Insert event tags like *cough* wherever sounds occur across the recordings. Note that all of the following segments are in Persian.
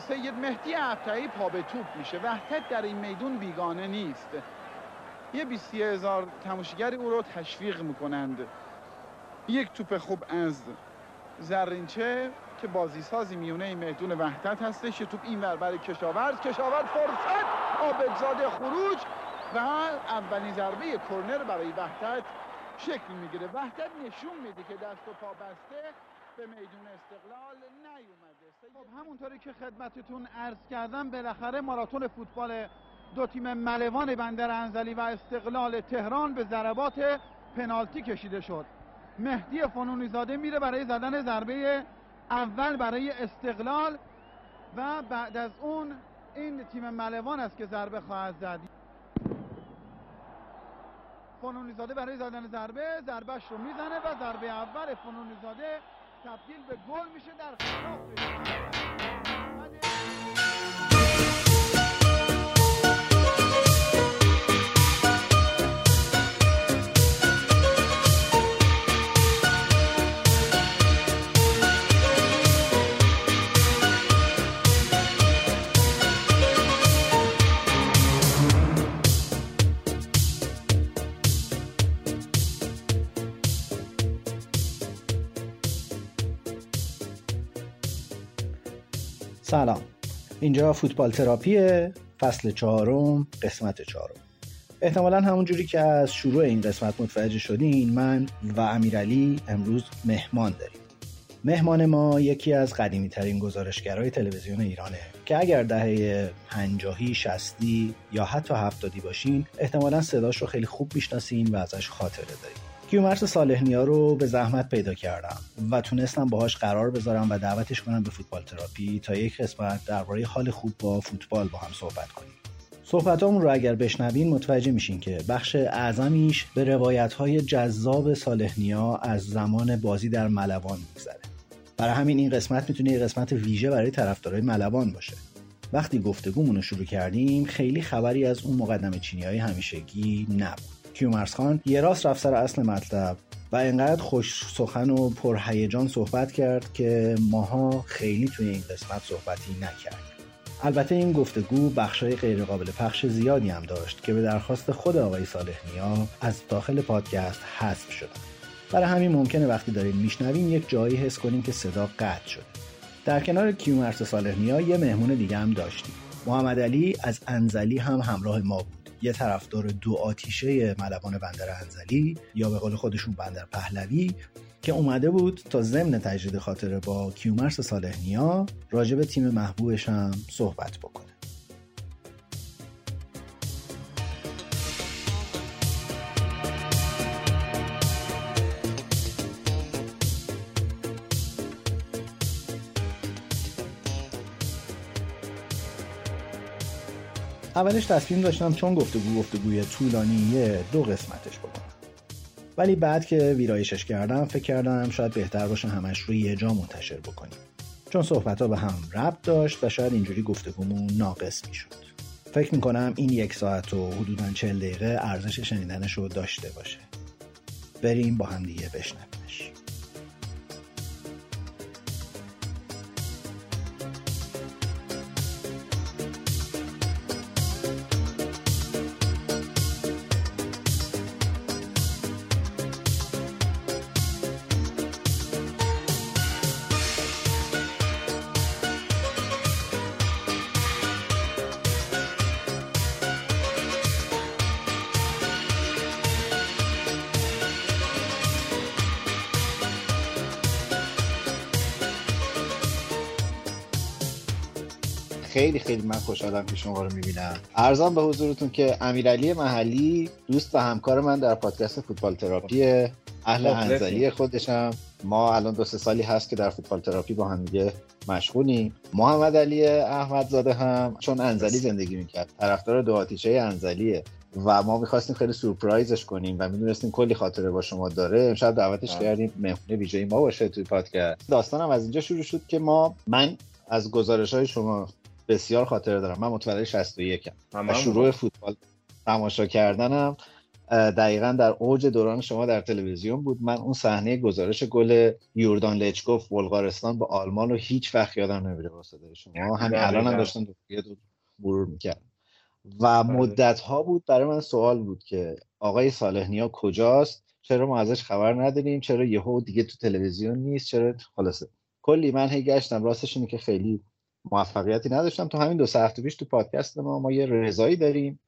سید مهدی عطایی پا به توپ میشه. وحدت در این میدون بیگانه نیست. یه بیستی هزار تماشیگری او رو تشویق می‌کنند. یک توپ خوب از زرینچه که بازی سازی میونه این میدون وحدت هستش. یه توپ این ور برای کشاورز. کشاورز فرصت. آبدزاده خروج و اولین ضربه کرنر برای وحدت شکل می‌گیره. وحدت نشون میده که دست و پا بسته. به میدون استقلال نیومده. خب همونطوری که خدمتتون عرض کردم بالاخره ماراتون فوتبال دو تیم ملوان بندر انزلی و استقلال تهران به ضربات پنالتی کشیده شد. مهدی فنونی زاده میره برای زدن ضربه اول برای استقلال و بعد از اون این تیم ملوان است که ضربه خواهد زد. فنونی زاده برای زدن ضربه ضربهش رو می‌زنه و ضربه اول فنونی زاده تبدیل به گل میشه در خلاف سلام. اینجا فوتبال تراپی فصل چهارم قسمت چهارم. احتمالا همون جوری که از شروع این قسمت متوجه شدین من و امیرعلی امروز مهمان داریم. مهمان ما یکی از قدیمی ترین گزارشگرای تلویزیون ایرانه که اگر دهه پنجاهی شستی یا حتی هفتادی باشین احتمالا صداش رو خیلی خوب می‌شناسین و ازش خاطره داریم کیومرس صالحنیا رو به زحمت پیدا کردم و تونستم باهاش قرار بذارم و دعوتش کنم به فوتبال تراپی تا یک قسمت درباره حال خوب با فوتبال با هم صحبت کنیم. صحبتامون رو اگر بشنوین متوجه میشین که بخش اعظمیش به روایت های جذاب صالحنیا از زمان بازی در ملوان میگذره. برای همین این قسمت می‌تونه یه قسمت ویژه برای طرفدارای ملوان باشه. وقتی گفتگومون رو شروع کردیم خیلی خبری از اون مقدمه چینی های همیشگی نبود. کیومرس خان یه راست رفت سر اصل مطلب و انقدر خوش سخن و پرهیجان صحبت کرد که ماها خیلی توی این قسمت صحبتی نکردیم البته این گفتگو بخشای غیرقابل پخش زیادی هم داشت که به درخواست خود آقای صالحنیا از داخل پادکست حذف شدن برای همین ممکنه وقتی داریم میشنویم یک جایی حس کنیم که صدا قطع شده در کنار کیومرس صالحنیا یه مهمون دیگه هم داشتیم. محمد علی از انزلی هم همراه ما بود. یه طرفدار دو آتیشه ملوان بندر انزلی یا به قول خودشون بندر پهلوی که اومده بود تا ضمن تجدید خاطره با کیومرس صالحنیا راجع به تیم محبوبش هم صحبت بکنه. اولش تصمیم داشتم چون گفتگو گفتگوی طولانیه دو قسمتش بکنم. ولی بعد که ویرایشش کردم فکر کردم شاید بهتر باشه همش رو یه جا منتشر بکنیم. چون صحبت ها به هم ربط داشت و شاید اینجوری گفتگومون ناقص می‌شد. فکر می‌کنم این یک ساعت و حدودا چل دقیقه ارزش شنیدنش رو داشته باشه. بریم با هم دیگه بشنویمش. خیلی من خوشحالم که شما رو می‌بینم. ارزم به حضورتون که امیرعلی محلی دوست و همکار من در پادکست فوتبال تراپی اهل انزلی خودشم. ما الان دو سه سالی هست که در فوتبال تراپی با هم دیگه مشغولیم. محمد علی احمدزاده هم چون انزلی زندگی می‌کرد. طرفدار دو آتیشه انزلیه و ما می‌خواستیم خیلی سورپرایزش کنیم و می‌دونستیم کلی خاطره با شما داره. امشب دعوتش کردیم مهمون ویژه ما باشه توی پادکست. داستانم از اینجا شروع شد که ما من از گزارش های شما بسیار خاطره دارم. من متولد 61 ام. و شروع فوتبال تماشا کردنم دقیقا در اوج دوران شما در تلویزیون بود. من اون صحنه گزارش گل یوردان لچکوف بلغارستان به آلمان رو هیچ وقت یادم نمیره واسه شما. همین الان هم داشتن مرور می‌کرد و بله. مدت ها بود برای من سوال بود که آقای صالح کجاست؟ چرا ما ازش خبر نداریم؟ چرا یهو دیگه تو تلویزیون نیست؟ چرا؟ خلاصه. کلی من هی گشتم. راستش اینه که خیلی موفقیتی نداشتم. تو همین دو سه هفته پیش تو پادکست ما ما یه رضایی داریم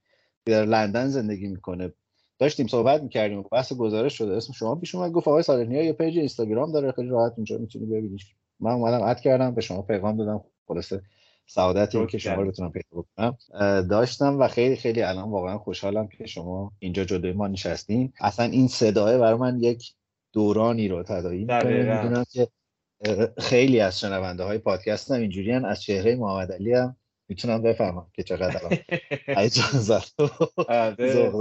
که در لندن زندگی می‌کنه. داشتیم صحبت می‌کردیم و بحث گزارش شده. اسم شما پیش اومد گفت آقای صالحنیا یه پیج اینستاگرام داره خیلی راحت اونجا می‌تونی ببینیش. من اومدم اد کردم به شما پیغام دادم. خلاصه سعادتی که شما رو بتونم پیدا بکنم. داشتم و خیلی خیلی الان واقعا خوشحالم که شما اینجا جلوی ما نشستین. اصلا این صداه برای من یک دورانی رو تداعی می‌دونم که خیلی از شنونده های پادکست هم اینجوری از چهره محمد علی هم می‌تونم بفهمم که چقدر *laughs* هیجان زد آره.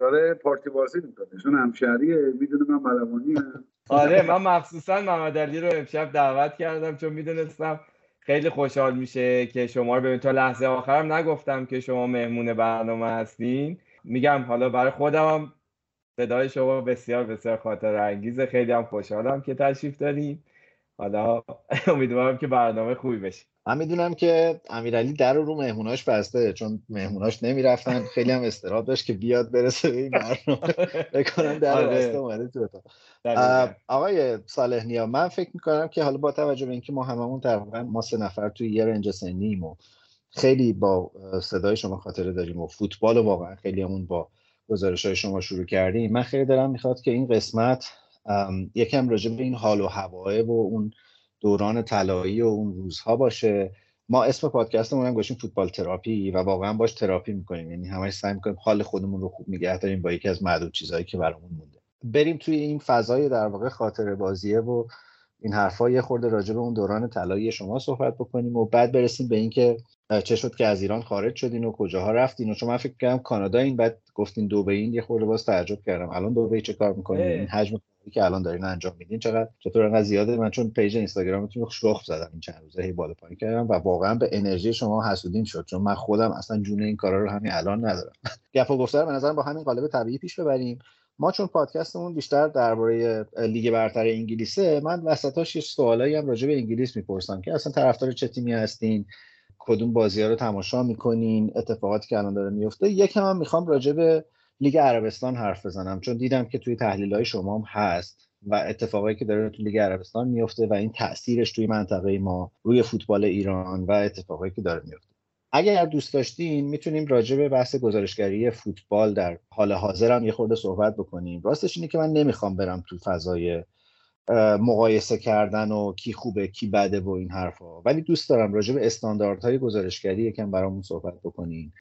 داره پارتی بازی می‌کنه. چون همشهریه. می‌دونه من ملوانی آره من مخصوصا محمد علی رو امشب دعوت کردم چون می‌دونستم خیلی خوشحال میشه که شما رو ببین تا لحظه آخرم نگفتم که شما مهمون برنامه هستین. میگم حالا برای خودم صدای شما بسیار بسیار خاطر انگیزه خیلی هم خوشحالم که تشریف داریم حالا *laughs* امیدوارم که برنامه خوبی بشه. من می‌دونم که امیرعلی در رو رو مهموناش بسته چون مهموناش نمی‌رفتن. خیلی هم استراب داشت که بیاد برسه به این برنامه. *laughs* بکنم در آره. بسته اومده تو آقای صالح نیا من فکر می‌کنم که حالا با توجه به اینکه ما هممون تقریبا ما سه نفر توی یه رنج سنیم و خیلی با صدای شما خاطره داریم و فوتبال واقعا خیلی همون با گزارش های شما شروع کردیم من خیلی دارم می‌خواد که این قسمت یکم راجع به این حال و هواه و اون دوران طلایی و اون روزها باشه. ما اسم پادکستمون هم گوشیم فوتبال تراپی و واقعا باش تراپی می‌کنیم. یعنی همش سعی می‌کنیم حال خودمون رو خوب نگه داریم با یکی از معدود چیزهایی که برامون مونده. بریم توی این فضای در واقع خاطر بازیه و این حرفا. یه خورده راجع به اون دوران طلایی شما صحبت بکنیم و بعد برسیم به اینکه چه شد که از ایران خارج شدین و کجاها رفتین. و چون من فکر کردم کانادا این بعد گفتین دبی این یه خورده باز تعجب کردم. الان دبی چه کار می‌کنین؟ این حجم که الان دارین انجام میدین چقدر چطور انقدر زیاده؟ من چون پیج اینستاگرامتون رو شخ زدم این چند روزه هی بالا پایین کردم و واقعا به انرژی شما حسودین شد چون من خودم اصلا جون این کارا رو همین الان ندارم. *laughs* گپ و گفتار به نظرم با همین قالب طبیعی پیش ببریم. ما چون پادکستمون بیشتر درباره لیگ برتر انگلیسه من وسطاش یه سوالایی هم راجع به انگلیس می‌پرسم که اصلا طرفدار چه تیمی هستین؟ کدوم بازی ها رو تماشا می‌کنین؟ اتفاقاتی که الان داره میفته یکم هم می‌خوام راجع به لیگ عربستان حرف بزنم چون دیدم که توی تحلیل های شما هم هست و اتفاقایی که داره توی لیگ عربستان میفته و این تاثیرش توی منطقه ما روی فوتبال ایران و اتفاقایی که داره میفته اگر دوست داشتین می‌تونیم راجع به بحث گزارشگری فوتبال در حال حاضر هم یه خورده صحبت بکنیم. راستش اینه که من نمی‌خوام برم تو فضای مقایسه کردن و کی خوبه کی بده و این حرفا. ولی دوست دارم راجع به استانداردهای گزارشگری یکم برامون صحبت بکنیم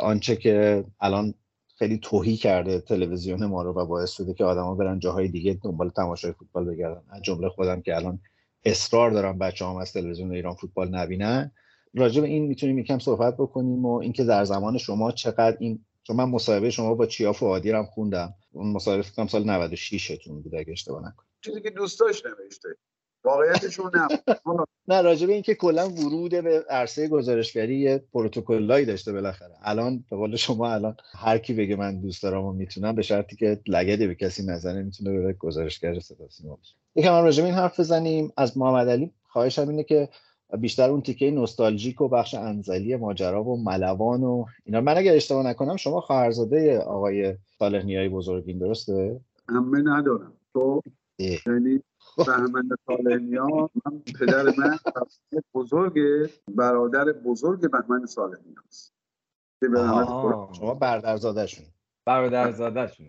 آنچه که الان خیلی توهی کرده تلویزیون ما رو و باعث شده که آدما برن جاهای دیگه دنبال تماشای فوتبال بگردن. از جمله خودم که الان اصرار دارم بچه هم از تلویزیون ایران فوتبال نبینن. راجع به این می‌تونیم یکم صحبت بکنیم و اینکه در زمان شما چقدر این چون من مصاحبه شما با چیاف و عادی هم خوندم. اون مصاحبه فکر سال 96 تون بود اگه اشتباه نکنم. چیزی که دوست داشت نوشته واقعیتشون نه. *laughs* نه راجع به اینکه کلا ورود به عرصه گزارشگری یه پروتکلایی داشته بالاخره. الان به قول شما الان هر کی بگه من دوست دارم و می‌تونم به شرطی که لگدی به کسی نزنه می‌تونه بره گزارشگر صدا سیما بشه. یکم هم راجع به این حرف بزنیم. از محمد علی خواهشم اینه که بیشتر اون تیکه نوستالژیک و بخش انزلی ماجرا و ملوان و اینا. من اگر اشتباه نکنم شما خواهرزاده آقای صالح نیایی بزرگین درسته؟ همه ندارم. تو؟ یعنی بهمن صالحنیا من پدر من بزرگ برادر بزرگ بهمن صالحنیا است. شما برادرزاده شون برادرزاده شون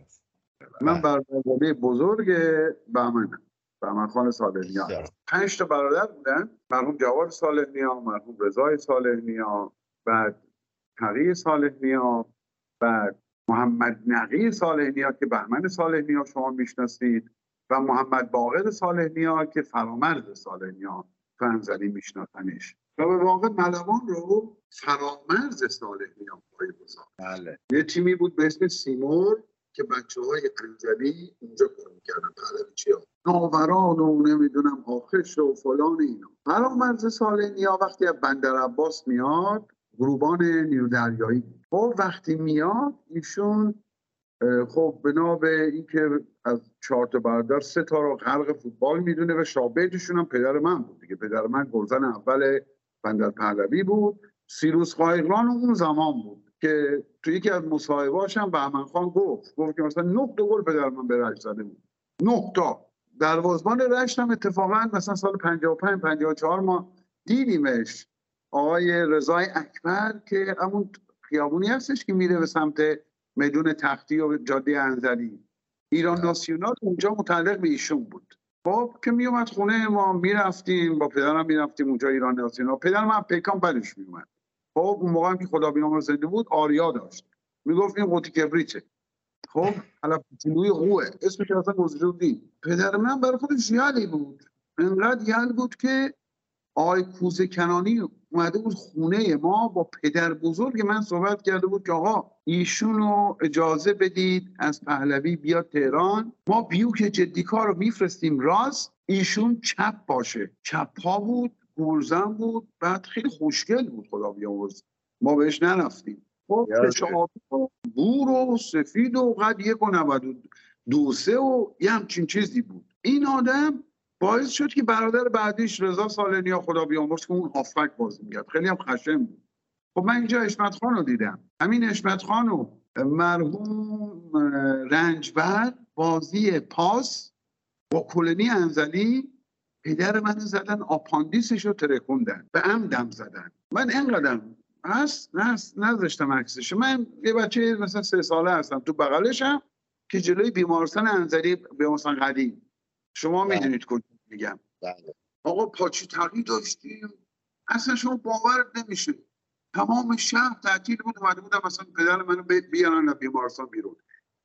من برادرزاده بزرگ بهمن بهمن خان صالحنیا پنج تا برادر بودن. مرحوم جواد صالحنیا مرحوم رضای صالحنیا بعد تقی صالحنیا بعد محمد نقی صالحنیا که بهمن صالحنیا شما می‌شناسید. و محمد باقر صالحنیا که فرامرز صالحنیا فرنزلی میشناسنش و به واقع ملوان رو فرامرز صالحنیا پای بله. یه تیمی بود به اسم سیمور که بچه های انزلی اونجا کار می‌کردن. پهلوی ها ناوران و نمی‌دونم آخش و فلان اینا. فرامرز صالحنیا وقتی از بندر عباس میاد گروبان نیرو دریایی و خب وقتی میاد ایشون خب بنا به اینکه از چهار تا برادر سه تا رو غرق فوتبال می‌دونه و شابهتشون هم پدر من بود دیگه. پدر من گلزن اول بندر پهلوی بود. سیروس قایقران اون زمان بود که توی یکی از مصاحبهاش هم بهمن خان گفت. گفت که مثلا نه تا گل پدر من به رشت زده بود. نه تا. دروازبان رشت هم اتفاقا مثلا سال 55 54 ما دیدیمش آقای رضای اکبر که همون خیابونی هستش که میره به سمت میدون تختی و جاده انزلی. ایران ناسیونال اونجا متعلق به ایشون بود. خب که میومد خونه ما می‌رفتیم با پدرم می‌رفتیم اونجا ایران ناسیونال. پدر من پیکان بدش میومد. خب اون موقع که خدا بیامرز زنده بود آریا داشت. می‌گفت این قوطی کبریته خب حالا پتیلوی قوه. اسمش اصلا گذاشته پدر من برای خودش یالی بود. انقدر یل بود که آقای کوزه کنانی اومده بود خونه ما با پدر بزرگ من صحبت کرده بود که آقا ایشون رو اجازه بدید از پهلوی بیاد تهران. ما بیوک جدی کار رو میفرستیم راست. ایشون چپ باشه. چپ ها بود گرزن بود بعد خیلی خوشگل بود خدا بیامرز. ما بهش نرفتیم. خب بور و سفید و قد یک و نود و دو سه و یه همچین چیزی بود. این آدم باعث شد که برادر بعدیش رضا سالنیا خدا بیامرز که اون هافبک بازی می‌کرد. خیلی هم خشم بود. خب من اینجا اشمت خان رو دیدم. همین اشمت خان و مرحوم رنجبر بازی پاس با کلنی انزلی پدر من زدن آپاندیسش رو ترکوندن. به عمدم زدن. من اینقدرم هست؟ هست. نذاشتم عکسش. من یه بچه مثلا سه ساله هستم تو بغلشم که جلوی بیمارستان انزلی بیمارستان قدیم. شما بله. می‌دونید کجا میگم. بله. آقا پاچی تقی داشتیم. اصلا شما باور نمیشه تمام شهر تعطیل بود اومده بودم مثلا پدر منو بیارن بیمارستان بیرون.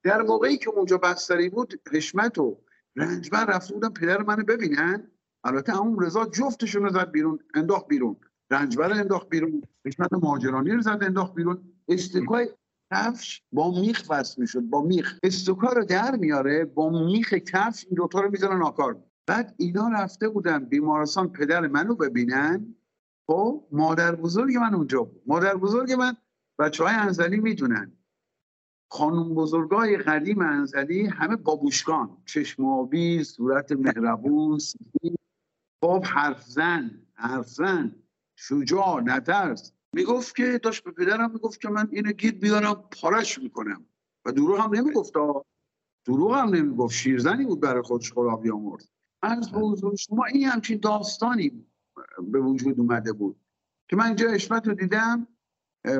در موقعی که اونجا بستری بود حشمت و رنجبر رفته بودن پدر منو ببینن. البته همون رضا جفتشون رو زد بیرون انداخت بیرون. رنجبر انداخت بیرون. حشمت مهاجرانی رو زد انداخت بیرون. استکای کفش با میخ وصل می‌شد با میخ. استوکا رو در میاره با میخ کفش این دوتا رو می‌زنن ناکار. بعد اینا رفته بودن بیمارستان پدر منو ببینن. خب مادر بزرگ من اونجا بود. مادر بزرگ من بچه های انزلی می‌دونن. خانم بزرگای قدیم انزلی همه بابوشکان. چشم آبی صورت مهربون خب حرف زن حرف زن. شجاع نترس. می‌گفت که داشت به پدرم می‌گفت که من اینو گیر بیارم پارش می‌کنم. و دروغ هم نمی‌گفت. دروغ هم نمی‌گفت. شیرزنی بود برای خودش خدا بیامرد از حضور شما این همچین داستانی به وجود اومده بود که من اینجا اشمت رو دیدم.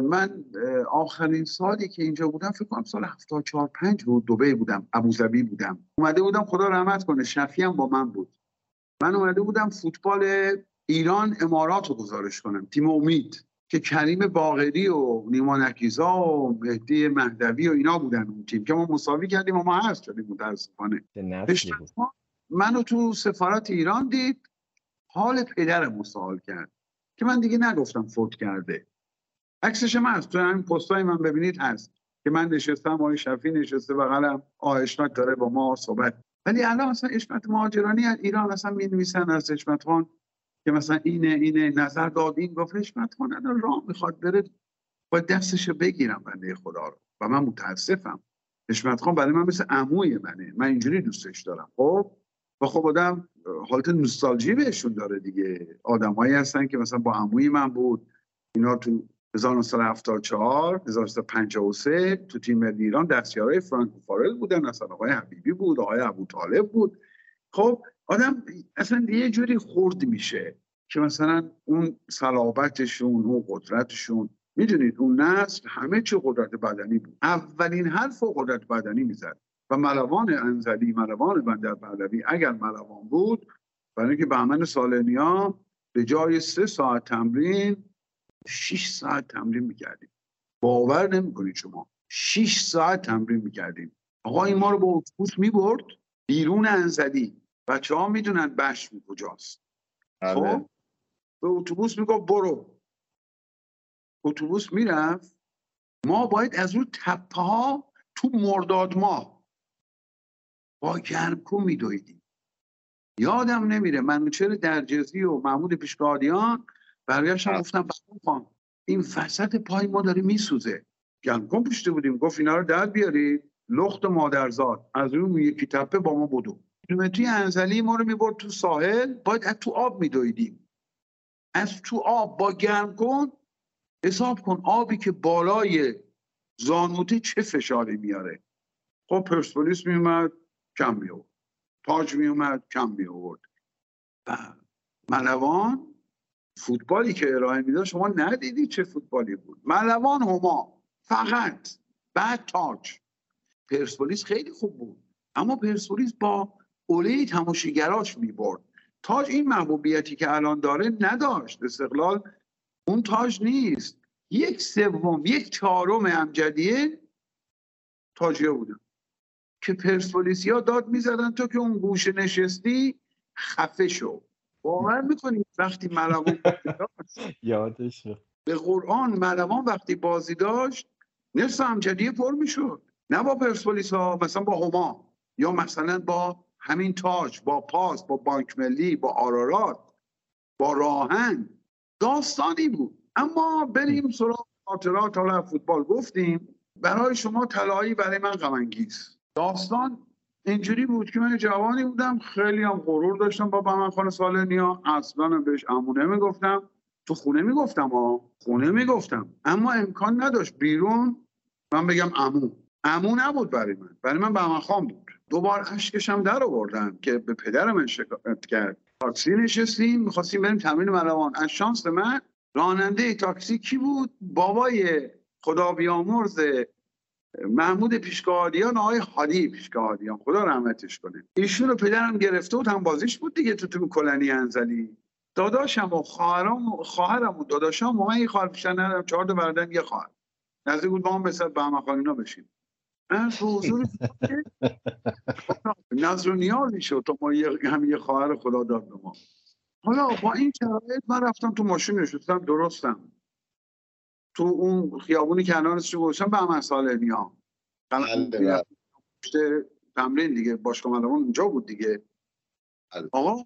من آخرین سالی که اینجا بودم فکر کنم سال 74 5 بود دبی بودم ابوظبی بودم. اومده بودم خدا رحمت کنه شفی هم با من بود. من اومده بودم فوتبال ایران امارات رو گزارش کنم تیم امید. که کریم باغری و نیما نکیزا و مهدی مهدوی و اینا بودن اون تیم که ما مساوی کردیم و ما هست شدیم متاسفانه. منو تو سفارت ایران دید حال پدرم سوال کرد که من دیگه نگفتم فوت کرده. عکسش من هست. تو همین پستای من ببینید هست که من نشستم آقای شفی نشسته بغلم آشنات داره با ما صحبت. ولی الان مثلا اشمت مهاجرانی ایران اصلا می نویسن از اشمت خان. که مثلا اینه اینه نظر داد این گفت حشمت الان راه می‌خواد بره. با دستش بگیرم بنده خدا رو. و من متاسفم. حشمت خان برای من مثل عموی منه. من اینجوری دوستش دارم. خب؟ و خب آدم حالت نوستالژی بهشون داره دیگه. آدمایی هستن که مثلا با عموی من بود. اینا تو 1974 1953 تو تیم ملی ایران دستیارای فرانکو فارل بودن. مثلا آقای حبیبی بود آقای ابو طالب بود. خب؟ آدم اصلا یه جوری خورد میشه که مثلا اون صلابتشون اون قدرتشون می‌دونید اون نسل همه چی قدرت بدنی بود. اولین حرف و قدرت بدنی می‌زد. و ملوان انزلی ملوان بندر پهلوی اگر ملوان بود برای اینکه بهمن سالنیا به جای سه ساعت تمرین شیش ساعت تمرین می‌کردیم. باور نمی‌کنید شما. شیش ساعت تمرین می‌کردیم. آقا این ما رو با اتوبوس می‌برد؟ بیرون انزلی. بچه ها می‌دونن بشم کجاست. بله. خب؟ به اتوبوس می‌گفت برو. اتوبوس می‌رفت. ما باید از اون تپه ها تو مرداد ماه با گرمکو میدویدیم. یادم نمیره. منوچر درجزی و محمود پیشگاهیان برگشتم بله. گفتم خان این وسط پای ما داره میسوزه. گرمکن پشته بودیم. گفت اینا رو در بیاری لخت مادرزاد از اون یکی تپه با ما بدو. کیلومتری انزلی ما رو می‌برد تو ساحل باید از تو آب میدویدیم. از تو آب با گرم کن حساب کن آبی که بالای زانوته چه فشاری میاره. خب پرسپولیس میومد کم میورد تاج میومد کم میورد و ملوان فوتبالی که ارائه می‌داد شما ندیدی چه فوتبالی بود. ملوان هما فقط بعد تاج. پرسپولیس خیلی خوب بود. اما پرسپولیس با اوله تماشیگراش می‌برد. تاج این محبوبیتی که الان داره نداشت. استقلال اون تاج نیست. یک سوم یک چهارم امجدیه تاجیا بودن. که پرسپولیسیا داد می‌زدن تو که اون گوشه نشستی خفه شو. باور می‌کنی وقتی ملوان *laughs* یادش به قرآن ملوان وقتی بازی داشت نصف امجدیه پر می‌شد. نه با پرسپولیس ها مثلا با هما یا مثلا با همین تاج با پاس با بانک ملی با آرارات با راهن داستانی بود. اما بریم سراغ خاطرات. حالا فوتبال گفتیم. برای شما طلایی برای من غم داستان اینجوری بود که من جوانی بودم خیلی هم غرور داشتم با بهمن خان سالنیا. اصلا بهش امونه می‌گفتم. تو خونه می‌گفتم ها خونه می‌گفتم. اما امکان نداشت بیرون من بگم امو. امو نبود برای من. برای من بهمن خان بود. دوبار اشکشم در آوردم که به پدر من شکایت کرد. تاکسی نشستیم می‌خواستیم بریم تمرین ملوان. از شانس من راننده تاکسی کی بود؟ بابای خدا بیامرز محمود پیشکاهادیان آقای حالی پیشکاهادیان خدا رحمتش کنه. ایشون رو پدرم گرفته بود هم بازیش بود دیگه تو تو کلنی انزلی. داداشم و خواهرم خواهرم و داداشم و من یه خواهر پیشتر ندارم. چهار تا برادرم یه خواهر. نزدیک بود با هم مثل بهمه بشیم. من حضور *laughs* نظر و نیازی شد تا ما هم یه خواهر خدا داد به ما. حالا با این شرایط من رفتم تو ماشین نشستم درستم. تو اون خیابونی که کنارش گذاشتم به همه سال نیا بله،. تمرین دیگه ملوان اونجا بود دیگه. آقا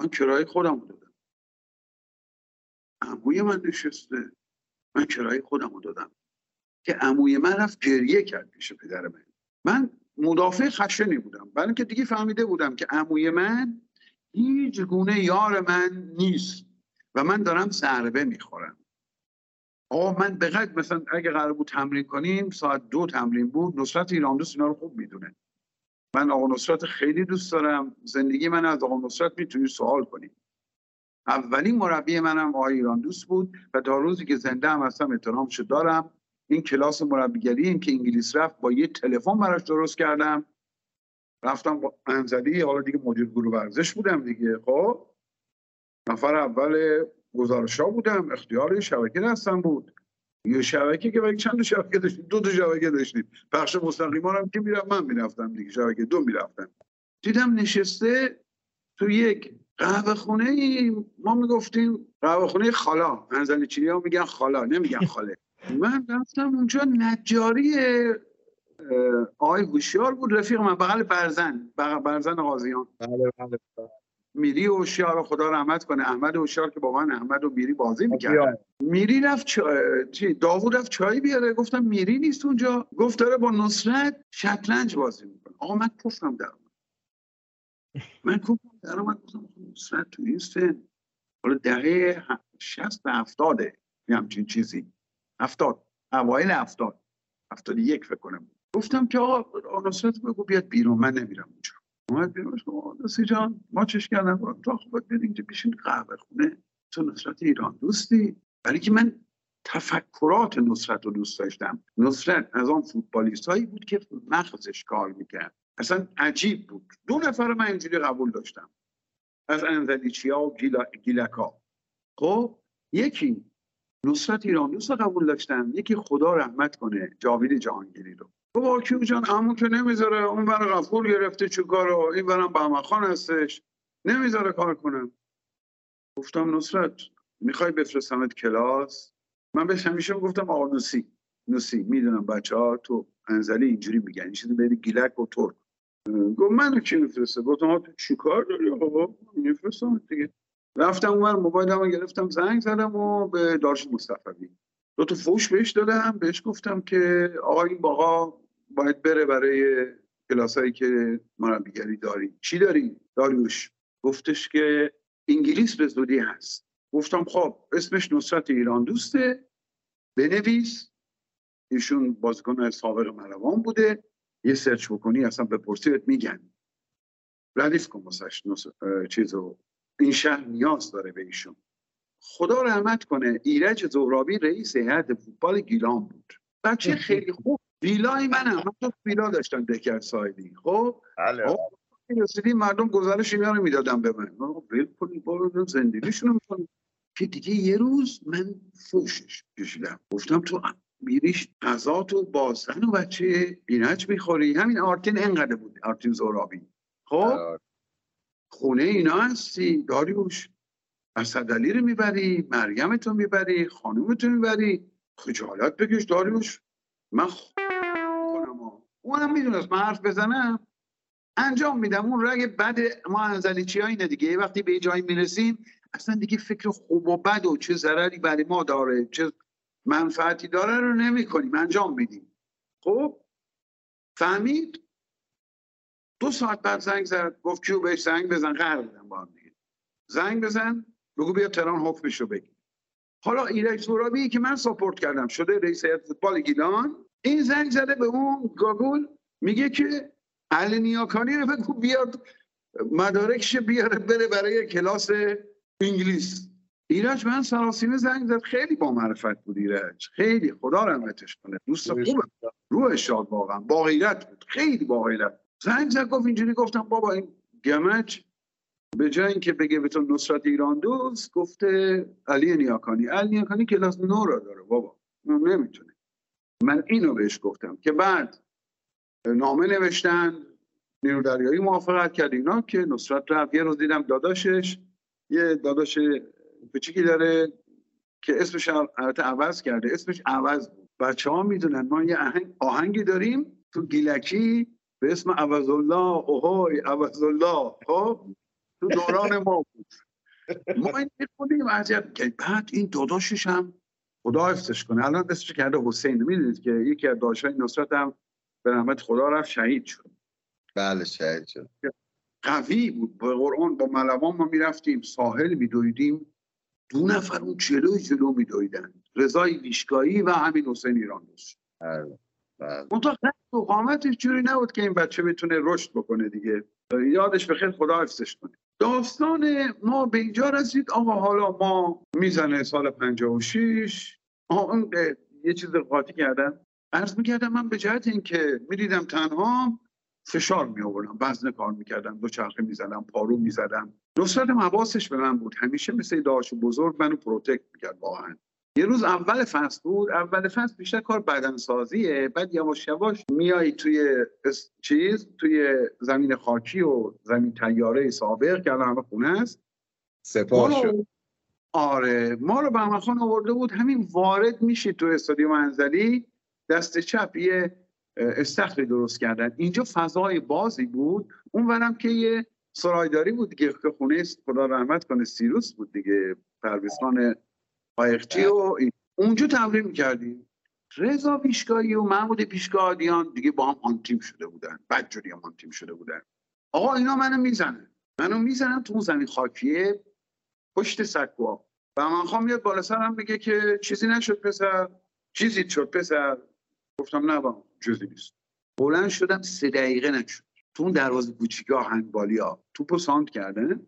من کرایه خودم دادم. عموی من نشسته. من کرایه خودم دادم. که عموی من رفت گریه کرد پیش پدر من. من مدافع خشنی بودم. برای اینکه دیگه فهمیده بودم که عموی من هیچ گونه یار من نیست و من دارم ضربه می‌خورم. آقا من به مثلا اگه قرار بود تمرین کنیم ساعت دو تمرین بود نصرت ایران دوست اینا رو خوب می‌دونه. من آقا نصرت خیلی دوست دارم. زندگی من از آقا نصرت می‌تونی سوال کنیم اولین مربی منم آقای ایران دوست بود و تا روزی که زنده هم هستم احترامش دارم. این کلاس مربیگری که انگلیس رفت با یه تلفن براش درست کردم. رفتم با انزلی حالا دیگه مدیر گروه ورزش بودم دیگه. خب نفر اول گزارش ها بودم اختیار شبکه دستم بود. یه شبکه که چند تا شبکه داشتیم؟ دو تا شبکه داشتیم. پخش مستقیما هم که میرم من می‌رفتم دیگه شبکه دو می‌رفتم. دیدم نشسته تو یک قهوه خونه ما می‌گفتیم قهوه خونه خالا. انزلی چینی ها میگن خالا. نمیگن خاله. من رفتم اونجا نجاری آقای هوشیار بود رفیق من بغل برزن بغل برزن غازیان. بله بله میری هوشیار خدا رحمت کنه احمد هوشیار که با من احمد و میری بازی می‌کرد. میری رفت چی داوود رفت چای بیاره گفتم میری نیست اونجا؟ گفت داره با نصرت شطرنج بازی می‌کنه. آقا من کفرم در من کفرم در اومد گفتم نصرت تو این سن. حالا دقیقه 60 به 70 یه همچین چیزی. هفتاد. اوایل هفتاد. هفتاد یک فکر کنم. گفتم که آقا نصرت بگو بیاد بیرون. من نمیرم اونجا. اومد بیرون. نسی جان ما چش کردم تو خود بیاد اینجا بیشین قهوه خونه. تو نصرت ایران دوستی. ولی که من تفکرات نصرت رو دوست داشتم. نصرت از آن فوتبالیست هایی بود که مغزش کار می‌کرد. اصلا عجیب بود. دو نفر من اینجوری قبول داشتم. از انزلیچیا و گیلکا. خب یکی نصرت ایران دوست قبول داشتم. یکی خدا رحمت کنه جاوید جهانگیری رو. بابا کیو جان؟ عمو که نمی‌ذاره. اون بر غفور گرفته چه کارو؟ این برم بهمخان هستش. نمی‌ذاره کار کنم گفتم نصرت می‌خوای بفرستمت کلاس؟ من بهش همیشه گفتم آقا نوسی. نوسی می‌دونم بچه ها تو انزلی اینجوری میگن. این چیزی بین گیلک و ترک. گفت منو کی میفرسته؟ گفتم تو چیکار داری؟ آقا میفرستم دیگه. رفتم اونور موبایلمو گرفتم زنگ زدم و به دارش مصطفی. دو تا فوش بهش دادم بهش گفتم که آقا این باقا باید بره برای کلاسایی که مربیگری داری چی داری؟ داریوش. گفتش که انگلیس به زودی هست. گفتم خب اسمش نصرت ایران دوسته. بنویس. ایشون بازیکن سابق ملوان بوده. یه سرچ بکنی اصلا به پرسیت میگن. ردیف کن واسش چیزو. این شهر نیاز داره به ایشون. خدا رحمت کنه ایرج زهرابی رئیس هیئت فوتبال گیلان بود. بچه خیلی خوب. ویلای منم. من تو ویلا داشتم دکر سایدی. خب؟ بله. رسیدی مردم گزارش اینا رو می‌دادم به من. ول کنید برو زندگیشون می‌کنم. که دیگه یه روز من فوشش کشیدم. گفتم تو میریش غذا تو با زن و بچه بینج می‌خوری. همین آرتین انقدر بود آرتین زورابی خب؟ آره. خونه اینا هستی؟ داریوش اسدعلی رو می‌بری مریم تو می‌بری خانوم تو می‌بری. خجالت بکش داریوش. من خ... ها. اونم می‌دونست من حرف بزنم. انجام میدم. اون رگ بد ما انزلیچی ها اینه دیگه؟ وقتی به جایی می‌رسیم اصلا دیگه فکر خوب و بد و چه ضرری برای ما داره چه منفعتی داره رو نمی کنیم انجام میدیم. خب؟ فهمید؟ دو ساعت بعد زنگ زد گفت کیو بهش زنگ بزن قرار بدم با هم دیگه. زنگ بزن بگو بیا تهران حکمش رو بگیر. حالا ایرج سورابی که من ساپورت کردم شده رئیس هیئت فوتبال گیلان این زنگ زده به اون گاگول میگه که علی نیاکانی رو بگو بیاد مدارکش بیاره بره برای کلاس انگلیس. ایرج من سراسیمه زنگ زد خیلی با معرفت بود ایرج. خیلی خدا رحمتش کنه. دوست خوبه. روح شاد واقعا. با غیرت بود. خیلی با غیرت زنگ گفت اینجوری گفتم بابا این گمج به جای اینکه بگه به تو نصرت ایران دوست گفته علی نیاکانی. علی نیاکانی کلاس نو را داره بابا. نمی‌تونه. من اینو بهش گفتم که بعد نامه نوشتن نیرو دریایی موافقت کرد اینا که نصرت رفت. یه روز دیدم داداشش یه داداش کوچیکی داره که اسمش البته عوض کرده اسمش عوض بود. بچه ها می‌دونن ما یه آهنگ آهنگی داریم تو گیلکی. به اسم عوض الله اوهای عوض الله خب؟ تو دوران ما بود. ما این می‌خونیم عجب. بعد این داداشش هم خدا حفظش کنه. الان اسمش کرده حسین. می‌دونید که یکی از داداشای نصرت هم به رحمت خدا رفت شهید شد. بله شهید شد. قوی بود. به قرآن با ملوان ما می‌رفتیم ساحل میدویدیم. دو نفر اون جلوی جلو میدویدن. رضای ویشکایی و همین حسین ایران دوست منطقه تو قامتش جوری نبود که این بچه بتونه رشد بکنه دیگه. یادش به خیلی خدا حفظش کنه. داستان ما به اینجا رسید. آقا حالا ما می‌زنه سال 56 آقا اون یه چیز قاطی کردم. عرض می‌کردم من به جهت اینکه می‌دیدم تنها فشار می آوردم وزن کار می‌کردم. دو چرخه می‌زدم پارو می‌زدم. نصرت حواسش به من بود. همیشه مثل داش بزرگ منو protect می‌کرد واقعا. یه روز اول فصل بود. اول فصل بیشتر کار بدنسازیه. بعد یواش یواش میای توی چیز توی زمین خاکی و زمین تیاره سابق که الان همه خونه است. سپاه شد. آره. ما رو به خان آورده بود. همین وارد میشید تو استادیوم انزلی. دست چپ یه استخری درست کردن. اینجا فضای بازی بود. اون ورم که یه سرایداری بود دیگه که خونه خدا رحمت کنه سیروس بود دیگه. پرویز خان قایقچی و. اونجا تمرین می‌کردیم. رضا پیشگاهی و محمود پیشگاهیان دیگه با هم آن تیم شده بودن. بدجوری هم آن تیم شده بودن. آقا اینا منو می‌زنن منو می‌زنن تو اون زمین خاکیه. پشت سکوا. و من خواهم میاد بالا سرم بگه که چیزی نشد پسر. چیزی شد پسر. گفتم نه با چیزی نیست. بلند شدم سه دقیقه نشد. تو اون دروازه کوچیکه هندبالی ها. توپو ساند کردن.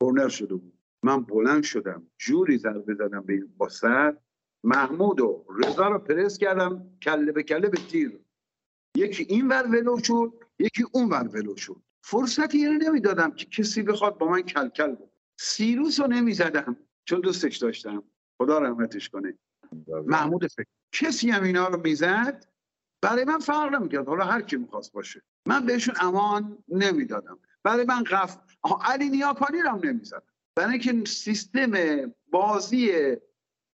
کورنر شده بود. من بلند شدم جوری ضربه زدم به این با سر. محمود و رضا رو پرس کردم کله به کله به تیر. یکی این ور ولو شد یکی اون ور ولو شد. فرصتی رو نمی‌دادم که کسی بخواد با من کلکل بود سیروس رو نمی‌زدم چون دوستش داشتم. خدا رحمتش کنه. محمود فکر. کسی هم اینا رو می‌زد؟ برای من فرق نمی‌کرد. حالا هر کی می‌خواست باشه. من بهشون امان نمی‌دادم. برای من قف علی نیاکانی رو هم نمی‌زدم. برای اینکه سیستم بازی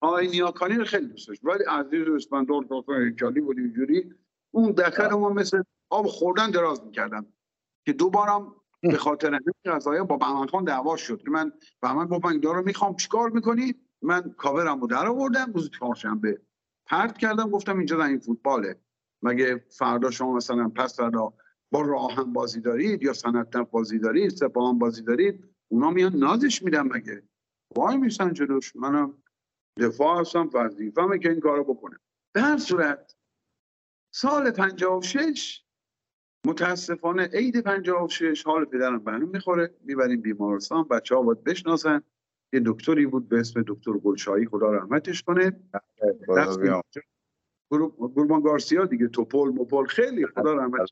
آقای نیاکانی رو خیلی دوست داشت. ولی عزیز و اسپندار داخل هیکلی بود اینجوری. اون دکر ما مثل آب خوردن دراز می‌کردم که دوبارم به خاطر همین قضايا با بهمن خان دعوا شد. که من بهمن گفت من رو می‌خوام چیکار می‌کنی؟ من کاورم رو در آوردم روز چهارشنبه پرت کردم گفتم اینجا زمین فوتباله. مگه فردا شما مثلا پس فردا با راه هم بازی دارید یا سنت بازی دارید سپاه هم بازی دارید؟ اونا میان نازش میدن مگه؟ وای میسن جلوش. منم دفاع هستم وظیفمه که این کارو بکنه. به هر صورت سال 56 متاسفانه عید 56 حال پدرم به هم می‌خوره. می‌بریم بیمارستان بچه ها باید بشناسن. یه دکتری بود به اسم دکتر گلشایی خدا رحمتش کنه. گروبان گارسیا دیگه توپول موپول خیلی خدا رحمت.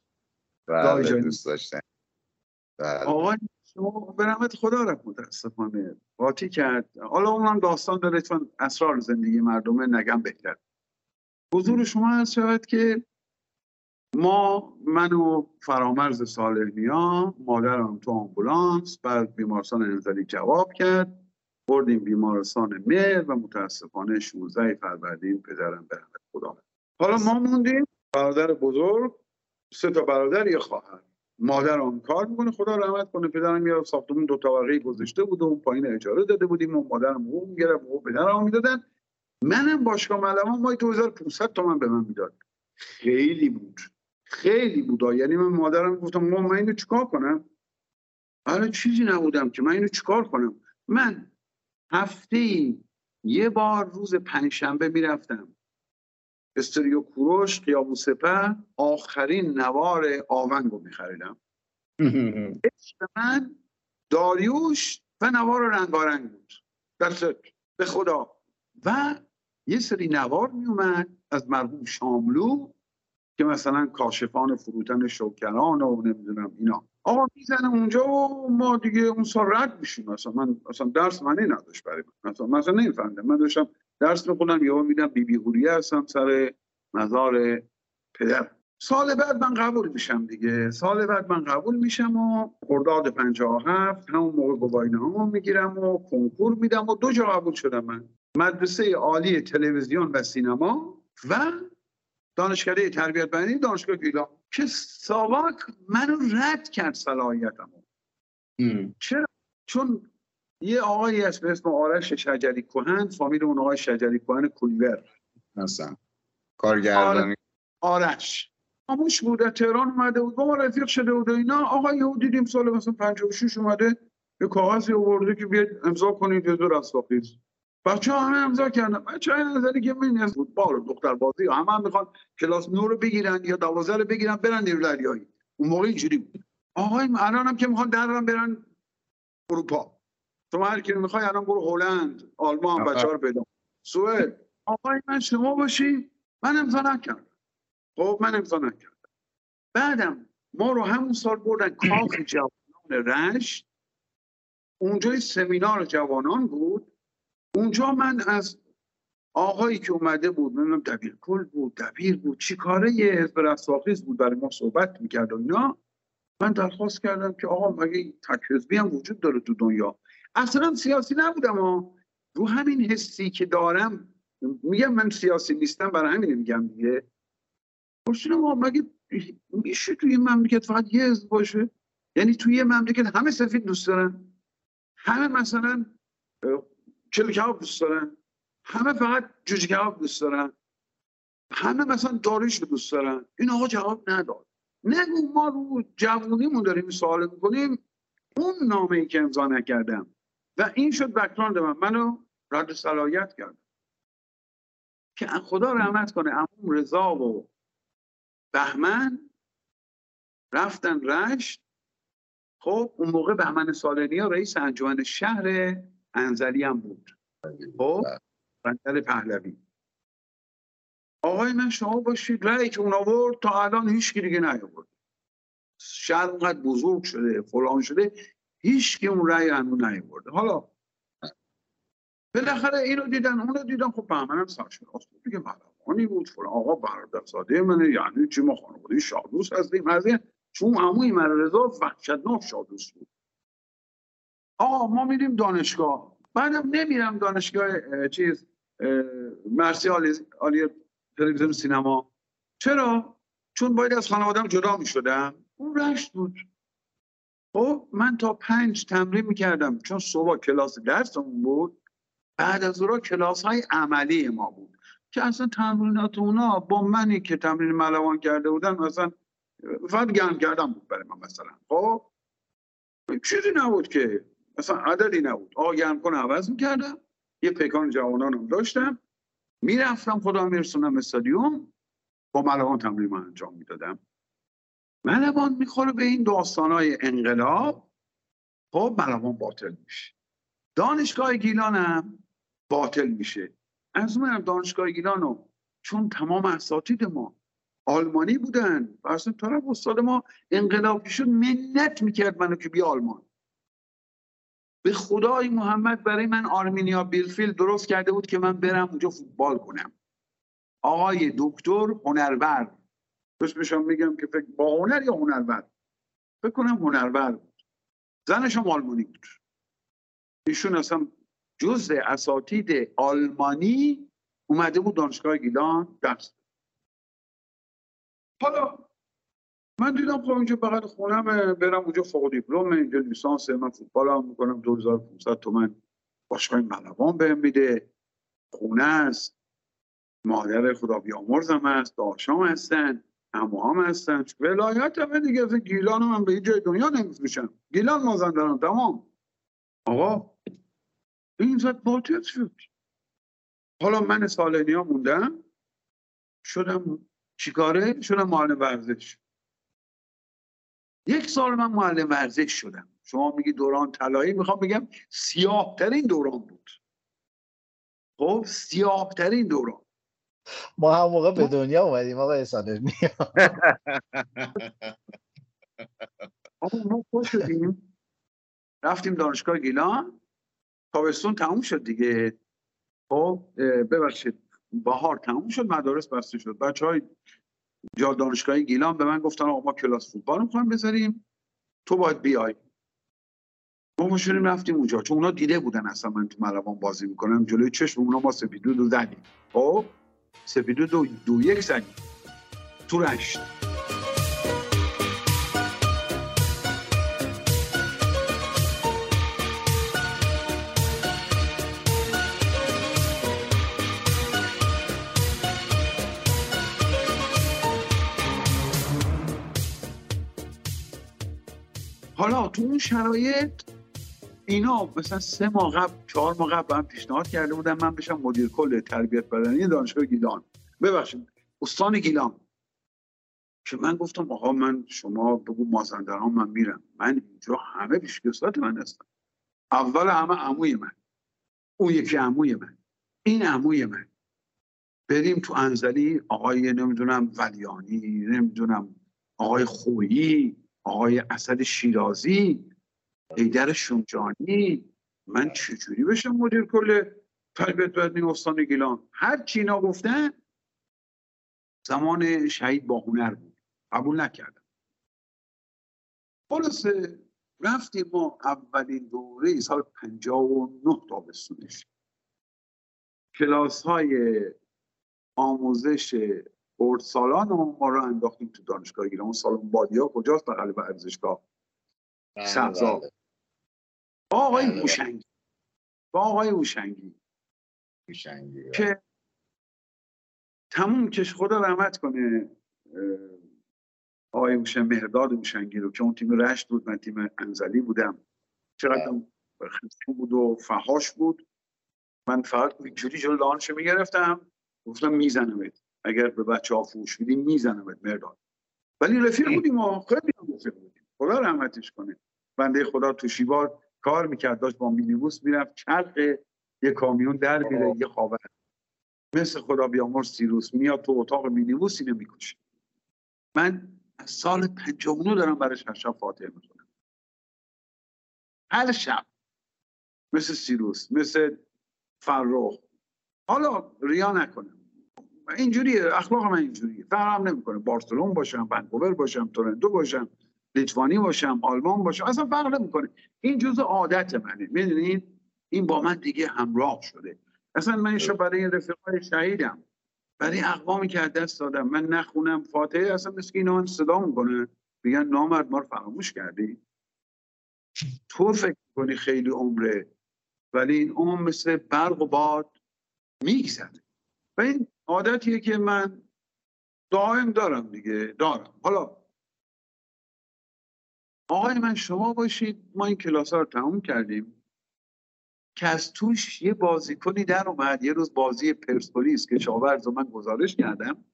بله، آقای به رحمت خدا رفت متاسفانه قاطی کرد. حالا اونم داستان داره چون اسرار زندگی مردمه نگم بهتر. حضور شما هست شود که ما من و فرامرز صالحنیا مادرم تو آمبولانس بعد بیمارستان انزلی جواب کرد. بردیم بیمارستان مهر و متاسفانه 16 فروردین پدرم به رحمت خدا حالا ما موندیم برادر بزرگ سه تا برادر یه خواهر. مادر اون کار می‌کنه خدا رحمت کنه پدرم یه ساختمون دو طبقه گذاشته بود و اون پایین اجاره داده بودیم و مادرم حقوق می‌گرفت و پدرم می‌دادن. منم باشگاه ملوان مای 2500 تومن به من می‌داد. خیلی بود. خیلی بود. یعنی من مادرم گفتم ما من اینو چیکار کنم؟ حالا چیزی نبودم که من اینو چیکار کنم؟ من هفته یه بار روز پنجشنبه می‌رفتم. استریو کوروش قیابو سپه آخرین نوار آونگ رو میخریدم. *laughs* عشق من داریوش و نوار رنگارنگ بود. دست به خدا. و یه سری نوار میومد از مرحوم شاملو که مثلا کاشفان فروتن شوکران و نمی‌دونم اینا. آقا می‌زنه اونجا و ما دیگه اون سال رد میشیم. مثلا من اصلا درس منی نداشت برای من. مثلا مثلا نمیفهمدم من داشتم درس می‌خونم یهو میدم بی بی هوریه هستم سر مزار پدر. سال بعد من قبول میشم دیگه. سال بعد من قبول میشم و خرداد 57 همون موقع گواهینه ها می‌گیرم و کنکور میدم و دو جا قبول شدم من. مدرسه عالی تلویزیون و سینما و دانشکده تربیت بدنی دانشگاه گیلان که ساواک منو رد کرد صلاحیتم چرا؟ چون یه آقایی هست به اسم آرش شجری کوهن فامیل اون آقای شجری کوهن کولیور مثلا کارگردانی. آرش. خاموش بود تهران اومده بود. با ما رفیق شده بود اینا. آقا یهو دیدیم سال مثلا 56 اومده یه کاغذی آورده که بیاد امضا کنید یه دور اساقیز بچه همه امضا کردن. بچه های نظری که من از فوتبال دختر بازی همه هم می‌خوان کلاس نور رو بگیرن یا دوازه رو بگیرن برن نیرو دریایی. اون موقع اینجوری بود. آقای الان هم که می‌خوان درن برن اروپا. تو هر کی می‌خوای الان برو هلند آلمان بچه ها رو پیدا سوئد. آقای من شما باشی؟ من امضا نکردم. خب من امضا نکردم. بعدم ما رو همون سال بردن کاخ *clears throat* جوانان رشت. اونجا سمینار جوانان بود. اونجا من از آقایی که اومده بود نمی‌دونم دبیر کل بود دبیر بود چی کاره یه حزب رستاخیز بود برای ما صحبت می‌کرد و اینا. من درخواست کردم که آقا مگه تک حزبی هم وجود داره تو دنیا؟ اصلا سیاسی نبودم ها رو همین حسی که دارم میگم من سیاسی نیستم برای همین میگم دیگه. پرسیدم مگه میشه توی مملکت فقط یه حزب باشه؟ یعنی توی یه مملکت همه سفید دوست دارن. همه مثلا کباب دوست دارن. همه فقط جوجه کباب دوست دارن. همه مثلا داریش دوست دارن. این آقا جواب نداد. نگو ما رو جوونیمون داریم این سوال می‌کنیم. اون نامه ای که امضا نکردم. و این شد بکراند من. منو رد صلاحیت کردم که خدا رحمت کنه امون رضا و بهمن رفتن رشت. خب اون موقع بهمن سالنی ها رئیس انجمن شهر انزلی هم بود. خب بندر پهلوی. آقای من شما باشید. رأی که اون آورد تا الان هیچ دیگه نیاورد. شهر اونقدر بزرگ شده فلان شده. هیچ که اون رأی هنوز نیاورده. حالا بالاخره اینو دیدن اونو دیدن خب بهمنم سرشناس بود دیگه ملوانی بود فلان آقا برادرزاده منه یعنی چی ما خانواده شادوس هستیم از این چون عموی من رضا وحشتناک شادوس بود. آقا ما میریم دانشگاه. بعدم نمیرم دانشگاه چیز مرسی عالی تلویزیون سینما. چرا؟ چون باید از خانوادم جدا می‌شدم. اون رشت بود. خب من تا پنج تمرین می‌کردم چون صبح کلاس درسمون بود. بعد از اون کلاس های عملی ما بود که اصلا تمرینات اونا با منی که تمرین ملوان کرده بودن مثلا فقط گرم کردم بود برای من مثلا. خب؟ چیزی نبود که مثلا عددی نبود. آقا گرم کن عوض می‌کردم. یه پیکان جوانانم داشتم. می‌رفتم خدا میرسونم استادیوم. با ملوان تمرین من انجام می‌دادم. ملوان می‌خوره به این داستانهای انقلاب. خب ملوان باطل میشه. دانشگاه گیلانم باطل میشه. از من دانشگاه گیلانو چون تمام اساتید ما آلمانی بودن و اصلا طرف استاد ما انقلابی شد منت می‌کرد منو که بیا آلمان. به خدای محمد برای من آرمینیا بیلفیل درست کرده بود که من برم اونجا فوتبال کنم. آقای دکتر هنرور بشم میگم که فکر با هنر یا هنرور؟ فکر کنم هنرور بود. زنش هم آلمانی بود. ایشون اصلا جز اساتید آلمانی اومده بود دانشگاه گیلان درس حالا من دیدم خب اینجا بغل خونم برم اونجا فوق دیپلم اینجا لیسانس من فوتبال هم می‌کنم. 2500 تومن باشگاه ملوان بهم میده. خونه است. مادر خدا بیامرزم هست داشام هستن. امو هم هستن. ولایت همه دیگه گیلان من به جای دنیا نمیفروشم. گیلان مازندران تمام. آقا این زد باطل شد. حالا من سالنی ها موندم شدم چیکاره؟ شدم معلم ورزش. یک سال من معلم ورزش شدم. شما میگی دوران طلایی می‌خوام بگم سیاه ترین دوران بود. خب سیاه ترین دوران. ما هم موقع به دنیا اومدیم آقای سالمی *laughs* ما خوش شدیم. رفتیم دانشگاه گیلان. تابستون تموم شد دیگه. خب ببخشید بهار تموم شد مدارس بسته شد. بچه های جا دانشگاه گیلان به من گفتن آقا ما کلاس فوتبال می‌خوایم بذاریم. تو باید بیای. ما شدیم رفتیم اونجا. چون اونا دیده بودن اصلا من تو ملوان بازی می‌کنم. جلوی چشم اونا ما سپیدو دو زدیم. خب؟ سپیدو دو, دو یک زدیم تو رشت. حالا تو اون شرایط اینا مثلا سه ماه قبل چهار ماه قبل هم پیشنهاد کرده بودن من بشم مدیر کل تربیت بدنی دانشگاه گیلان. ببخشید استان گیلان. که من گفتم آقا من شما بگو مازندران من میرم. من اینجا همه پیشکسات من هستم. اول همه عموی من. اون یکی عموی من. این عموی من. بریم تو انزلی آقای نمی‌دونم ولیانی نمی‌دونم آقای خویی آقای اسد شیرازی حیدر شونجانی من چجوری بشم مدیر کل تربیت بدنی استان گیلان؟ هر چی اینا گفتن زمان شهید با هنر بود. قبول نکردم. خلاصه رفتیم ما اولین دوره سال 59 تابستونش. کلاس های آموزش برد سالان ما رو انداختیم تو دانشگاه گیلان. اون سالن بادیا کجاست؟ بغل ورزشگاه سبزا با آقای هوشنگی. با آقای هوشنگی. که تموم کش خدا رحمت کنه آقای هوشن مهرداد هوشنگی رو که اون تیم رشت بود من تیم انزلی بودم. چقدر خیلی بود و فهاش بود. من فقط جوری جلو لانش می‌گرفتم. گفتم میزنمت. اگر به بچه ها فوش میدیم میزنمت مرداد ولی رفیق بودیم و خیلی هم رفیق بودیم. خدا رحمتش کنه. بنده خدا تو شیبار کار می‌کرد داشت با مینیبوس می‌رفت چرخ یه کامیون در میره یه خاور. مثل خدا بیامر سیروس میاد تو اتاق مینیبوس اینو می‌کشه. من از سال پنجمونو دارم برای هر شب فاتحه می‌کنم هر شب. مثل سیروس مثل فرخ. حالا ریا نکنم. اینجوری اخلاق من اینجوریه. فرقم نمی‌کنه. بارسلون باشم ونکوور باشم تورنتو باشم. لیتوانی باشم آلمان باشم اصلا فرق نمی‌کنه. این جزء عادت منه. می‌دونید؟ این با من دیگه همراه شده. اصلا من اینشو برای رفیقای شهیدم. برای اقوامی که از دست دادم. من نخونم فاتحه اصلا مثل اینا من صدا می‌کنه. میگن نامرد ما رو فراموش کردی؟ تو فکر کنی خیلی عمره ولی این عمر مثل برق و باد میگذره. و این عادتیه که من دائم دارم دیگه. دارم. حالا آقای من شما باشید. ما این کلاس ها رو تموم کردیم. که از توش یه بازیکنی در اومد. یه روز بازی پرسپولیس که شاورز من گزارش کردم.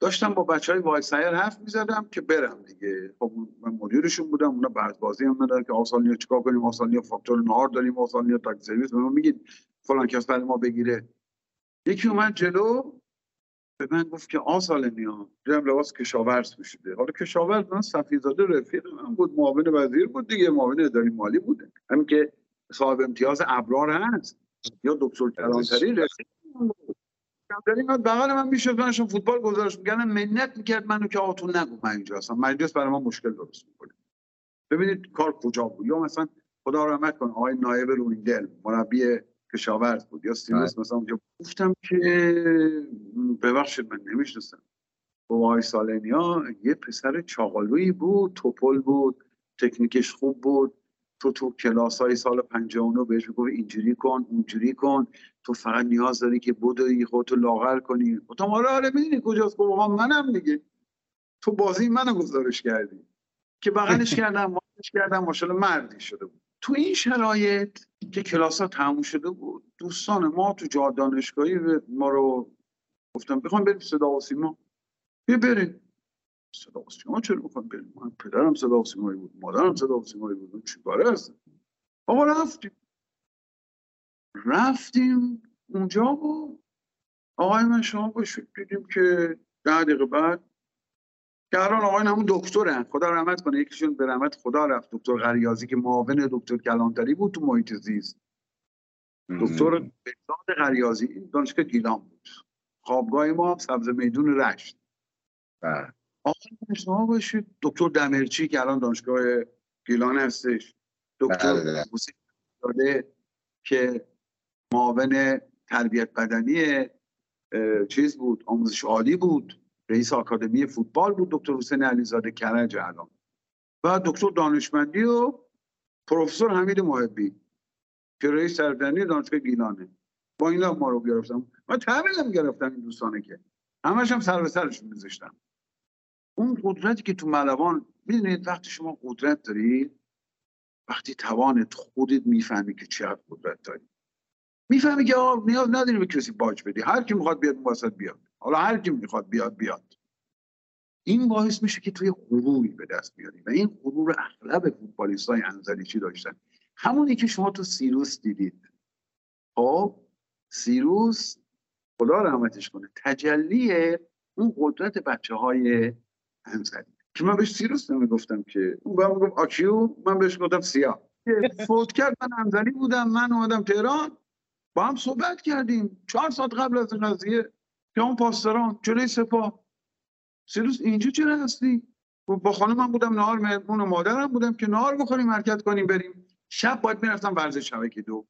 داشتم با بچه های وای سایر حرف می‌زدم که برم دیگه. خب من مدیرشون بودم. اونا بعد بازی هم ندارن که آسانیا چیکار کنیم؟ آسانیا فاکتور نهار داریم؟ آسانیا تاک سرویس؟ به میگید فلان کس برای ما بگیره. یکی اومد جلو. به من گفت که آسال نیا دیدم لباس کشاورز پوشیده. حالا کشاورز من صفیزاده رفیق من بود. معاون وزیر بود دیگه. معاون اداری مالی بوده. همین که صاحب امتیاز ابرار هست. یا دکتر کلانتری رفیق کلانتری من بغل من میشه منشون فوتبال گزارش می‌کردم منت می‌کرد منو که آتون نگو من اینجا هستم. مجلس برای ما مشکل درست می‌کنه. ببینید کار کجا بود. یا مثلا خدا رحمت کن آقای نایب رویندل مربی کشاورز بود. یا سیروس مثلا اونجا گفتم که ببخشید من نمی‌شناسم. وای سالنیا یه پسر چاقالویی بود توپل بود تکنیکش خوب بود. تو تو کلاس های سال 59 بهش می‌گفت اینجوری کن اونجوری کن. تو فقط نیاز داری که بدوی خودتو لاغر کنی. گفتم آره آره می‌دونی کجاست؟ گفت منم دیگه. تو بازی منو گزارش کردی. که بغلش *laughs* کردم مالش کردم ماشاءالله مردی شده بود. تو این شرایط که کلاس ها تموم شده بود دوستان ما تو جا دانشگاهی ما رو گفتم بخوام بریم صدا و سیما. بیا بریم. صدا و سیما چرا بخوام بریم؟ من پدرم صدا و سیمایی بود مادرم صدا و سیمایی بود چی کاره هستم آقا رفتیم. رفتیم اونجا بود آقای من شما باشید دیدیم که ده دقیقه بعد که الان آقای همون دکترن. خدا رحمت کنه. یکیشون به رحمت خدا رفت. دکتر غریازی که معاون دکتر کلانتری بود تو محیط زیست. دکتر بهزاد غریازی. دانشگاه گیلان بود. خوابگاه ما سبز میدون رشت. بله. آقای شما باشید. دکتر دمرچی که الان دانشگاه گیلان هستش. دکتر بله، بله. که معاون تربیت بدنی چیز بود آموزش عالی بود. رئیس آکادمی فوتبال بود دکتر حسین علیزاده کرج الان. و دکتر دانشمندی و پروفسور حمید محبی که رئیس سردنی دانشگاه گیلانه. با اینا ما رو گرفتم. من تحویلم گرفتم این دوستانه که. همش هم سر به سرشون میذاشتم. اون قدرتی که تو ملوان می‌دونید وقتی شما قدرت دارید وقتی توانت خودت می‌فهمی که چقدر قدرت داری. می‌فهمی که آقا نیاز نداری به کسی باج بدی. هر کی می‌خواد بیاد واسط بیاد. حالا هر کی می‌خواد بیاد بیاد. این باعث میشه که توی غروری به دست بیاری و این غرور اغلب فوتبالیست های انزلیچی داشتن؟ همونی که شما تو سیروس دیدید. خب سیروس خدا رحمتش کنه تجلی اون قدرت بچه های انزلی. که من بهش سیروس نمی‌گفتم که. اون به گفت آکیو من بهش گفتم سیاه. فوت کرد من انزلی بودم من اومدم تهران. با هم صحبت کردیم. چهار ساعت قبل از قضیه که اون پاسداران جلوی سپاه. سیروس اینجا چرا هستی؟ با خانم من بودم نهار مهمون و مادرم بودم که نهار بخوریم حرکت کنیم بریم. شب باید می‌رفتم ورزش شبکه دو.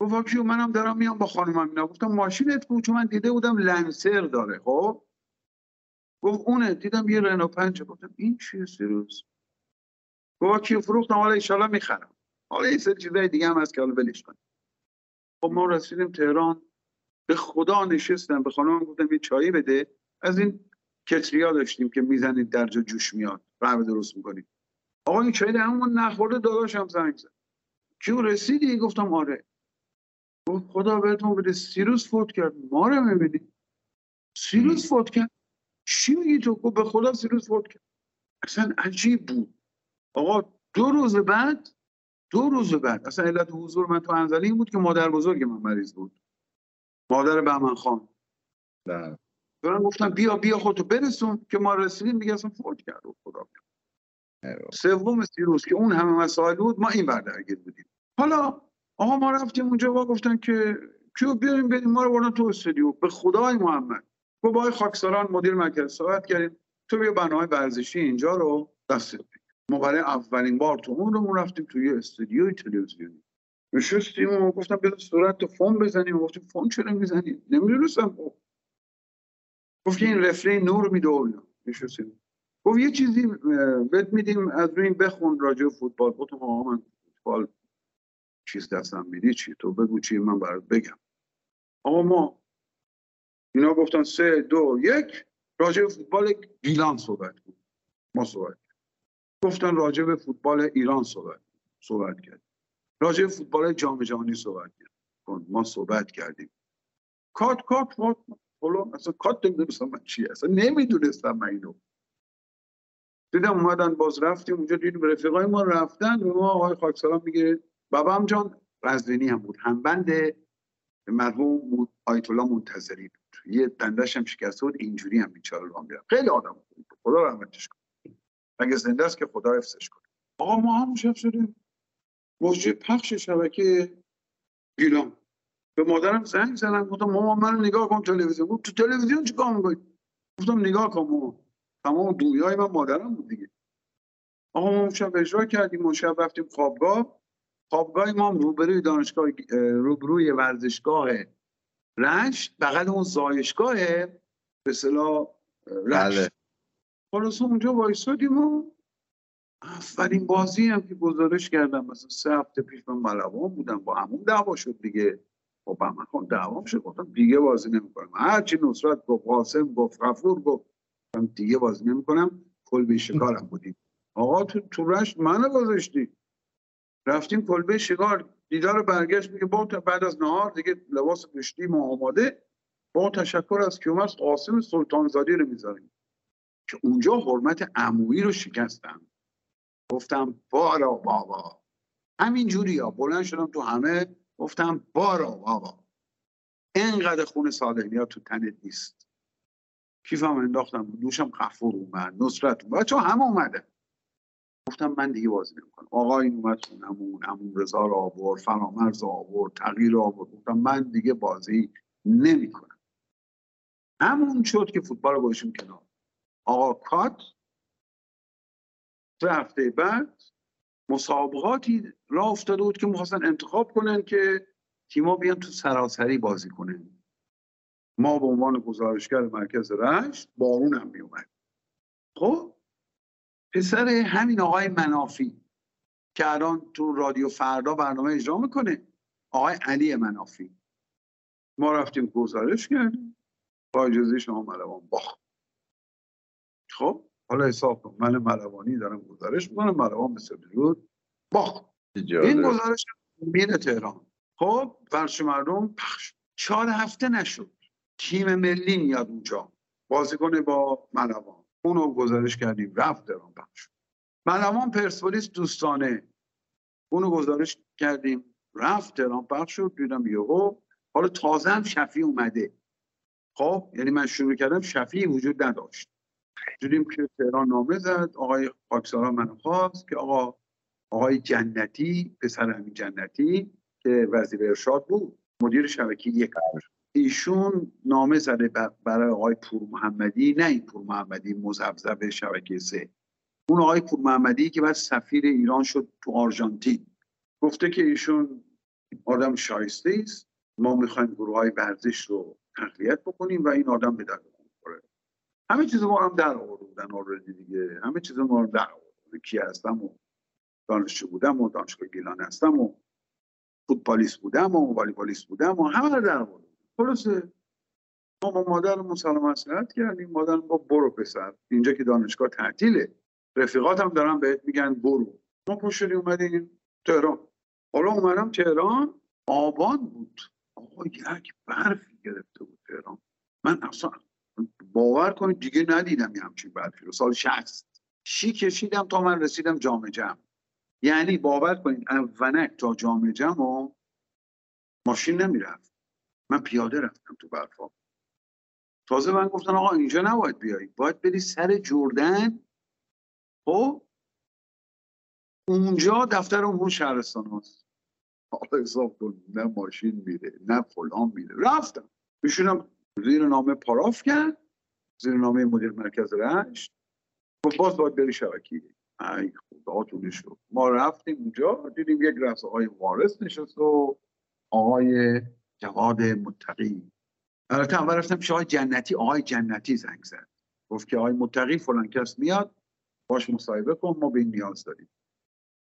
گفت کیو منم دارم میام با خانمم اینا گفتم ماشینت کو؟ چون من دیده بودم لنسر داره خب؟ گفت اونه. دیدم یه رنو پنج. گفتم این چیه سیروس گفت کیو فروختم. حالا ان می‌خرم. حالا یه سری چیزای دیگه هم هست که حالا کنیم. خب ما رسیدیم تهران. به خدا نشستم به خانم گفتم یه چایی بده. از این کتریا داشتیم که می‌زنید در جا جوش میاد. قهوه درست می‌کنید. آقا این چای همون نخورده داداشم زنگ زد. کیو رسیدی؟ گفتم آره. گفت خدا بهتون بده. سیروس فوت کرد. ما رو می‌بینی؟ سیروس فوت کرد. چی میگی تو؟ گفت به خدا سیروس فوت کرد. اصلا عجیب بود. آقا دو روز بعد دو روز بعد اصلا علت حضور من تو انزلی بود که مادر بزرگ من مریض بود. مادر بهمن خان. بله. من گفتم بیا بیا خودتو برسون که ما رسیدیم دیگه اصلا فوت کرد خدا سوم سیروس که اون همه مسائل بود ما این بر درگیر بودیم. حالا آقا ما رفتیم اونجا و گفتن که کیو بیاریم بریم ما رو بردن تو استودیو. به خدای محمد. با بای خاکساران مدیر مرکز صحبت کردیم. تو بیا برنامه ورزشی اینجا رو دست ما برای اولین بار تو اون رو رفتیم توی استودیوی تلویزیونی. نشستیم و گفتم بذار صورت تو فون بزنیم. گفتیم فون چرا می‌زنیم نمی‌دونستم. گفت که این رفره نور میده نشستیم. گفت یه چیزی بهت میدیم از روی این بخون راجع فوتبال. گفتم آقا من فوتبال چیز دستم میدی چی؟ تو بگو چی من برات بگم. آقا ما اینا گفتن سه دو یک. راجع فوتبال گیلان صحبت کن. ما صحبت گفتن راجع فوتبال ایران صحبت صحبت کرد راجع فوتبال جام جهانی صحبت کن ما صحبت کردیم. کات کات کات. اصلا کات نمی‌دونستم من چیه اصلا نمی‌دونستم من اینو. دیدم اومدن باز رفتیم اونجا دیدیم رفیقای ما رفتن. به ما آقای خاکساران میگه بابام جان قزوینی هم بود. همبند مرحوم آیت الله منتظری بود. یه دندش هم شکسته بود اینجوری هم بیچاره راه می‌رفت. خیلی آدم بود. خدا رحمتش کنه. اگه زنده است که خدا حفظش کنه؟ آقا ما هم شب شدیم. موجه پخش شبکه گیلان. به مادرم زنگ زدم گفتم مامان من نگاه کن تلویزیون. گفت تو تلویزیون چیکار می‌کنی؟ گفتم نگاه کن مامان تمام دنیای من مادرم بود دیگه. آقا ما شب اجرا کردیم ما شب رفتیم خوابگاه. خوابگاه ما روبروی دانشگاه روبروی ورزشگاه رشت بغل اون زایشگاه به صلاح رشت. بله. خلاص اونجا وایسادیم و اولین بازی هم که گزارش کردم. مثلا سه هفته پیش من ملوان بودم. با همون دعوا شد دیگه. با بهمن خان دعوام شد گفتم دیگه بازی نمی‌کنم. هرچی نصرت گفت قاسم گفت غفور گفت دیگه بازی نمی‌کنم. کلبه شکارم بودیم. آقا تو تو رشت منو گذاشتی. رفتیم کلبه شکار. دیدار برگشت میگه با بعد از نهار دیگه لباس پشتیم و آماده. با تشکر از کیومرس قاسم سلطانزادی رو می‌ذاریم. که اونجا حرمت عمویی رو شکستم. گفتم بارا بابا. همین جوری ها بلند شدم تو همه گفتم بارا بابا. اینقدر خون صالحی ها تو تنت نیست. کیفم انداختم دوشم قفور اومد نصرت اومد بچه همه اومده. گفتم من دیگه بازی نمی‌کنم. آقا این اومد خونمون همون رضا رو آورد فرامرز آورد تغییر آورد. گفتم من دیگه بازی نمی‌کنم. همون شد که فوتبال رو گذاشتیم کنار. آقا کات سه هفته بعد مسابقاتی را افتاده بود که می‌خواستن انتخاب کنن که تیما بیان تو سراسری بازی کنن. ما به عنوان گزارشگر مرکز رشت بارون هم میومد خب پسر همین آقای منافی که الان تو رادیو فردا برنامه اجرا می‌کنه آقای علی منافی. ما رفتیم گزارش کردیم. با اجازه شما ملوان باخت. خب حالا حساب کن. من ملوانی دارم گزارش می‌کنم ملوان مثل درود. باخت. این گزارش میره تهران. خب ورش مردم پخش. چهار هفته نشد. تیم ملی میاد اونجا. بازی کنه با ملوان. اونو گزارش کردیم رفت دران پخش ملوان پرسپولیس دوستانه. اونو گزارش کردیم رفت تهران پخش شد. دیدم یهو. حالا تازه هم شفی اومده. خب یعنی من شروع کردم شفی وجود نداشت. دیدیم که تهران نامه زد. آقای خاکسارا من خواست که آقا آقای جنتی پسر همین جنتی که وزیر ارشاد بود مدیر شبکه یک ایشون نامه زده برای آقای پور محمدی نه این پور محمدی مزبزب شبکه سه. اون آقای پور محمدی که بعد سفیر ایران شد تو آرژانتین. گفته که ایشون آدم شایسته است ما می‌خوایم گروه های ورزش رو تقویت بکنیم و این آدم به همه چیز ما هم در آورده بودن دیگه. همه چیز ما رو در آورده کی هستم و دانشجو بودم و دانشگاه گیلان هستم و فوتبالیست بودم و والیبالیست بودم و همه رو در آورده خلاصه. ما با مادرمون سلام مسئلت کردیم. مادرم با برو پسر. اینجا که دانشگاه تعطیله. رفیقاتم دارم بهت میگن برو. ما پشت اومدیم تهران. حالا اومدم تهران. آبان بود. آقا یک برفی گرفته بود تهران. من اصلا باور کنید دیگه ندیدم یه همچین برفی رو. سال 60 شی کشیدم تا من رسیدم جامعه جمع. یعنی باور کنید اونک تا جامعه جمع و ماشین نمی‌رفت. من پیاده رفتم تو برفا. تازه من گفتن آقا اینجا نباید بیایی. باید بری سر جردن. خب؟ اونجا دفتر امور شهرستان هست حالا حساب کن نه ماشین میره نه فلان میره. رفتم. میشونم زیر نامه پاراف کرد زیر نامه مدیر مرکز رشت. گفت باز باید بری شبکی ای خدا شد. ما رفتیم اونجا دیدیم یک رفت آقای وارث نشست و آقای جواد متقی. البته اول رفتم پیش آقای جنتی. آقای جنتی زنگ زد. گفت که آقای متقی فلان کس میاد باش مصاحبه کن ما به این نیاز داریم.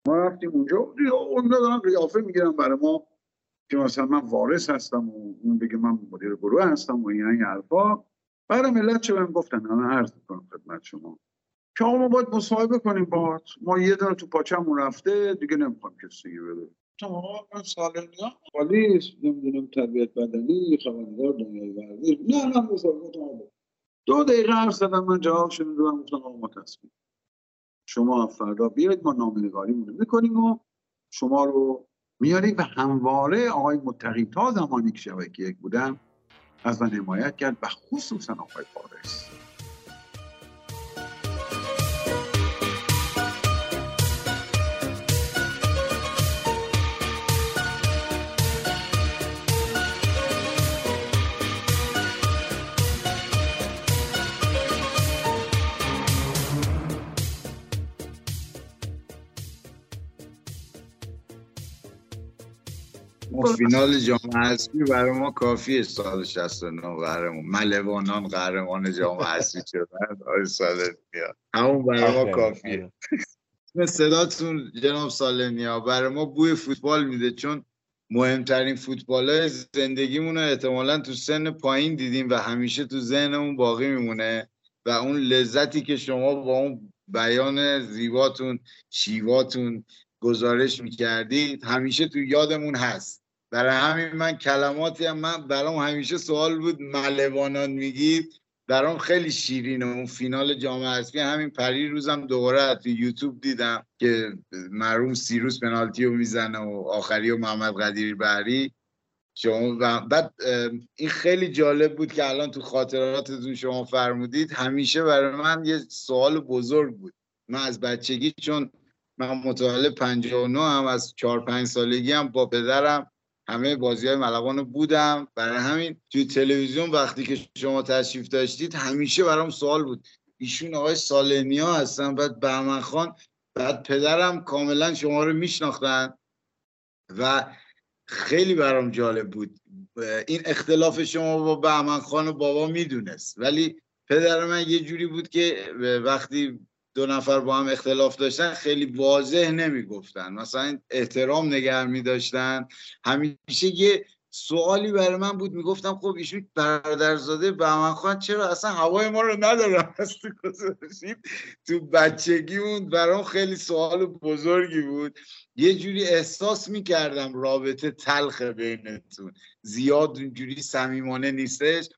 ما رفتیم اونجا اون دارن قیافه می‌گیرن برای ما. که مثلا من وارث هستم و اون بگه من مدیر گروه هستم و این این حرفا برای ملت چه بهم گفتن؟ من عرض کنم خدمت شما. که آقا ما باید مصاحبه کنیم با ما یه دونه تو پاچمون رفته دیگه نمی‌خوام کسی بده آقا من سالنیا پلیس نمی‌دونم تربیت بدنی خبرنگار دنیای ورزش نه نه مصاحبه دو دقیقه حرف زدم من جواب شنیدم گفتم آقا ما تصمیم. شما فردا بیاید ما نامنگاری می‌کنیم و شما رو میاریم و همواره آقای متقی تا زمانی که شبکه یک بودن از من حمایت کرد و خصوصا آقای فارس. فینال جام حذفی برای ما کافیه سال 69 قهرمان. ملوانان قهرمان جام حذفی شدن. آقای سالنیا همون برای ما کافیه. صداتون جناب سالنیا برای ما بوی فوتبال میده چون مهمترین فوتبال های زندگیمون رو احتمالا تو سن پایین دیدیم و همیشه تو ذهنمون باقی میمونه و اون لذتی که شما با اون بیان زیباتون شیواتون گزارش می‌کردید همیشه تو یادمون هست. برای همین من کلماتی هم من برام همیشه سوال بود ملوانان میگید؟ برام خیلی شیرینه. اون فینال جام حذفی همین پری روزم دوباره تو یوتیوب دیدم که مرحوم سیروس پنالتی رو می‌زنه و آخری و محمد قدیر بری شما بعد این خیلی جالب بود که الان تو خاطراتتون شما فرمودید. همیشه برای من یه سوال بزرگ بود. من از بچگی چون من متولد 59 هم از 4 5 سالگی هم با پدرم همه بازی های ملوان بودم. برای همین توی تلویزیون وقتی که شما تشریف داشتید همیشه برام سوال بود. ایشون آقای سالنیا هستن بعد بهمن خان بعد پدرم کاملا شما رو میشناختن. و خیلی برام جالب بود. این اختلاف شما با بهمن خان و بابا می‌دونست. ولی پدر من یه جوری بود که وقتی دو نفر با هم اختلاف داشتن خیلی واضح نمی‌گفتن. مثلا احترام نگه می داشتن همیشه یه سوالی برای من بود می‌گفتم خب ایشون برادرزاده بهمن خان چرا اصلا هوای ما رو ندارم *laughs* تو بچگیمون. برام خیلی سوال بزرگی بود. یه جوری احساس می‌کردم رابطه تلخ بینتون. زیاد اونجوری صمیمانه نیستش.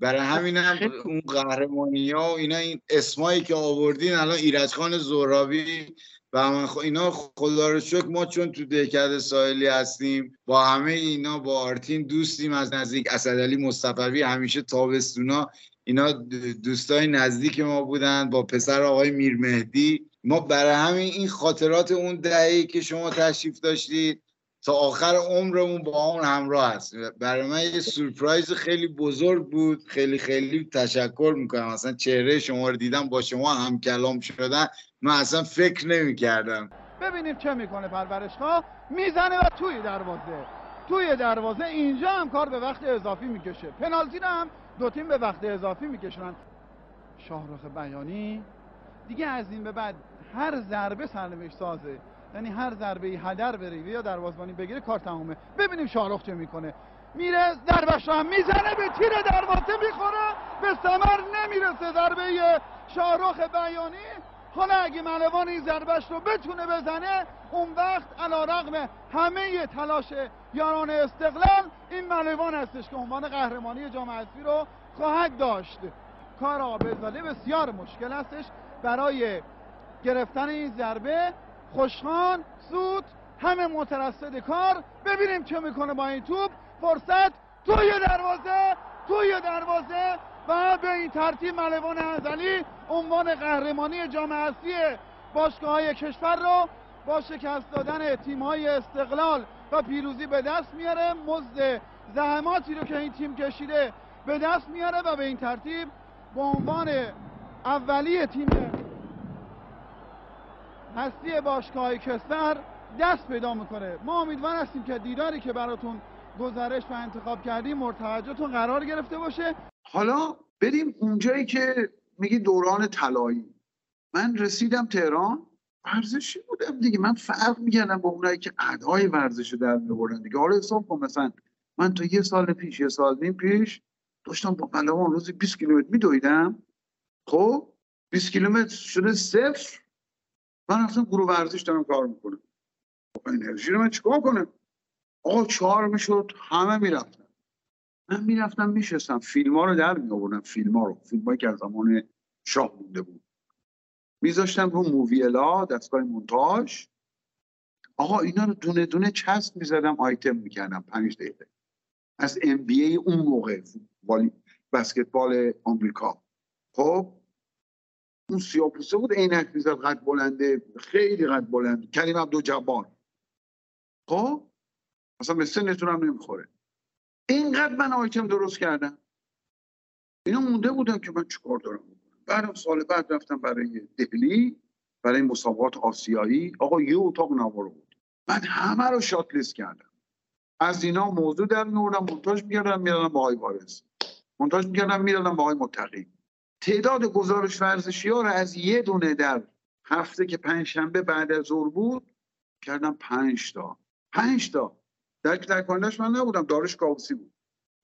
برای همین هم اون قهرمانی ها و اینا این اسمایی که آوردین الان ایرج خان زهرابی و اینا خدا رو شکر ما چون تو دهکده ساحلی هستیم با همه اینا با آرتین دوستیم از نزدیک اسدعلی مصطفی همیشه تابستونا اینا دوستای نزدیک ما بودن با پسر آقای میرمهدی. ما برای همین این خاطرات اون دهی که شما تشریف داشتید تا آخر عمرمون با اون همراه هست. برای من یه سورپرایز خیلی بزرگ بود. خیلی خیلی تشکر می‌کنم. اصلا چهره شما رو دیدم با شما هم کلام شدن. من اصلا فکر نمی کردم ببینیم چه می‌کنه پرورشگاه. می‌زنه و توی دروازه. توی دروازه اینجا هم کار به وقت اضافی می‌کشه. پنالتی هم دو تیم به وقت اضافی می‌کشن. شاهرخ بیانی. دیگه از این به بعد هر ضربه سرنوشت سازه. یعنی هر ضربه ای هدر بره یا دروازه‌بانی بگیره کار تمومه. ببینیم شاهرخ چه می‌کنه. میره ضربش هم می‌زنه به تیر دروازه می‌خوره به ثمر نمی‌رسه. ضربه شاهرخ بیانی. حالا اگه ملوان این ضربش رو بتونه بزنه اون وقت علا رقم همه تلاش یاران استقلال این ملوان هستش که عنوان قهرمانی جام رو خواهد داشت. کار آبزاده بسیار مشکل هستش. برای گرفتن این ضربه خوشخان زود همه مترصد کار. ببینیم چه می‌کنه با این توپ. فرصت توی دروازه توی دروازه و به این ترتیب ملوان ازلی عنوان قهرمانی جام حذفی باشگاه های کشور رو با شکست دادن تیم های استقلال و پیروزی به دست میاره. مزد زحماتی رو که این تیم کشیده به دست میاره و به این ترتیب به عنوان اولی تیم هستی باشگاه کسر دست پیدا می‌کنه. ما امیدوار هستیم که دیداری که براتون گزارش و انتخاب کردیم مرتوجهتون قرار گرفته باشه. حالا بریم اونجایی که میگی دوران طلایی. من رسیدم تهران. ورزشی بودم دیگه. من فرق می‌کردم با اونایی که ادای ورزش در میبردن دیگه. حالا حساب کن مثلا. من تا یه سال پیش یه سال نیم پیش داشتم با پلوان روزی 20 کیلومتر میدویدم. خب 20 کیلومتر شده صفر. من اصلا گروه ورزش دارم کار می‌کنم. خب انرژی رو من چیکار کنم؟ آقا چهار می‌شد همه می‌رفتن. من می‌رفتم میشستم. فیلم ها رو در می آوردم فیلم ها رو. فیلم که از زمان شاه مونده بود. میذاشتم رو موویلا دستگاه مونتاژ. آقا اینا رو دونه دونه چسب می‌زدم آیتم می‌کردم پنج دقیقه. از ام بی ای اون موقع بسکتبال آمریکا. خب اون سیاپوسه بود عینک می‌زد قد بلنده خیلی قد بلند کریم عبدو جبار خب؟ اصلا به سنتون هم نمی‌خوره. اینقدر من آیتم درست کردم؟ اینا مونده بودن که من چیکار دارم بعدم سال بعد رفتم برای دهلی برای مسابقات آسیایی. آقا یه اتاق نوارو بود. من همه رو شات لیست کردم. از اینا موضوع در میوردم مونتاژ می‌کردم می‌دادم با آقای وارث. مونتاژ می‌کردم می‌دادم با آقای متقی. تعداد گزارش ورزشی ها رو از یه دونه در هفته که پنج شنبه بعد از ظهر بود کردم پنج تا. پنج تا. در تکانداش من نبودم دارش کاوسی بود.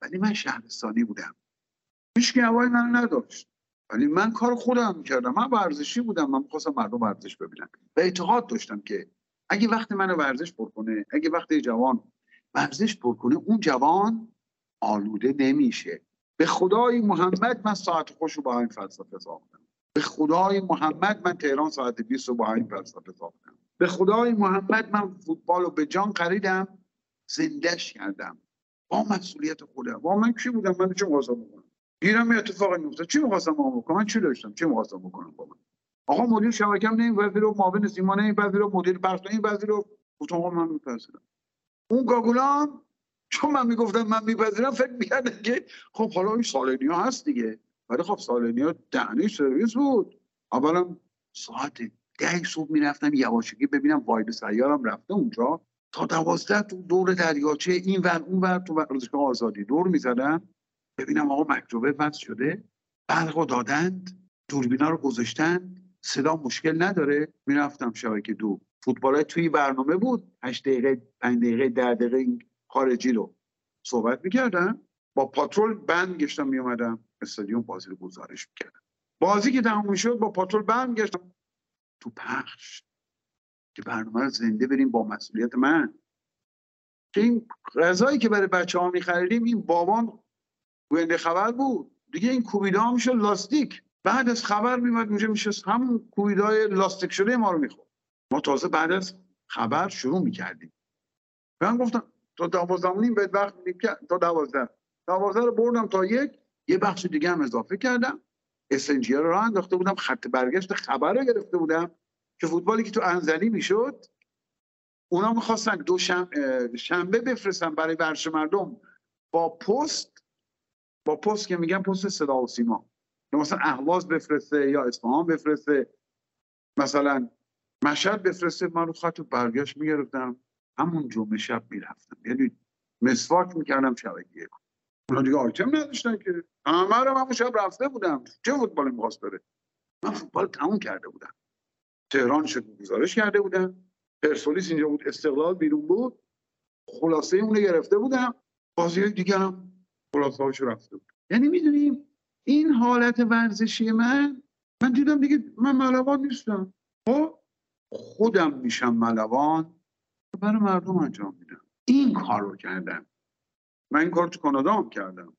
ولی من شهرستانی بودم. هیچ که هوای من نداشت. ولی من کار خودم می‌کردم من ورزشی بودم. من می‌خواستم مردم ورزش ببینم و اعتقاد داشتم که اگه وقت من ورزش پر کنه اگه وقت جوان ورزش پر کنه اون جوان آلوده نمیشه. به خدای محمد من ساعت خوش رو با این فلسفه ساختم. به خدای محمد من تهران ساعت 20 رو با این فلسفه ساختم. به خدای محمد من فوتبال رو به جان خریدم زندهش کردم. با مسئولیت خودم. با من کی بودم من چه می‌خواستم بکنم؟ گیرم یه اتفاق میفته چی می‌خواستم بکنم؟ من چی داشتم؟ چی می‌خواستم بکنم با من؟ آقا مدیر شبکه‌م نمی‌پذیره رو معاون سیما نمی‌پذیره رو مدیر برق نمی‌پذیره رو. گفتم من می‌پذیرم. اون گاگولان چون من می‌گفتم من میپذیرم فکر می‌کردن که خب حالا این سالنیا هست دیگه. ولی خب سالنیا دهنه سرویس بود. اولا ساعت ده صبح می‌رفتم یواشکی ببینم واید سیارم رفته اونجا. تا دوازده تو دور دریاچه این ور اون ور تو ورزشگاه آزادی دور می‌زدم. ببینم آقا مکتوبه وصل شده. برق دادند دوربینا رو گذاشتن صدا مشکل نداره. می‌رفتم شبکه دو. فوتبال توی برنامه بود. 8 دقیقه 5 دقیقه 10 دقیقه خارجی رو صحبت می‌کردم. با پاترول بند گشتم میومدم استادیوم بازی رو گزارش می‌کردم. بازی که تموم می‌شد با پاترول بند گشتم. تو پخش که برنامه رو زنده بریم با مسئولیت من. که این غذایی که برای بچه ها میخریدیم این بابان گوینده خبر بود. دیگه این کوبیده ها میشه لاستیک. بعد از خبر میمد اونجا میشه همون کوبیده های لاستیک شده ما رو می‌خورد. ما تازه بعد از خبر شروع می‌کردیم. من گفتم تا دوازده نیم به وقت تا دوازده. دوازده رو بردم تا یک یه بخش دیگه هم اضافه کردم. اسنجی رو راه انداخته بودم خط برگشت خبر رو گرفته بودم که فوتبالی که تو انزلی می‌شد اونا می‌خواستن دو شنبه بفرستن برای ورش مردم با پست با پست که میگن پست صدا و سیما. که مثلا اهواز بفرسته یا اصفهان بفرسته. مثلا مشهد بفرسته من رو خط برگشت می‌گرفتم. همون جمعه شب می‌رفتم. یعنی مسواک می‌کردم شبکه اونا دیگه آیتم نداشتن که. همه رو همون شب رفته بودم. چه فوتبال می‌خواست داره من فوتبال تموم کرده بودم. تهران شد گزارش کرده بودم. پرسپولیس اینجا بود استقلال بیرون بود. خلاصه اون گرفته بودم. بازی دیگه هم خلاصه رفته بود. یعنی می‌دونیم این حالت ورزشی من من دیدم دیگه من ملوان نیستم. خب خودم میشم ملوان. برای مردم انجام میدم. این کار رو کردم. من این کار تو کانادا هم کردم.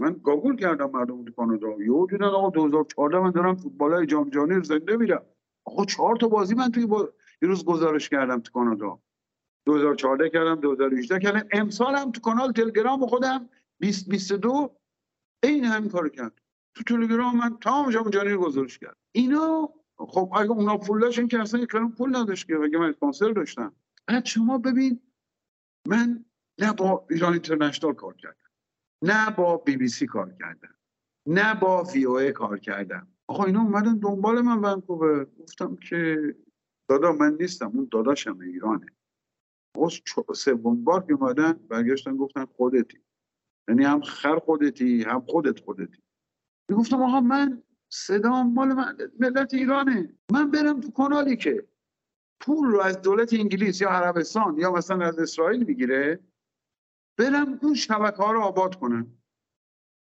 من گاگل کردم مردم تو کانادا. یهو دیدن آقا 2014 من دارم فوتبال جام جهانی رو زنده میرم. آقا چهار تا بازی من توی با... یه روز گزارش کردم تو کانادا. 2014 کردم 2018 کردم. امسال هم تو کانال تلگرام خودم 2022 این همین کارو کرد. تو تلگرام من تمام جام جهانی رو گزارش کردم. اینا خب اگه اونا پول داشتن که اصلا یک پول نداشت که اگه من اسپانسر داشتم. بعد شما ببین من نه با ایران اینترنشنال کار کردم نه با بی بی سی کار کردم نه با وی او کار کردم. آقا اینا اومدن دنبال من ونکوور. گفتم که دادا من نیستم اون داداشم ایرانه. سوم بار که اومدن برگشتن گفتن خودتی. یعنی هم خر خودتی هم خودت خودتی. گفتم آقا من صدام مال ملت ایرانه. من برم تو کانالی که پول رو از دولت انگلیس یا عربستان یا مثلا از اسرائیل می‌گیره برم اون شبکه ها رو آباد کنم.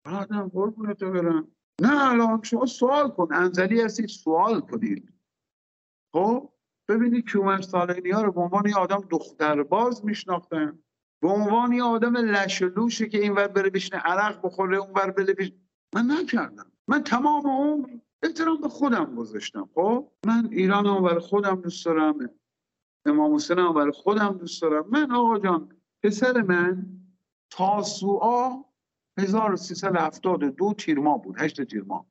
بعدم قربونه تو برم. نه الان شما سوال کن. انزلی هستید سوال کنید. خب ببینید کیومرث سالینی ها رو به عنوان یه آدم دخترباز میشناختن. به عنوان یه آدم لشلوشه که این ور بره بشینه عرق بخوره اون ور بره بشینه. من نکردم. من تمام عمر احترام به خودم گذاشتم. خب؟ من ایران هم برای خودم دوست دارم. امام حسین هم برای خودم دوست دارم. من آقا جان پسر من تاسوعا 1372 تیر ماه بود هشت تیر ماه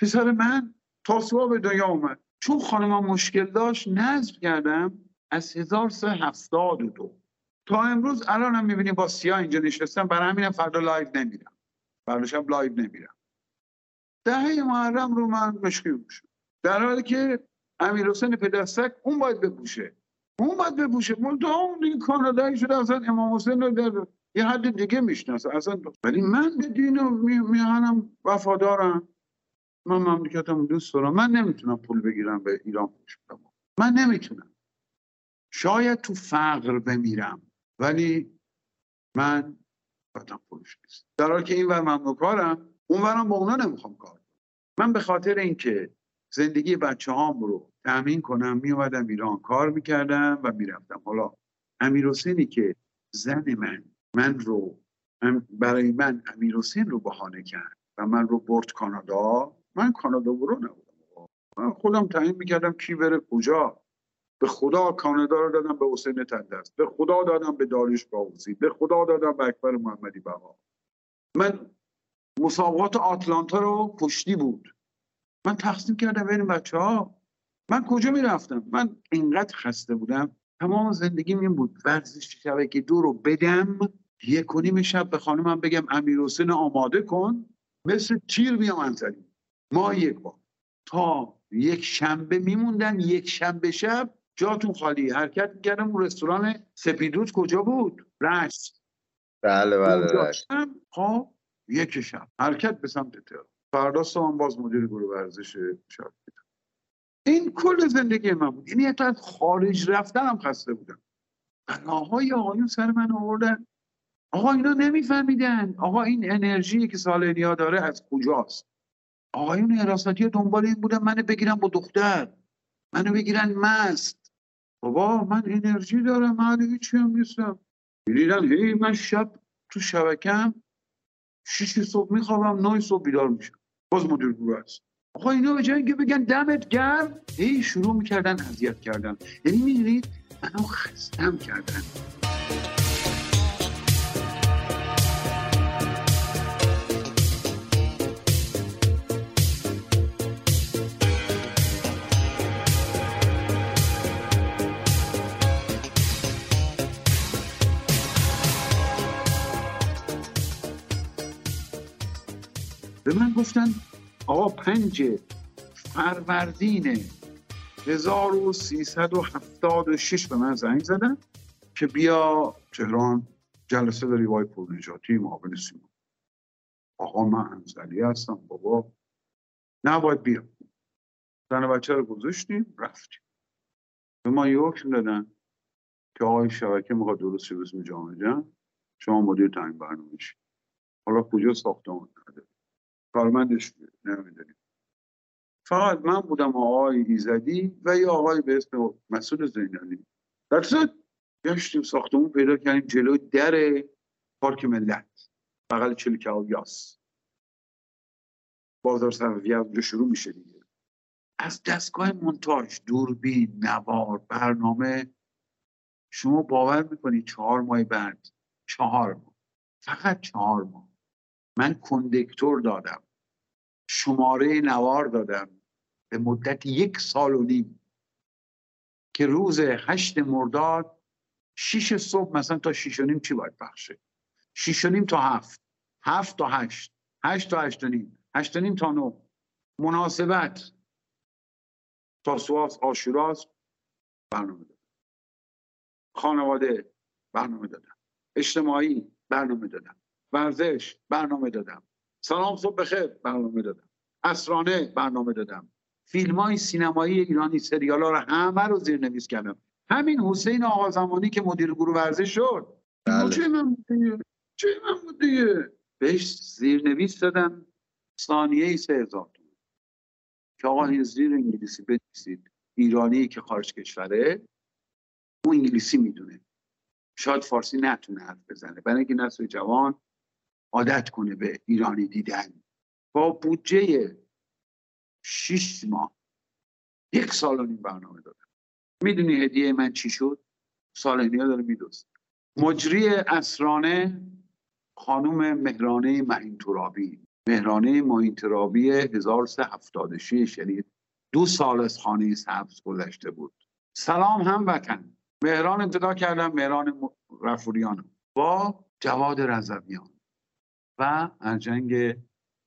پسر من تاسوعا به دنیا اومد. چون خانمم مشکل داشت نصب کردم از 1372 تا امروز الان هم می‌بینیم با سیاه اینجا نشستم برای همینم فردا لایو نمیرم. فردا شب live نمیرم. دهه محرم رو من مشکی می‌پوشم در حالی که امیر حسین پدرسگ اون باید بپوشه. اون باید بپوشه. منتها اون این کانادایی شده اصلا امام حسین رو در یه حد دیگه می‌شناسه. اصلا ولی من به دین و میهنم وفادارم. من مملکتم دوست دارم. من نمی‌تونم پول بگیرم به ایران پوش من نمی‌تونم. شاید تو فقر بمیرم ولی من بدم پولش نیست در حالی که این ور من کارم اون ورم با اونا نمی‌خوام کار من به خاطر اینکه زندگی بچه هام رو تأمین کنم می اومدم ایران کار می‌کردم و می‌رفتم. حالا امیر حسینی که زن من من رو برای من امیر حسین رو بهانه کرد و من رو برد کانادا من کانادا برو نبودم. من خودم تعیین می‌کردم کی بره کجا. به خدا کانادا رو دادم به حسین تندست به خدا دادم به داریش باوزی. به خدا دادم به اکبر محمدی بها من مسابقات آتلانتا رو پشتی بود. من تقسیم کردم بین بچه ها من کجا می‌رفتم؟ من اینقدر خسته بودم. تمام زندگی این بود. ورزش شبکه دو رو بدم. یک و نیم شب به خانمم بگم امیر حسین آماده کن. مثل تیر میام انزلی ما یک بار. تا یک شنبه میموندن یک شنبه شب جاتون خالی. حرکت می‌کردم اون رستوران سپیدوت. کجا بود؟ رشت. بله بله خب یک شب حرکت به سمت تهران. فردا هم باز مدیر گروه ورزش شب این کل زندگی من بود. یعنی حتی خارج رفتن هم خسته بودم. بلاهای آقایون سر من آوردن. آقا اینا نمیفهمیدن. آقا این انرژی که سالنیا داره از کجاست؟ آقایون حراستی دنبال این بودن منو بگیرن با دختر. منو بگیرن مست. بابا من انرژی دارم. من هیچی هم نیستم. هی من شب تو شبکم شیش صبح میخوابم نه صبح بیدار میشم. باز مدیر گروه هست آقا اینا به جایی که بگن دمت گرم هی شروع می‌کردن اذیت کردن. یعنی می‌دونید؟ منو خستم کردن. به من گفتن آقا پنج فروردین 1376 به من زنگ زدن که بیا تهران جلسه داری وای پور نجاتی معاون سیما آقا من انزلی هستم بابا. نباید بیام زن بچه رو گذاشتیم رفتیم. به ما یه حکم دادن که آقای شبکه می‌خواد درست شه بسم جامعه شما مدیر تعیین برنامه حالا کجا ساختمان نداره کارمندش نمی‌دونیم فقط من بودم آقای ایزدی و یه آقای به اسم مسئول زینالی درصد گشتیم ساختمون پیدا کردیم جلو در پارک ملت. بغل چلکه یاس بازار صفوی اونجا شروع میشه دیگه. از دستگاه منتاج دوربین نوار برنامه. شما باور می‌کنید چهار ماه بعد؟ چهار ماه. فقط چهار ماه. من کندکتور دادم. شماره نوار دادم. به مدت یک سال و نیم. که روز هشت مرداد شیش صبح مثلا تا شیش و نیم چی باید بخشه؟ شیش و نیم تا هفت. هفت تا هشت. هشت تا هشت و نیم. هشت و نیم تا نو مناسبت. تا سواس آشوراز برنامه دادم. خانواده برنامه دادم. اجتماعی برنامه دادم. ورزش برنامه دادم. سلام صبح بخیر برنامه دادم. اسرانه برنامه دادم. فیلم های سینمایی ایرانی سریال ها رو همه رو زیر نویس کردم. همین حسین آقا زمانی که مدیر گروه ورزش شد. بله. چه من دیگه؟ چه من بود دیگه؟ بهش زیر نویس دادم. ثانیه ای سه هزار که آقا این زیر انگلیسی بنویسید. ایرانی که خارج کشوره اون انگلیسی می‌دونه. شاید فارسی نتونه حرف بزنه. برای اینکه نسل جوان عادت کنه به ایرانی دیدن. با بودجه شیش ماه. یک سال و نیم برنامه دادم می‌دونی هدیه من چی شد؟ سالنی ها داره میدوست مجری اسرانه خانوم مهرانه معین ترابی مهرانه معین ترابی 1376 یعنی دو سال از خانه سبز گذشته بود. سلام هم وطن. مهران ابتدا کردم. مهران رفوریان با جواد رضویان. و ارجنگ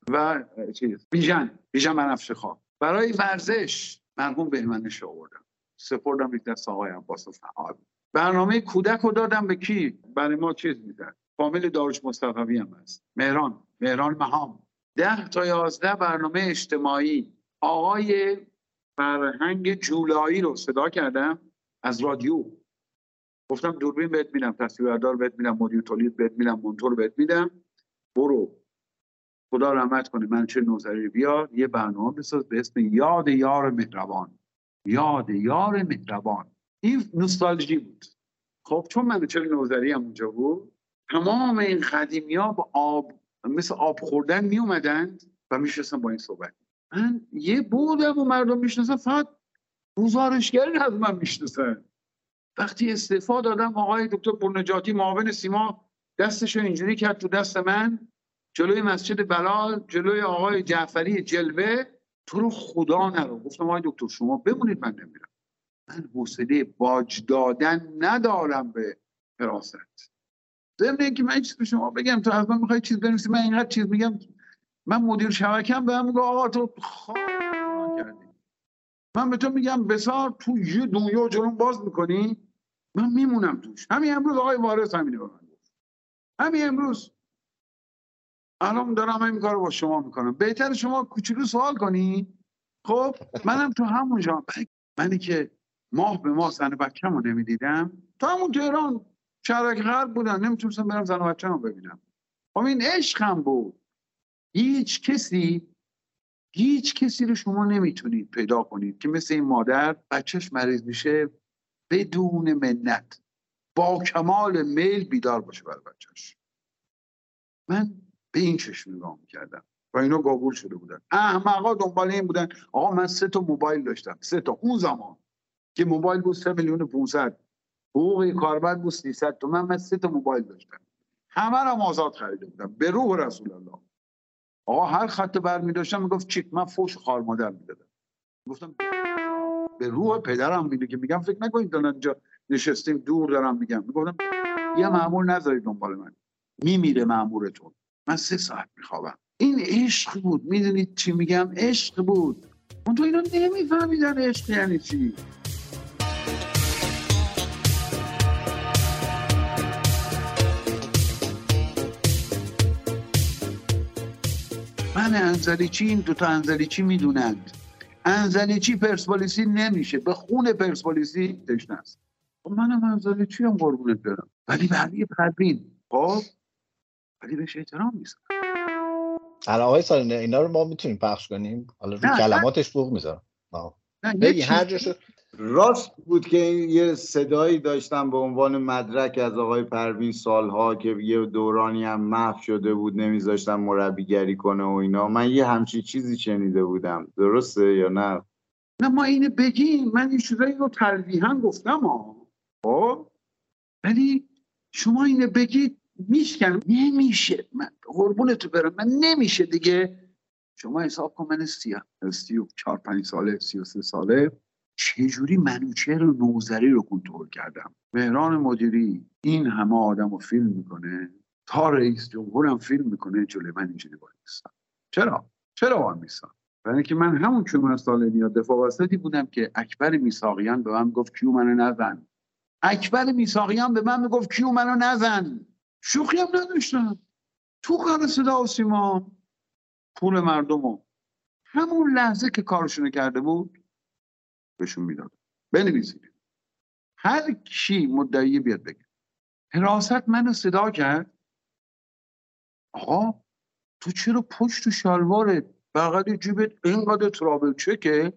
و چیز بیژن بیژن بنفشه خواه برای ورزش مرحوم بهمنش آوردم. سپردم یک دست آقای عباس فعال. برنامه کودک رو دادم به کی؟ برای ما چیز میدن؟ فامیل داروش مصطفی هم هست. مهران مهران مهام. ده تا یازده برنامه اجتماعی. آقای فرهنگ جولایی رو صدا کردم از رادیو. گفتم دوربین بهت میدم تصویردار بهت میدم مدیر تولید بهت میدم مونتور بهت میدم. برو. خدا رحمت کنه. من چه نوزری بیار یه برنامه بساز به اسم یاد یار مهربان. یاد یار مهربان. این نوستالژی بود. خب چون من چه نوزری هم اونجا بود تمام این قدیمی ها با آب مثل آب خوردن می اومدن و میشستن با این صحبت. من یه بودم و مردم می‌شناسن فقط گزارشگری از من می‌شناسن وقتی استعفا دادم آقای دکتر پرنجاتی معاون سیما دستشو اینجوری کرد تو دست من جلوی مسجد بلال جلوی آقای جعفری جلوه تو رو خدا نرو. گفتم آقای دکتر شما بمونید من نمیرم. من حوصله باج دادن ندارم به حراست. ضمن اینکه من چیز به شما بگم تو از من می‌خوای چیز بنویسی من اینقدر چیز میگم من مدیر شبکم به میگه آقا تو خواهد کردی. من به تو میگم بسار تو یه دنیا جلوم باز می‌کنی من میمونم توش. همین امروز آقای وارث همینه به من همین امروز. الان دارم این کار با شما می‌کنم. بهتر شما کوچولو سوال کنی؟ خب منم تو همونجا منی که ماه به ماه زن بچه رو نمی‌دیدم. تا همون تهران شهرک غرب بودن. نمی‌تونستم برم زن بچه رو ببینم. خب این عشقم بود. هیچ کسی هیچ کسی رو شما نمی‌تونید پیدا کنید که مثل این مادر بچهش مریض میشه بدون منت. با کمال میل بیدار باشه برای بچهش من به این چشم نگاه می‌کردم و اینا گاگول شده بودن. احمقا دنبال این بودن آقا من سه تا موبایل داشتم. سه تا. اون زمان که موبایل بود سه میلیون 500 حقوق کاربر بود 300 تومن. من سه تا موبایل داشتم. همه رو آزاد خریده بودم. به روح رسول الله. آقا هر خط بر می داشتم می‌گفت چیک من فوش خار مادر می‌دادم. گفتم به روح پدرم میده که میگم فکر نکنید دارن اینجا نشستیم دور دارم میگم. می‌گفتم یه معمول نذارید دنبال من. میمیره معمورتون من سه ساعت میخوابم. این عشق بود. می‌دونید چی میگم؟ عشق بود. اون تو اینا نمیفهمیدن عشق یعنی چی. من انزلیچی این دوتا انزلیچی می‌دونند. انزلیچی پرسپولیسی نمیشه. به خون پرسپولیسی تشنه است. خب منم انزلیچی هم قربونت برم؟ ولی برای پروین خب؟ ولی بهش احترام میزن الان آقای سالنه اینا رو ما می‌تونیم پخش کنیم؟ حالا رو نه، کلماتش بوق می‌ذارم. بگی هر جاشو راست بود که این یه صدایی داشتم به عنوان مدرک از آقای پروین سالها که یه دورانی هم محو شده بود نمیذاشتم مربیگری کنه و اینا. من یه همچی چیزی شنیده بودم. درسته یا نه؟ نه ما اینو بگیم. من این چیزایی رو تلویحا گفتم ها خب؟ ولی شما اینو بگید میشکن نمیشه. من قربونتو برم. من نمیشه دیگه. شما حساب کن من سی سی و چهار پنج ساله سی و سه ساله. چجوری منوچهر و نوزری رو کنترل کردم؟ مهران مدیری این همه آدم رو فیلم می‌کنه. تا رئیس جمهورم فیلم می‌کنه. جلوی من اینجوری باید نیستم چرا؟ چرا باید نیستم برای اینکه من همون کیومرث سالمی دفاع وسطی بودم که اکبر میساقیان به من گفت کیو منو نزن اکبر میساقیان به من می‌گفت کیو منو نزن. شوخی هم نداشتم. تو کار صدا و سیما پول مردم همون لحظه که کارشون کرده بود بهشون می‌داد. بنویسید. هر کی مدعی بیاد بگه. حراست منو صدا کرد. آقا تو چرا پشت تو شلوارت؟ بغل جیبت اینقدر ترابل چکه؟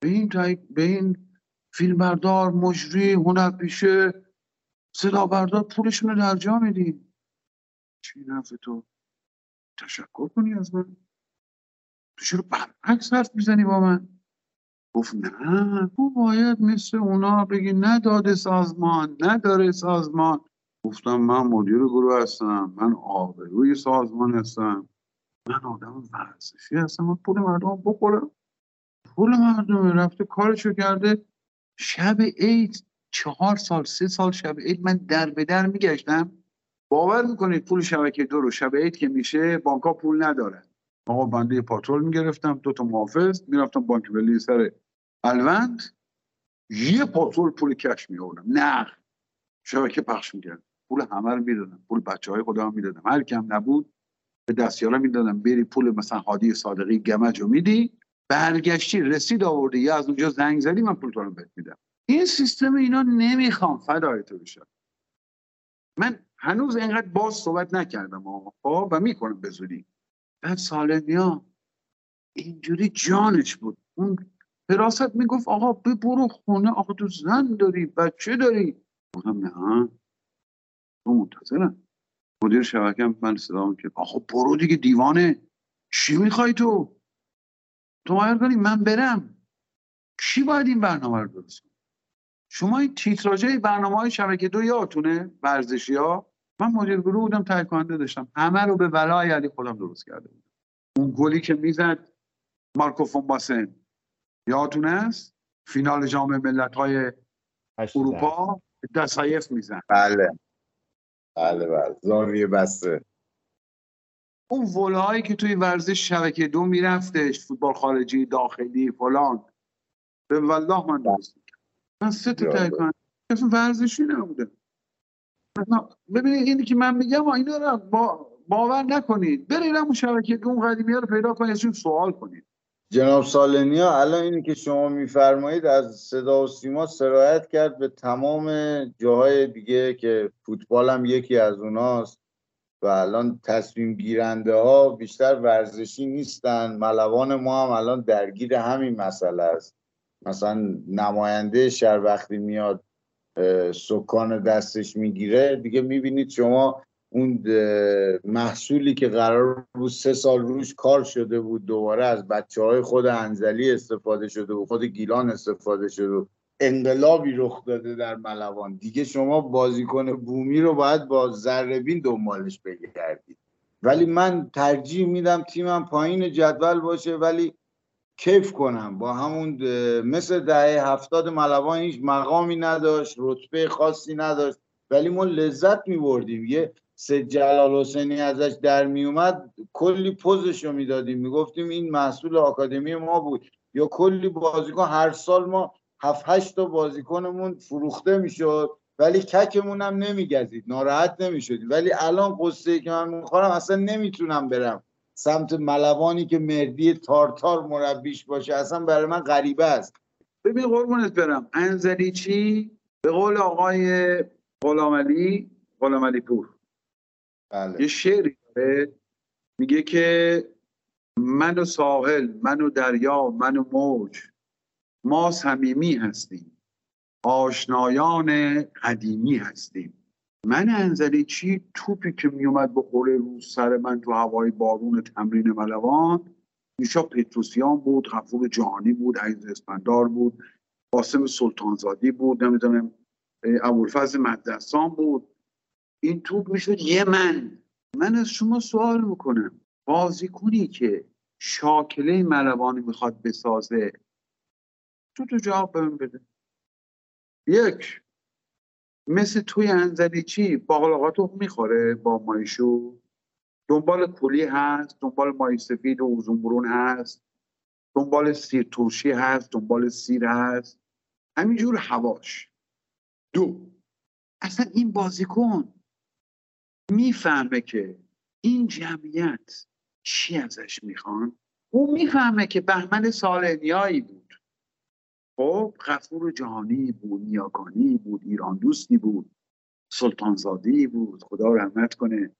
به این, به این فیلمبردار مجری هنرپیشه صدا بردار پولشون رو در جا میدی چی نفع تو؟ تشکر کنی از من؟ تو چرا برعکس حرف می‌زنی با من؟ گفت نه تو باید مثل اونا بگی نداده سازمان نداره سازمان. گفتم من مدیر گروه هستم من آبروی سازمان هستم. من آدم ورزشی هستم من پول مردم بخورم. پول مردم رفته کارشو کرده شب عید چهار سال سه سال شب عید. من در به در میگشتم. باور می‌کنید پول شبکه دو رو شب عید که میشه بانک پول نداره آقا بنده پاترول می‌گرفتم دو تا محافظ. می‌رفتم بانک ملی سر الوند یه پاترول پول کش میآوردم. نه شبکه پخش می‌کرد پول همه رو می‌دادم. پول بچه های می‌دادم. هر کم نبود به دستیارا می‌دادم. بری پول مثلا هادی صادقی گمج رو میدی. برگشتی رسید آوردی. یا از اونجا زنگ زدی من پول رو بهت میدم. این سیستم اینا نمی‌خوام. فدای تو بشم من هنوز اینقدر باز صحبت نکردم خب و می‌کنم به زودی. بعد سالمیا اینجوری جانش بود. اون حراست می‌گفت آقا برو خونه آقا تو زن داری بچه داری. گفتم نه. تو منتظرم مدیر شبکه من صدا که آقا برو دیگه دیوانه. چی می‌خوای تو؟ تو باید کنی من برم. کی باید این برنامه رو درست شما این تیتراژه برنامه های شبکه دو یادتونه؟ ورزشی ها من مدیر گروه بودم کننده داشتم. همه رو به ولای علی خودم درست کرده بودم. اون گلی که می‌زد مارکو فونباسن یادتونه است؟ فینال جام ملت های اروپا دسایف میزن بله. بله بله. زاویه بسته. اون ولایی که توی ورزش شبکه دو میرفتش فوتبال خارجی داخلی فلان. به والله من درست من سه تا تایی کنم ورزشی نبوده. ببینید اینی که من میگم اینا رو با باور نکنید. برید اون شبکه اون قدیمی ها رو پیدا کنید ازشون سوال کنید. جناب سالنیا الان اینی که شما میفرمایید از صدا و سیما سرایت کرد به تمام جاهای دیگه که فوتبال هم یکی از اوناست. و الان تصمیم گیرنده ها بیشتر ورزشی نیستن. ملوان ما هم الان درگیر همین مسئله است. مثلا نماینده شهر وقتی میاد سکان دستش می‌گیره دیگه می‌بینید شما اون محصولی که قرار بود سه سال روش کار شده بود دوباره از بچه های خود انزلی استفاده شده و خود گیلان استفاده شده و انقلابی رخ داده در ملوان. دیگه شما بازیکن بومی رو باید با ذربین دنبالش بگردید. ولی من ترجیح میدم تیمم پایین جدول باشه ولی کیف کنم. با همون مثل دهه هفتاد ملوان هیچ مقامی نداشت رتبه خاصی نداشت. ولی ما لذت می بردیم یه سه جلال حسینی ازش در می اومد کلی پوزش رو می‌دادیم. می‌گفتیم این محصول آکادمی ما بود. یا کلی بازیکن هر سال ما هفت هشت تا بازیکنمون فروخته می‌شد ولی ککمون هم نمیگزید. ناراحت نمی‌شدیم. ولی الان قصه که من می‌خورم اصلا نمی‌تونم برم سمت ملوانی که مردی تارتار مربیش باشه. اصلا برای من غریبه است. ببین قربونت برم. انزلی چی به قول آقای غلامعلی غلامعلی پور. بله. یه شعری داره. میگه که من و ساحل من و دریا من و موج ما صمیمی هستیم. آشنایان قدیمی هستیم. من انزلی چی توپی که میومد بخوره رو سر من تو هوای بارون تمرین ملوان؟ میشا پتروسیان بود غفور جهانی بود عیز اسپندار بود قاسم سلطانزادی بود نمی‌دونم ابوالفضل مدرسان بود. این توپ می‌شد یه من. من از شما سوال می‌کنم. بازیکنی که شاکله ملوانی می‌خواد بسازه تو تو جواب بهم بده. یک مثل توی انزلی چی؟ باقلاقاتو می‌خوره با مایشو. دنبال کلی هست دنبال مای سفید و اوزون هست. دنبال سیر ترشی هست دنبال سیر هست. همینجور هواش. دو اصلا این بازیکن می‌فهمه که این جمعیت چی ازش می‌خوان؟ اون می‌فهمه که بهمن سالنیایی بود. خب غفور جهانی بود نیاگانی بود ایران دوستی بود سلطانزادی بود خدا رحمت کنه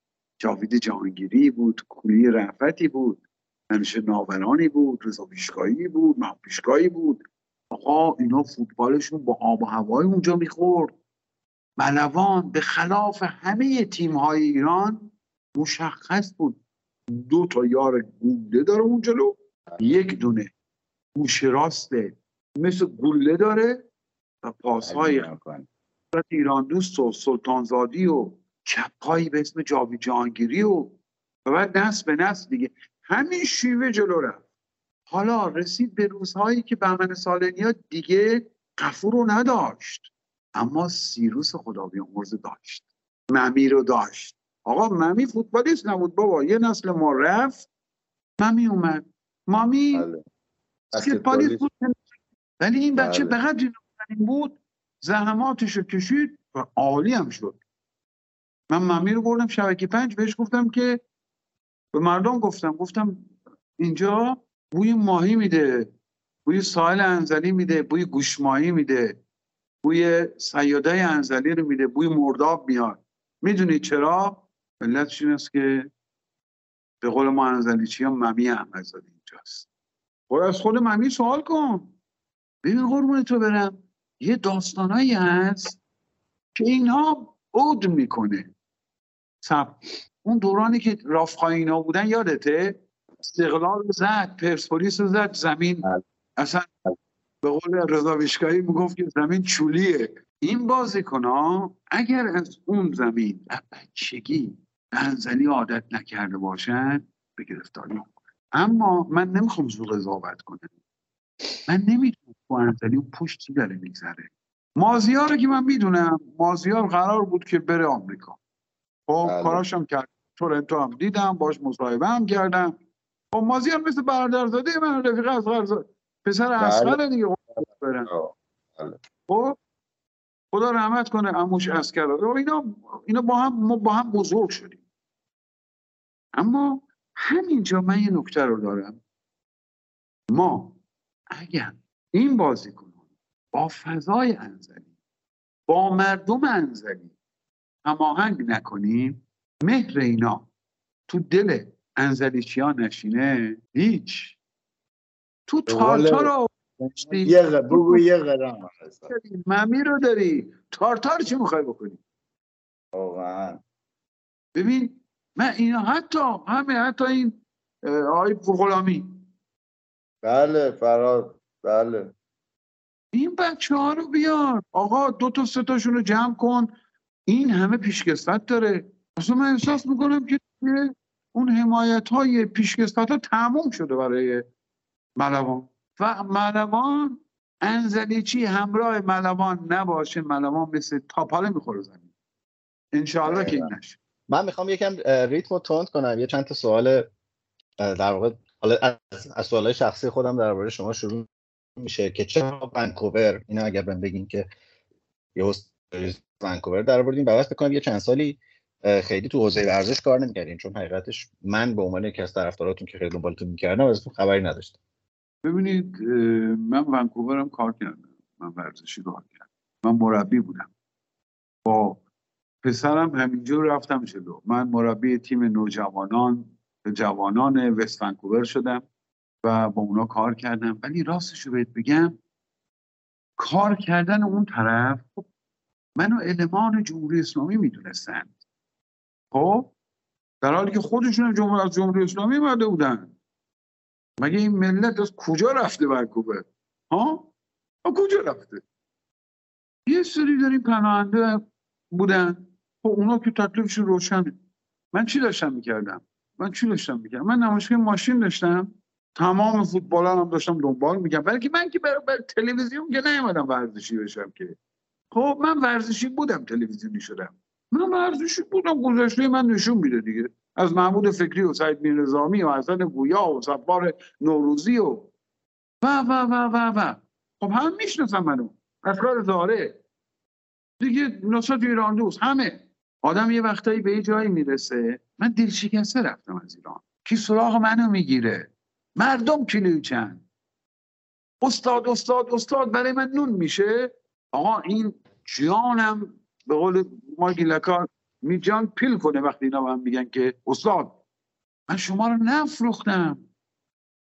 جاوید جهانگیری بود کولی رفتی بود همیشه ناورانی بود رضا پیشگاهی بود محمود پیشگاهی بود. آقا اینا فوتبالشون با آب و هوای اونجا می‌خورد. ملوان به خلاف همه تیم های ایران مشخص بود. دو تا یار گوله داره اون جلو یک دونه گوش راسته مثل گوله داره و پاسهای ایران دوست و سلطانزادی و چپهایی به اسم جاوی جهانگیری و و بعد نسل به نسل دیگه. همین شیوه جلو رفت. حالا رسید به روزهایی که بهمن سالنیا دیگه قفور رو نداشت. اما سیروس خدا بیامرز داشت. ممی رو داشت. آقا ممی فوتبالیست نبود بابا. یه نسل ما رفت. ممی اومد. مامی؟ بله. فوتبالیست بود ولی این بچه بله. بقدر بود زحماتش رو کشید و عالی هم شد. من ممی رو بردم شبکه پنج بهش گفتم که به مردم گفتم گفتم اینجا بوی ماهی میده بوی ساحل انزلی میده بوی گوش ماهی میده بوی سیاده انزلی رو میده بوی مرداب میاد. می‌دونید چرا؟ علتش این است که به قول ما انزلی چی ممی احمدزاده اینجاست. خود از خود ممی سوال کن. ببین قربون تو برم. یه داستانایی هست که اینها عود می‌کنه. سب اون دورانی که رافخایینا بودن یادته؟ استقلال رو زد پرسپولیس رو زد زمین بله. اصلا به قول رضا ویشکایی می‌گفت که زمین چولیه. این بازیکن ها اگر از اون زمین بچگی انزلی عادت نکرده باشن به گرفتاری اما من نمی‌خوام زو قضاوت کنم. من نمی‌دونم تو انزلی اون پشت چی داره میگذره. مازیار که من می‌دونم مازیار قرار بود که بره آمریکا. خب بله. کاراشم کرد. تورنتو هم دیدم باش مصاحبه هم کردم. خب مازیار مثل برادرزاده من رفیق اصغر پسر بله. اصغر دیگه. برن بله. خب خدا رحمت کنه اموش اسکر. اینا اینا با هم ما با هم بزرگ شدیم. اما همینجا من یه نکته رو دارم. ما اگر این بازیکن با فضای انزلی با مردم انزلی هماهنگ نکنیم مهر اینا تو دل انزلیچیا نشینه؟ هیچ. تو تارتار یه بگو یه قدم ممی رو داری. تارتار چی می‌خوای بکنی؟ واقعا. ببین من اینا حتی همه حتی این آقای غلامی بله فراد بله. این بچه ها رو بیار. آقا دو تا سه تاشون رو جمع کن. این همه پیشکسوت داره. اصلا من احساس می‌کنم که اون حمایت های پیشکسوت ها تموم شده برای ملوان. و ملوان انزلیچی همراه ملوان نباشه. ملوان مثل تاپاله می‌خوره زمین. انشاءالله که این نشه. من می‌خوام یکم ریتم رو تند کنم. یه چند تا سوال در واقع از سوالای شخصی خودم درباره شما شروع میشه که چرا ونکوور اینا اگر بهم بگین که یه ونکوور در آوردیم بعد بکنم یه چند سالی خیلی تو حوزه ورزش کار نمی‌کردین چون حقیقتش من به عنوان یکی از طرفداراتون که خیلی دنبالتون می‌کردم ازتون خبری نداشتم. ببینید من ونکوورم کار کردم من ورزشی کار کردم من مربی بودم. با پسرم همینجور رفتم جلو. من مربی تیم نوجوانان جوانان وست ونکوور شدم و با اونا کار کردم. ولی راستش رو بهت بگم کار کردن اون طرف خب منو علمان جمهوری اسلامی می‌دونستند خب در حالی که خودشون جمهور از جمهوری اسلامی مده بودن. مگه این ملت از کجا رفته ونکوور؟ ها؟ کجا رفته؟ یه سری داریم پناهنده بودن. خب اونا که تکلیفشون روشنه. من چی داشتم می‌کردم؟ من چی داشتم می‌کردم من نمایشگاه ماشین داشتم. تمام فوتبال هم داشتم دنبال میگم برای من که برای, برای تلویزیون که نیومدم ورزشی بشم که. خب من ورزشی بودم تلویزیونی شدم. من ورزشی بودم گذشته من نشون میده دیگه. از محمود فکری و سعید میرزامی و حسن گویا و صبار نوروزی و و و و و و خب هم می‌شناسم منو. کار زاره دیگه نصرت ایران دوست همه. آدم یه وقتایی به یه جایی می‌رسه. من دل شکسته رفتم از ایران. کی سراغ منو می‌گیره؟ مردم کیلویچن استاد استاد استاد برای من نون میشه. آقا این جانم به قول ما گیلکار می جان پیل کنه وقتی اینا هم میگن که استاد من شما رو نفروختم.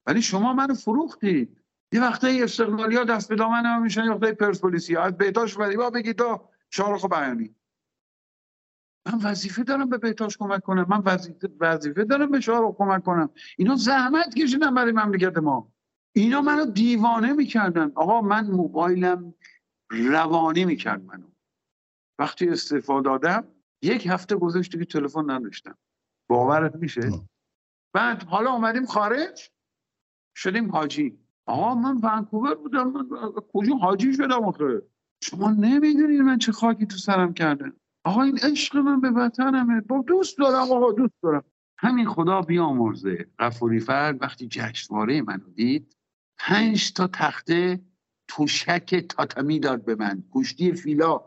ولی شما منو فروختید. یه وقتایی استقلالی ها دست به دامن هم میشن یه وقتایی پرسپولیسی ها از بهتاش ولی با بگید تا شارخ بیانی. من وظیفه دارم به بهتاش کمک کنم. من وظیفه دارم به شارخ کمک کنم. اینا زحمت کشیدن برای مملکت ما. اینا منو دیوانه می‌کردن. آقا من موبایلم روانی می‌کرد منو. وقتی استعفا دادم یک هفته گذشت که تلفن نداشتم. باورت میشه؟ بعد حالا اومدیم خارج شدیم حاجی. آقا من ونکوور بودم. من کجا حاجی شدم آخه؟ شما نمی‌دونید من چه خاکی تو سرم کرده آقا این عشق من به وطنمه. با دوست دارم آقا دوست دارم. همین خدا بیامرزه. غفوری فرد وقتی جشنواره منو دید پنج تا تخته توشک تاتمی داد به من. کشتی فیلا.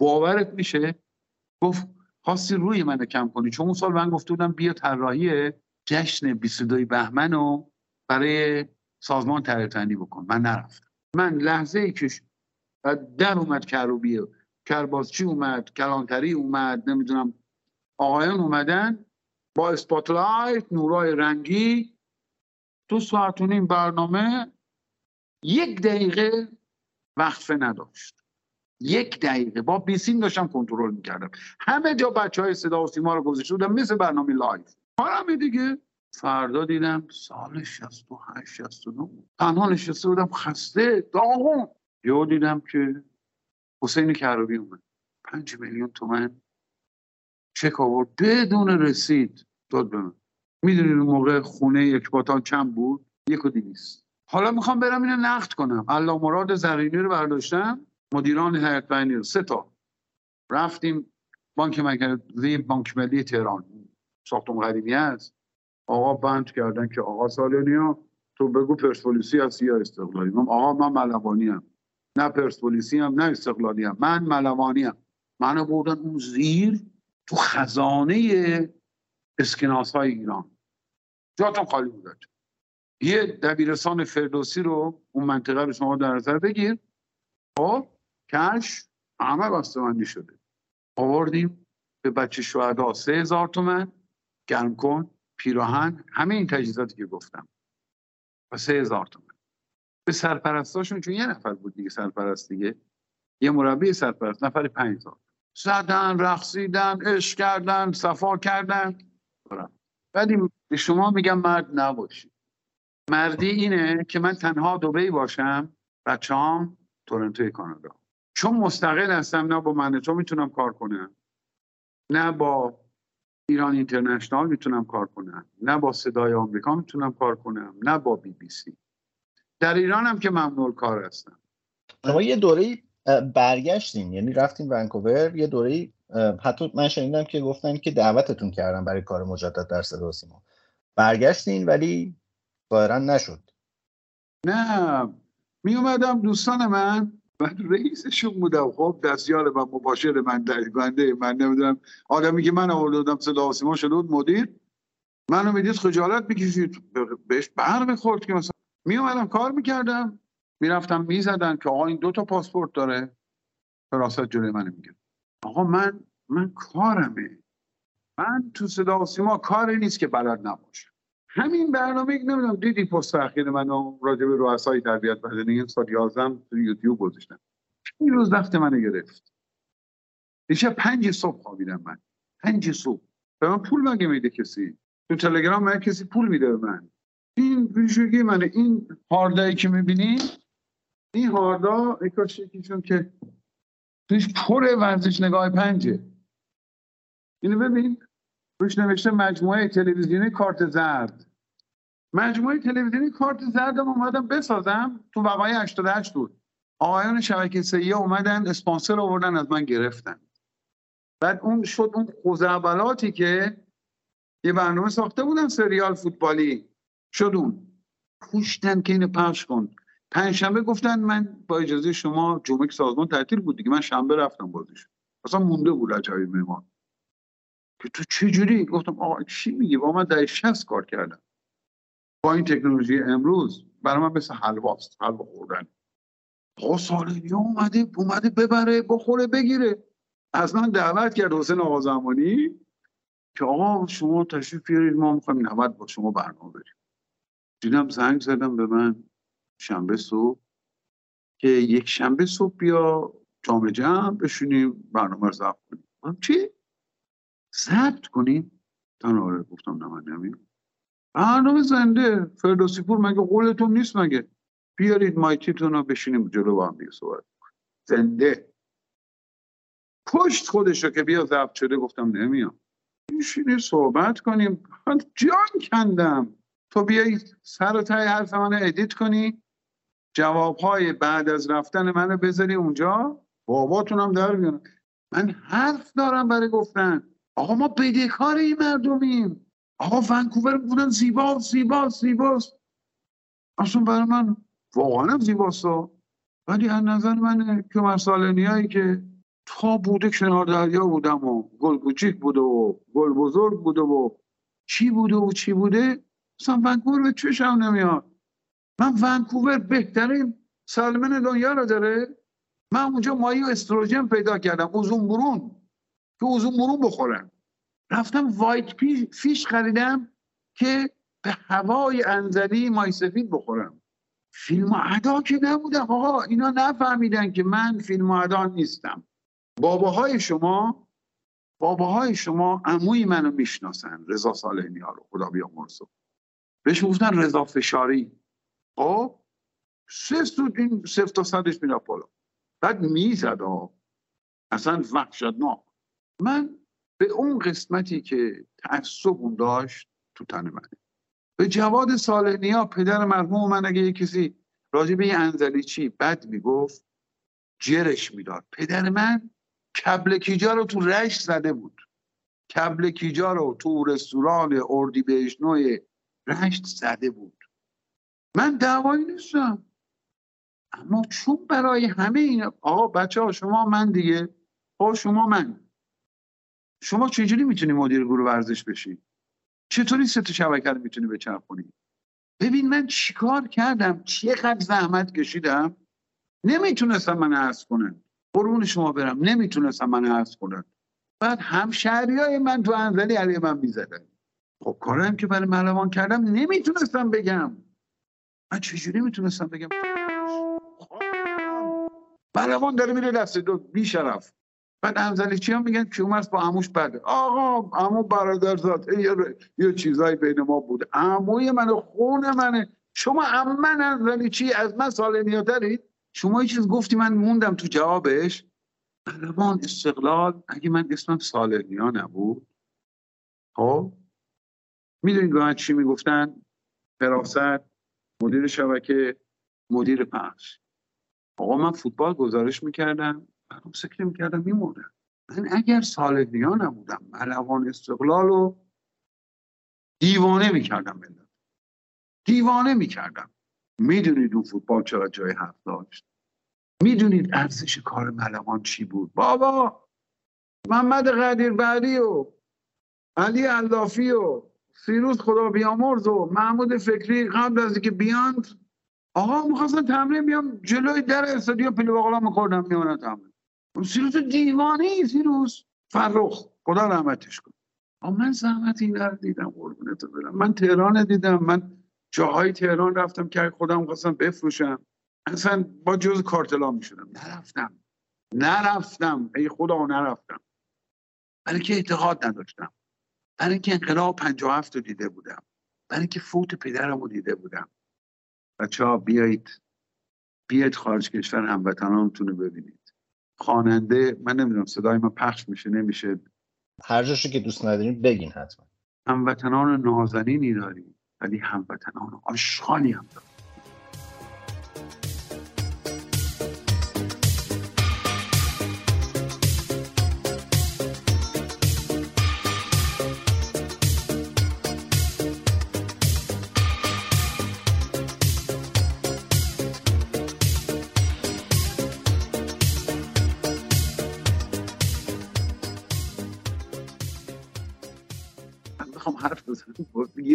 باورت میشه؟ گفت خواستی روی منو کم کنی. چون اون سال من گفته بودم بیا طراحی جشن 22 بهمن رو برای سازمان تهیه بکن. من نرفتم. من لحظه ای که در اومد کروبی کرباسچی اومد کلانتری اومد نمی‌دونم آقایان اومدن با spotlight نورای رنگی دو ساعت و نیم برنامه یک دقیقه وقفه نداشت. یک دقیقه. با بیسیم داشتم کنترل می‌کردم. همه جا بچه های صدا و سیما رو گذاشته بودم مثل برنامه live کارم دیگه. فردا دیدم سال 68 69 تنها نشسته بودم خسته داغون. یهو دیدم که حسین کروبی اومد. پنج میلیون تومن چک آورد. بدون رسید داد به من. می‌دونید اون موقع خونه یک باتان چند بود؟ یک و دیویست حالا می‌خوام برم اینو نقد کنم. الله مراد زرینی رو برداشتم. مدیران هیئت رو. سه تا. رفتیم بانک مرکزی بانک ملی تهران. ساختم قدیمی است. آقا بند کردن که آقا سالنیا تو بگو پرسپولیسی هستی یا استقلالی. آقا من ملوانی هم نه پرسپولیسی هم نه استقلالی هم. من ملوانی هم. منو بردن اون زیر تو خزانه اسکناس های ایران. جاتون خالی بودن یه دبیرستان فردوسی رو اون منطقه رو شما در نظر بگیر. خب کش همه بستمندی شده. آوردیم به بچه شهدا سه هزار تومن. گرم کن پیراهن همه این تجهیزاتی که گفتم. و سه هزار تومن. به سرپرستاشون چون یه نفر بود دیگه سرپرست دیگه. یه مربی سرپرست نفر پنج هزار زدن رقصیدن عشق کردن صفا کردن. ولی به شما میگم مرد نباشی. مردی اینه که من تنها دوبی باشم بچه هم تورنتوی کانادا. چون مستقل هستم نه با من تو می‌تونم کار کنم. نه با ایران اینترنشنال می‌تونم کار کنم. نه با صدای آمریکا می‌تونم کار کنم. نه با بی بی سی. در ایران هم که ممنوع کار هستم شما یه دوره برگشتین یعنی رفتین ونکوور یه دوره حتی من شنیدم که گفتن که دعوتتون کردن برای کار مجدد در صدا سیما. برگشتین ولی ظاهرا نشد. نه می اومدم دوستان من من رئیسشون بودم. خب دستیار و مباشر من دهگنده من نمی‌دونم آدمی که من آوردم صدا آسیما شده بود مدیر. منو می‌دید خجالت می‌کشید. بهش بر می‌خورد که مثلا می اومدم کار می‌کردم. می‌رفتم می‌زدن که آقا این دو تا پاسپورت داره. فراست جلوی من میگه. آقا من من کارمه. من تو صدا و کاری نیست که بلد نباشه همین برنامه نمی‌دونم دیدی پست اخیر منو راجع به رؤسای تربیت بدنی این سال 11 تو یوتیوب گذاشتم. این روز وقت منو گرفت. دیشب پنج صبح خوابیدم من. پنج صبح. به من پول مگه میده کسی؟ تو تلگرام من کسی پول میده به من؟ ویژگی منه. این هاردایی که می‌بینی این هاردا یکیشون که توش پر ورزش نگاه پنجه. اینو ببین. روش نوشته مجموعه تلویزیونی کارت زرد. مجموعه تلویزیونی کارت زردم اومدم بسازم. تو وقایع 88 بود. آقایان شبکه سیه اومدن اسپانسر آوردن از من گرفتن. بعد اون شد اون خوزعبلاتی که یه برنامه ساخته بودن سریال فوتبالی. شد اون. پوشتن که اینو پخش کن. پنجشنبه گفتن من با اجازه شما جمعه سازمان تعطیل بود دیگه من شنبه رفتم بازیش اصلا مونده بود رجایی میمان که تو چجوری گفتم آقا چی میگی؟ با من در 60 کار کردم. با این تکنولوژی امروز برای من مثل حلواست حلوا خوردن. آقا سالینی اومده اومده ببره بخوره بگیره. من دعوت کرد حسین آقا زمانی که آقا شما تشریف بیارید ما می‌خوایم 90 با شما برنامه بریم. دیدم زنگ زدم به من شنبه صبح که یک شنبه صبح بیا جامعه جمع بشونیم برنامه رو ضبط کنیم. من چی؟ ضبط کنیم؟ آره گفتم نه من نمیم برنامه زنده. فردوسی پور مگه قولتون نیست مگه؟ بیارید مایکیتون رو بشینیم جلو با هم دیگه صحبت زنده. پشت خودش رو که بیا ضبط شده گفتم نمیام. بشینید صحبت کنیم. جان کندم. تو بیای سر تای حرف من ادیت کنی. جوابهای بعد از رفتن منو بذاری اونجا. باباتونم در بیان من حرف دارم برای گفتن. آقا ما بدهکار این مردمیم. آقا ونکوور بودن زیبا زیبا زیباست اصلا برای من واقعا زیباست. ولی از نظر من که مرسالنی هایی که تا بوده کنار دریا بودم و گل کوچیک بوده و گل بزرگ بوده و چی بوده و چی بوده اصلا ونکوور به چشم نمیاد. من ونکوور بهترین سالمن دنیا رو داره. من اونجا مایی و استروژن پیدا کردم. اوزون برون. که اوزون برون بخورم. رفتم وایت فیش خریدم که به هوای انزلی مای سفید بخورم. فیلم ادا که نبودم آقا. اینا نفهمیدن که من فیلم ادا نیستم. باباهای شما باباهای شما عموی منو می‌شناسن. رضا صالحی رو. خدا بیامرزه. بهش گفتن رضا فشاری. خب سه سود این صفر تا صدش میره بالا. بعد می‌زد ها اصلا وحشتناک. من به اون قسمتی که تعصب اون داشت تو تن منه به جواد صالحنیا پدر مرحوم من اگه یه کسی راجع به انزلی چی بد می‌گفت جرش می‌داد. پدر من کبل کیجا رو تو رشت زده بود. کبل کیجا رو تو رستوران اردی نوع رشت زده بود. من دعوایی نیستم اما چون برای همه این آقا بچه ها شما من دیگه آقا شما من. شما چجوری می‌تونی مدیر گروه ورزش بشی؟ چطوری ست شبکه رو می‌تونی بچرخونی ببین من چیکار کردم؟ چقدر زحمت کشیدم؟ نمی‌تونستم من عرض کنم قربون شما برم. نمی‌تونستم من عرض کنم بعد همشهری های من تو انزلی علیه من می‌زدن. خب کارم که برای ملوان کردم نمی‌تونستم بگم. من چجوری می‌تونستم بگم؟ ملوان داره میره دست دو بی شرف. بعد انزلی چی هم میگن؟ کیومرس با عموش بده. آقا عمو برادر ذات یه, یه چیزایی بین ما بود. عموی من خون منه. شما من انزلی چی؟ از من سال نیاترید شما یه چیز گفتی من موندم تو جوابش؟ ملوان استقلال. اگه من اسمم سالنیا نبود خب؟ می‌دونید به من چی می‌گفتن؟ فراست مدیر شبکه مدیر پخش. آقا من فوتبال گزارش می‌کردم برام سکر می‌کردم میمردم. من اگر سالنیا نبودم ملوان استقلال رو دیوانه می‌کردم بندم دیوانه می‌کردم. می‌دونید اون فوتبال چرا جای حرف داشت؟ می‌دونید ارزش کار ملوان چی بود؟ بابا! محمد قدیر بعدی و علی علافی و سیروس خدا بیامرز و محمود فکری قبل از اینکه بیاند آقا می‌خواستن تمرین بیام جلوی در استادیوم پلی بقلا میخوردم میانه تمرین. سیروس دیوانه سیروس فرخ خدا رحمتش کن من زحمت این رو دیدم قربونت برم. من تهران دیدم. من جاهای تهران رفتم که خودم خواستم بفروشم. اصلا با جز کارتلا می‌شدم. نرفتم. نرفتم. ای خدا نرفتم. برای که اعتقاد نداشتم. برای اینکه انقلاب 57 رو دیده بودم. برای اینکه فوت پدرم رو دیده بودم. بچه ها بیایید. بیایید خارج کشور هموطنانتون رو ببینید. خواننده من نمی‌دونم صدای ما پخش میشه نمیشه. هر جاشو که دوست نداریم بگین حتما. هموطنان نازنینی داریم ولی هموطنان آشغالی هم داریم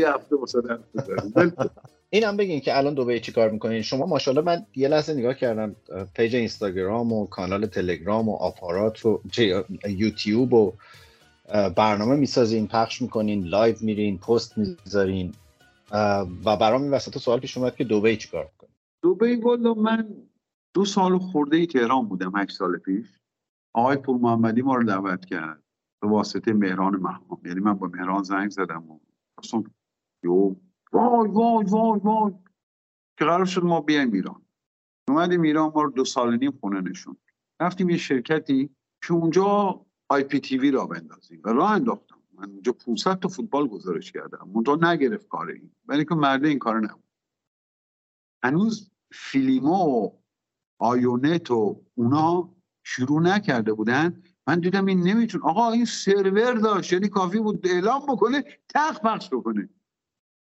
یه هفته واسه اینم بگین که الان دوبی چی کار می‌کنین؟ شما ماشاءالله من یه لحظه نگاه کردم page اینستاگرام و کانال تلگرام و آپارات و یوتیوب و برنامه می‌سازین پخش می‌کنین live میرین پست می‌ذارین. و برام این وسط سوال پیش اومد که دوبی چی کار می‌کنین؟ دوبی والا من دو سال خورده ای تهران بودم هشت سال پیش. آقای پور محمدی ما رو دعوت کرد به واسطه مهران محمام یعنی من با مهران زنگ زدم و اصلا یو وای وای وای وای. که قرار شد ما بیایم ایران. اومدیم ایران ما رو دو سال نیم خونه نشون. رفتیم یه شرکتی که اونجا آی پی تی وی را بندازیم و راه انداختم. من اونجا 500 تا فوتبال گزارش کردم. منتها نگرفت کار این. ولی که مرده این کار نبود. هنوز فیلیما و آیونت و اونا شروع نکرده بودن. من دیدم این نمیتون آقا این سرور داشت. یعنی کافی بود اعلام بکنه تق پخش بکنه.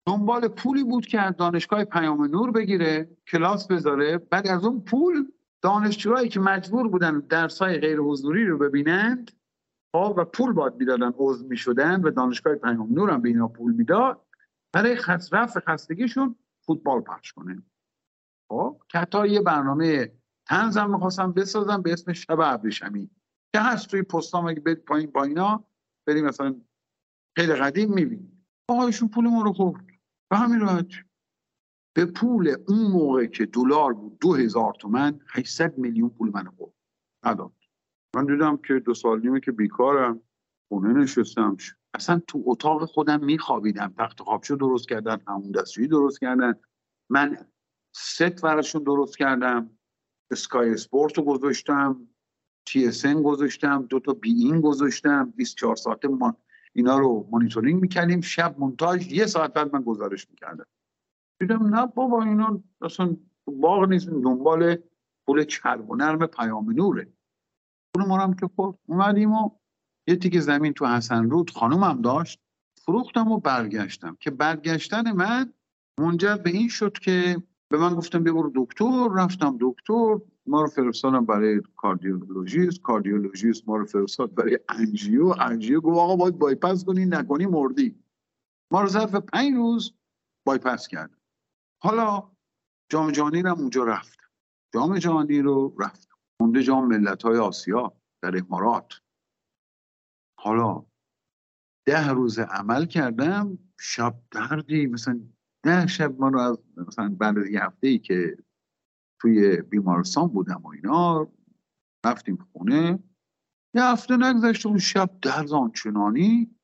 دنبال پولی بود که از دانشگاه پیام نور بگیره کلاس بذاره بعد از اون پول دانشجوهایی که مجبور بودن درسای غیر حضوری رو ببینند و پول باید می‌دادن عضو می‌شدن و دانشگاه پیام نور هم به اینا پول می‌داد برای رفع خستگیشون فوتبال پخش کنه. خب که حتی یه برنامه تنزم می‌خواستم بسازم به اسم شب ابریشمی که هست توی پستام اگه برید پایین پایینا بریم مثلا خیلی قدیم می‌بینیم. آقایشون پول ما رو خورد. و همین راحت. به پول اون موقع که دلار بود دو هزار تومن 800 میلیون پول من خورد نداد. من دیدم که دو سال نیمه که بیکارم خونه نشستم. اصلا تو اتاق خودم میخوابیدم. تخت خوابشو درست کردن همون دستشویی درست کردن. من ست براشون درست کردم. Sky Sports رو گذاشتم. تی اس گذاشتم. دو تا beIN گذاشتم. 24 ساعته ما اینا رو مانیتورینگ می‌کردیم. شب مونتاژ یه ساعت بعد من گزارش می‌کردم. دیدم نه بابا اینا اصلا باغ نیست. دنبال پول چرب و نرم پیام نوره. پول ما هم که خورد. اومدیم و یه تیک زمین تو حسن رود خانومم داشت. فروختم و برگشتم. که برگشتن من منجر به این شد که به من گفتم بیا برو دکتر. رفتم دکتر. ما رو فرستادم برای cardiologist. cardiologist ما رو فرستاد برای angio. angio گفت آقا باید بایپس کنی نکنی مردی. ما رو ظرف پنج روز بایپس کرد. حالا جام جهانی رو اونجا رفت. جام جهانی رو رفت. مونده جام ملت های آسیا در امارات. حالا ده روز عمل کردم شب دردی مثلا ده شب ما رو از مثلا بعد یه هفته ای که توی بیمارستان بودم و اینا. رفتیم خونه. یه هفته نگذشته اون شب درز آنچنانی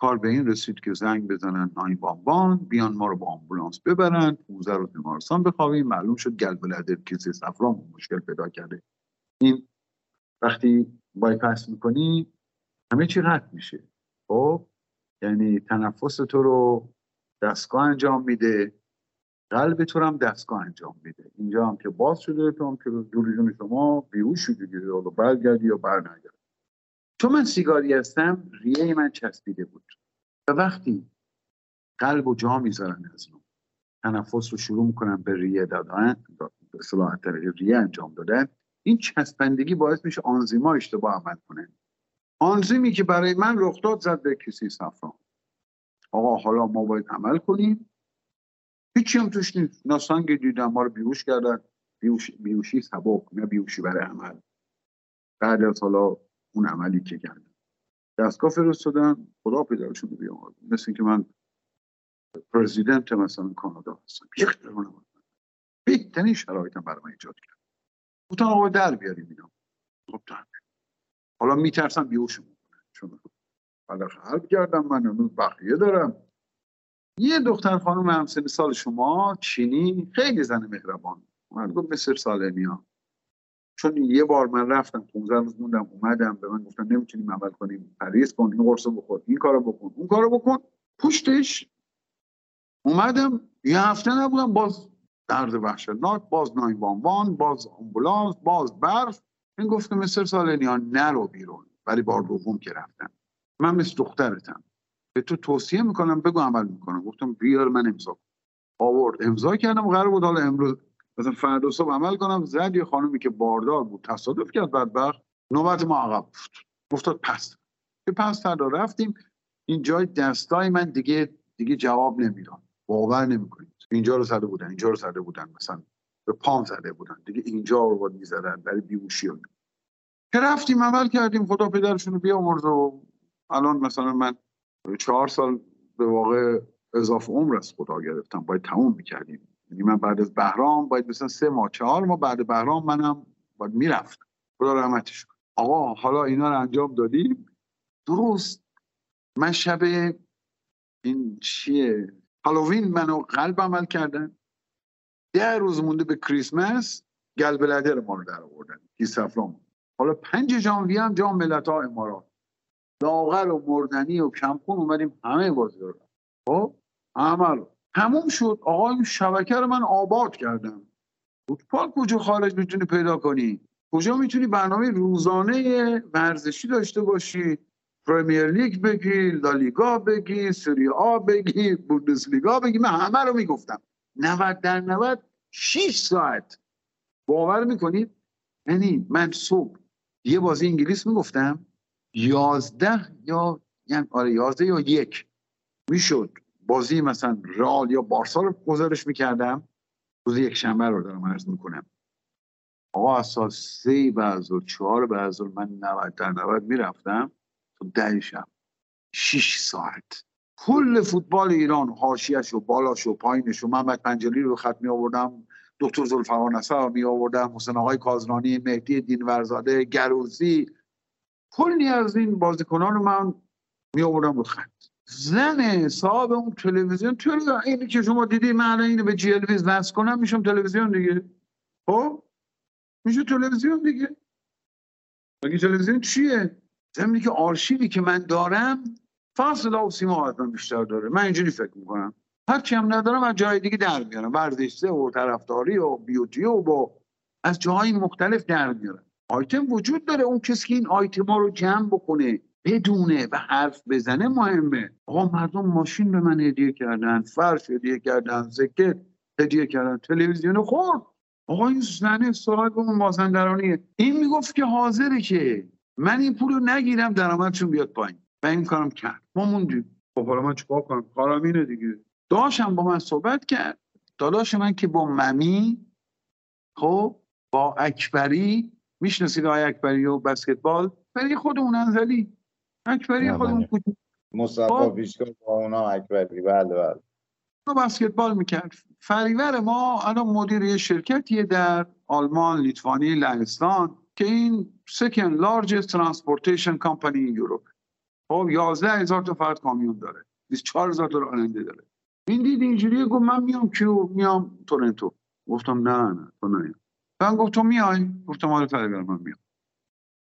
کار به این رسید که زنگ بزنن ناین بانبان بیان ما رو با آمبولانس ببرن موزه رو بیمارستان بخوابیم. معلوم شد گلب لدر کسی صفرام مشکل پیدا کرده. این وقتی بایپس می‌کنی همه چی رد میشه. خب؟ یعنی تنفس تو رو دستگاه انجام میده. قلب تو هم دستگاه انجام میده. اینجا هم که باز شده تو هم که جون شما بیهوش شدی یا برگردی یا برنگردی. چون من سیگاری هستم ریه من چسبیده بود. و وقتی قلب و جا می‌ذارن از اون تنفس رو شروع می‌کنن به ریه دادن به صلاح ریه انجام دادن این چسبندگی باعث میشه آنزیما اشتباه عمل کنه. آنزیمی که برای من رخ داد زد به کسی صفران آقا حالا ما باید عمل کنیم. هیچی هم توش نیست. ناسنگ دیدم ما رو بیوش کردن. بیوش، بیوشی سبک نه بیوشی برای عمل. بعد از حالا اون عملی که کردن دستگاه فرستادن خدا پدرشون رو بیامد مثل که من پرزیدنت مثلا کانادا هستم. یک درمان بهترین شرایطم برای من ایجاد کرد. گفتم آقا در بیاریم اینا خب حالا میترسم بیوشم چون حالا حرب کردم من اون بقیه دارم. یه دختر خانم همسن سال شما چینی خیلی زن مهربان. من گفت مصر سالنیا چون یه بار من رفتم 15 روز موندم اومدم به من گفتن نمی‌تونیم عمل کنیم پریز کن این قرصو بخور این کارو بکن اون کارو بکن. پشتش اومدم یه هفته نبودم باز درد وحشتناک باز وان باز آمبولانس باز برف. این گفتم مصر سالنیا نرو بیرون. ولی بار دوم که رفتم. من مثل دخترتم. به تو توصیه می‌کنم بگو عمل می‌کنم. گفتم بیار من امضا آورد. امضا کردم قرار بود حالا امروز مثلا فردا صبح عمل کنم. زد یه خانمی که باردار بود. تصادف کرد بدبخت. نوبت ما عقب بود گفتاد پس. که پس فردا رفتیم. این جای دستای من دیگه دیگه جواب نمیدن باور نمی‌کنید. اینجا رو زده بودن اینجا رو زده بودن. مثلا به پام زده بودن. دیگه اینجا رو باید می‌زدن. برای بیوشی و که رفتیم عمل کردیم. خدا پدرشون رو و الان مثلا من چهار سال به واقع اضافه عمر از خدا گرفتم باید تموم می‌کردیم. یعنی من بعد از بهرام باید مثلا سه ماه چهار ماه بعد بهرام منم باید می‌رفتم. خدا رحمتش آقا حالا اینا رو انجام دادیم. درست. من شب این چیه؟ هالووین منو قلب عمل کردن. ده روز مونده به کریسمس گلبلدر ما رو در آوردن. حالا پنج ژانویه هم جام ملت ها امارات. لاغر و مردنی و کمخون اومدیم همه بازی رو خب؟ عمل تموم شد. آقا این شبکه رو من آباد کردم. فوتبال کجا خارج می‌تونی پیدا کنی؟ کجا می‌تونی برنامه روزانه ورزشی داشته باشی؟ پرمیر لیگ بگی لالیگا بگی سری آ بگی بوندسلیگا بگی من همه رو می‌گفتم. 90 در 90 6 ساعت. باور می‌کنید؟ یعنی من صبح یه بازی انگلیس می‌گفتم. یازده یا یعنی آره یازده یا یک می‌شد. بازی مثلا رال یا بارسا رو گزارش می‌کردم. روز یک شنبه رو دارم عرض می‌کنم. آقا اساس سه بعض و چهار بعض من 90 در 90 می‌رفتم. تو ده شب. ساعت. کل فوتبال ایران حاشیش و بالاش و پایینش و محمد پنجلی رو خط می آوردم دکتر زلفقار نصر می آوردم حسین آقای کازرانی مهدی دین ورزاده گروزی کلی از این بازیکنان رو من می آوردم رو خط. زن صاحب اون تلویزیون تو اینی که شما دیدی من اینو به جی الویز کنم میشم تلویزیون دیگه. خب؟ میشه تلویزیون دیگه. مگه تلویزیون چیه؟ زمینی که آرشیوی که من دارم صدا و سیما حتما بیشتر داره. من اینجوری فکر می‌کنم. هرچی هم ندارم از جای دیگه در میارم. ورزشسه و طرفداری و بیوتی و با از جاهای مختلف در میارم. آیتم وجود داره. اون کسی که این آیتم ها رو جمع بکنه بدونه و حرف بزنه مهمه. آقا مردم ماشین به من هدیه کردن فرش هدیه کردن زکت هدیه کردن تلویزیون خورد آقا این زنه صاحب اون مازندرانیه این می‌گفت که حاضره که من این پول رو نگیرم درآمدشون بیاد پایین. و این کارم کرد. ما موندیم. خب حالا من چیکار کنم؟ کارم اینه دیگه. داشتم با من صحبت کرد. داداش من که با ممی خب با اکبری می‌شناسید آقای اکبری و بسکتبال؟ برای خود اون انزلی. اکبری خودمون کوچیک. مصطفی پیشگاه با اونا اکبری. بله بله. بسکتبال می‌کرد. فریور ما الان مدیر یه شرکتیه در آلمان لیتوانی لهستان که این second largest transportation company in Europe. خب 11 هزار تا فرد کامیون داره. 24 هزار تا راننده داره. این دید اینجوری گفت من میام کیو؟ میام تورنتو. گفتم نه نه تو نه من گفت تو میای؟ گفتم آره فرگر من میام.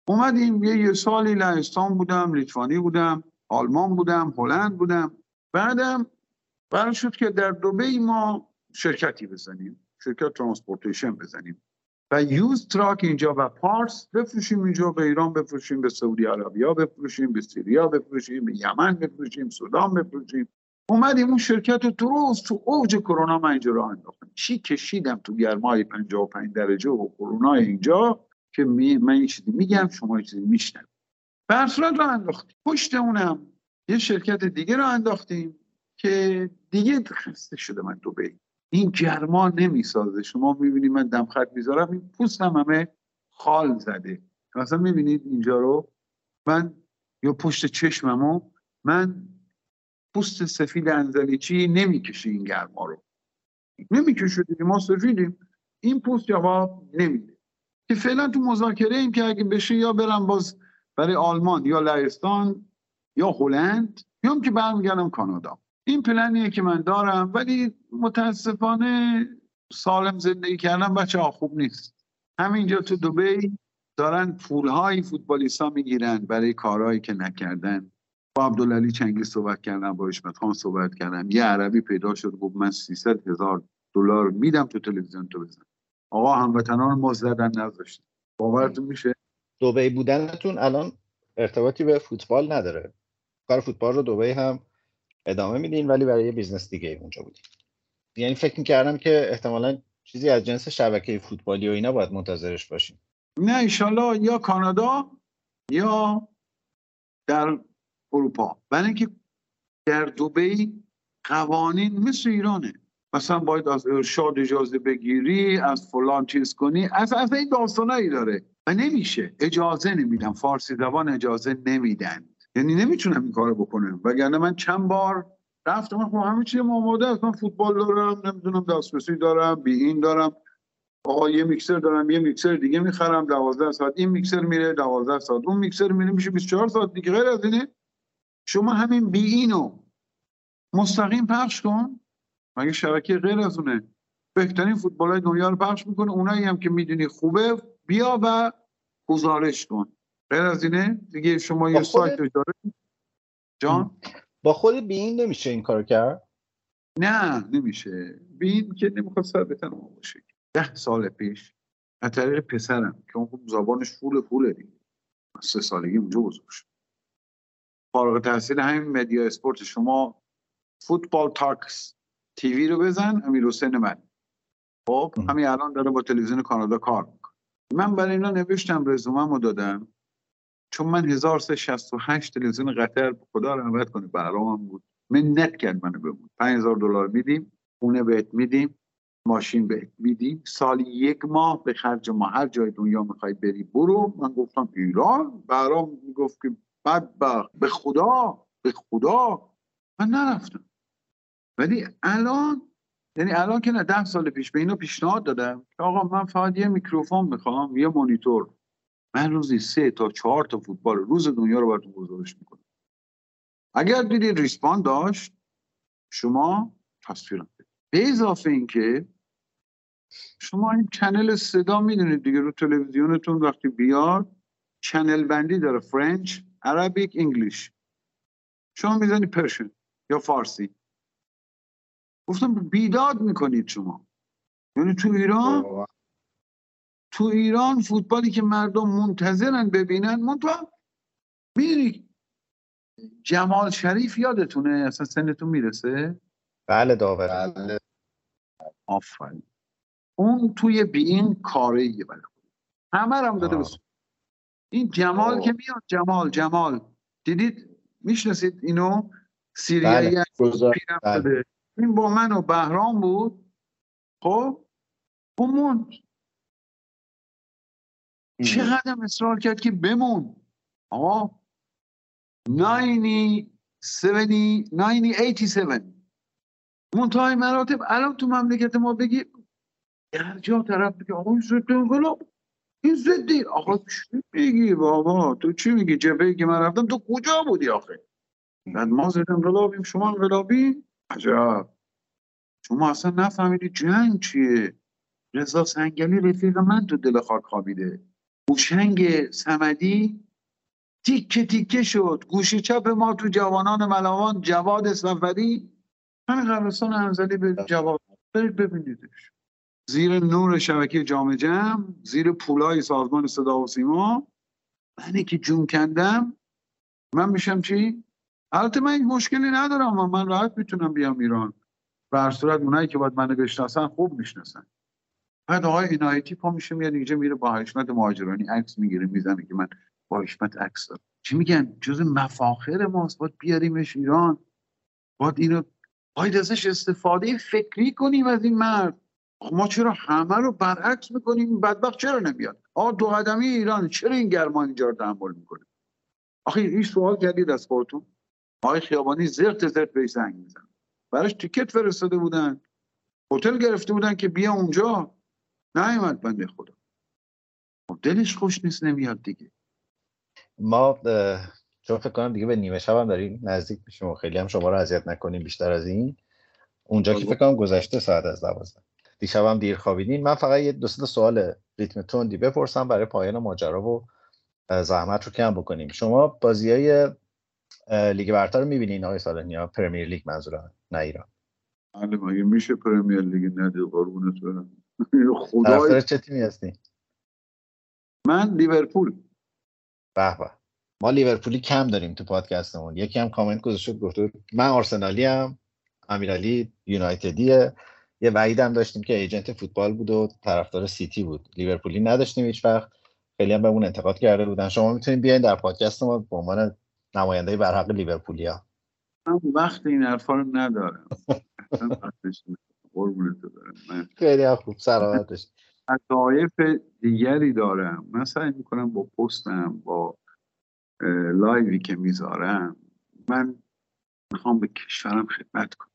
اومدیم یه یه سالی لهستان بودم لیتوانی بودم آلمان بودم هلند بودم. بعدم برای شد که در دوبی ما شرکتی بزنیم شرکت transportation بزنیم. و used truck اینجا و parts بفروشیم اینجا به ایران بفروشیم به سعودی عربیا بفروشیم به Syria بفروشیم به یمن بفروشیم سودان بفروشیم. اومدیم اون شرکت رو درست تو اوج کرونا من اینجا راه انداختم چی کشیدم تو گرمای 55 درجه و کرونا اینجا که من این چیزی میگم شما این چیزی میشنوین به صورت رو انداختیم. پشت اونم یه شرکت دیگه رو انداختیم که دیگه خسته شده من دبی این گرما نمی‌سازه. شما می‌بینید من دمخط می‌ذارم این پوستم همه خال زده. مثلا می‌بینید اینجا رو من یا پشت چشممو من پوست سفید انزلیچی نمی‌کشه این گرما رو. نمی‌کشه دیگه ما سفیدیم. این پوست جواب نمیده. که فعلا تو مذاکره ایم که اگه بشه یا برم باز برای آلمان یا لهستان یا هلند یا که برمیگردم کانادا. این پلنیه که من دارم ولی متاسفانه سالم زندگی کردن بچه ها خوب نیست. همینجا تو دوبی دارن پولهای فوتبالیستا می‌گیرن برای کارهایی که نکردن. با عبدالعلی چنگی صحبت کردم با اشمت خان صحبت کردم. یه عربی پیدا شد گفت من 300 هزار دلار میدم تو تلویزیون تو بزن. آقا هموطنان ما زدن نذاشتن باورتون میشه؟ دوبی بودنتون الان ارتباطی به فوتبال نداره. کار فوتبال رو دوبی هم ادامه میدین ولی برای یه business دیگه اونجا بودین. یعنی فکر می‌کردم که احتمالا چیزی از جنس شبکه فوتبالی و اینا باید منتظرش باشیم نه ایشالله یا کانادا یا در اروپا. برای اینکه در دوبی قوانین مثل ایرانه. مثلا باید از ارشاد اجازه بگیری از فلان چیز کنی از از این داستانایی داره. و نمیشه. اجازه نمیدن. فارسی زبان اجازه نمیدن. یعنی نمی‌تونم این کارو بکنم. وگرنه من چند بار رفتم خب همه چی آماده است. من فوتبال دارم نمی‌دونم دسترسی دارم بی این دارم. آقا یه میکسر دارم یه میکسر دیگه می‌خرم. دوازده ساعت این میکسر میره دوازده ساعت اون میکسر میره. میشه 24 ساعت دیگه. غیر از اینه شما همین بی اینو مستقیم پخش کن. مگه شبکه غیر از اونه. بهترین فوتبال های دنیا رو پخش می‌کنه. اونایی هم که می‌دونی خوبه بیا و گزارش کن. غیر از اینه؟ دیگه شما یه سایت داره جان؟ با خود بین نمیشه این کار کرد؟ نه نمیشه. بین که نمی‌خواد سر بتن باشه. ده سال پیش از طریق پسرم که اون زبانش فول فوله دیگه. سه سالگی اونجا بزرگ شد فارغ تحصیل همین media sport شما Football Talks TV رو بزن امیر حسین من. خب همین الان داره با تلویزیون کانادا کار می‌کنه. من برای اینا نوشتم رزومم رو دادم. چون من 1368 تلویزیون قطر خدا رحمت کنه برامم بود. منت کرد منو بمون. 5000 دلار میدیم خونه بهت میدیم ماشین بهت میدیم. سالی یک ماه به خرج ما هر جای دنیا می‌خوای بری برو. من گفتم ایران؟ برام می‌گفت که بدبخت به خدا به خدا من نرفتم. ولی الان یعنی الان که نه ده سال پیش به اینو پیشنهاد دادم که آقا من فقط یه میکروفون می‌خوام یه مانیتور. من روزی سه تا چهار تا فوتبال روز دنیا رو براتون گزارش می‌کنم. اگر دیدید ریسپان داشت شما تصویرم به اضافه اینکه شما این چنل صدا می‌دونید دیگه رو تلویزیونتون وقتی بیاد channel بندی داره French Arabic English شما می‌زنی Persian یا فارسی گفتم بیداد می‌کنید شما یعنی تو ایران تو ایران فوتبالی که مردم منتظرن ببینن منتها می‌دونی جمال شریف یادتونه اصلا سنتون می‌رسه بله داور بله. آفرین اون توی بی این کاره یه بله همه هم داده بسید این جمال که میاد جمال جمال. دیدید؟ می‌شناسید اینو؟ سیریایی بله. این با من و بهرام بود. خب؟ اون چقدر اصرار کرد که بمون. آقا 90 منتهای مراتب الان تو مملکت ما بگی هر جا طرف بگی آقا این این ضدی آقا چی میگی بابا؟ تو چی میگی؟ جبهه که من رفتم تو کجا بودی آخه؟ بعد ما ضد انقلابیم شما انقلابی؟ عجب. شما اصلا نفهمیدی جنگ چیه؟ رضا سنگلی رفیق من تو دل خاک خوابیده. هوشنگ سمدی تیکه تیکه شد. گوشی چپ ما تو جوانان ملاوان جواد سفری همین قبرستان انزلی به جواد برید ببینیدش. زیر نور شبکه جام جمع زیر پولای سازمان صدا و سیما. منی که جون کندم. من میشم چی؟ البته من این مشکلی ندارم و من راحت می‌تونم بیام ایران. به هر صورت اونایی که باید منو بشناسن خوب می‌شناسن. بعد آقای اینایتی پا میشه میاد اینجا میره با حشمت مهاجرانی عکس می‌گیره می‌زنه که من با حشمت عکس دارم. چی میگن؟ جز مفاخر ماست. باید بیاریمش ایران. باید اینو باید ازش استفاده فکری کنیم از این مرد. ما چرا همه رو برعکس می‌کنیم؟ بدبخت چرا نمیاد؟ آقا دو قدمی ایران چرا این گرما اینجا رو تحمل می‌کنه؟ آخه این سوال کردید از خودتون. آقای خیابانی زرت زرت بهش زنگ میزن براش تیکت فرستاده بودن. هتل گرفته بودن که بیا اونجا. نیومد بنده خدا. خب دلش خوش نیست نمیاد دیگه. ما چون فکر کنم دیگه به نیمه شب هم داریم نزدیک میشیم و خیلی هم شما رو اذیت نکنیم بیشتر از این. اونجا که فکر کنم گذشته ساعت از دوازده. دیشب هم دیر خوابیدین. من فقط یه دو سوال ریتم تندی بپرسم برای پایان ماجرا و زحمت رو کم بکنیم. شما بازی های لیگ برتر رو می‌بینین آقای صالح‌نیا Premier League منظورم نه ایران. بله مگه میشه Premier League ندید قربونت برم *laughs* خدای. چه تیمی هستی؟ من لیورپول. به به. ما لیورپولی کم داریم تو پادکستمون. یکی هم کامنت گذاشت گفته من آرسنالی ام امیرعلی یونایتدیه. یه وحیدم داشتیم که agent فوتبال بود و طرفدار سیتی بود. لیورپولی نداشتیم هیچ وقت. خیلی هم بهمون انتقاد کرده بودن. شما می‌تونید بیاین در پادکست ما به عنوان نماینده برحق لیورپولیا. من وقت این حرفا رو ندارم. خیلی خوب. سلامتش وظایف دیگری دارم. من سعی می‌کنم با پستم با لایوی که می‌ذارم. من می‌خوام به کشورم خدمت کنم.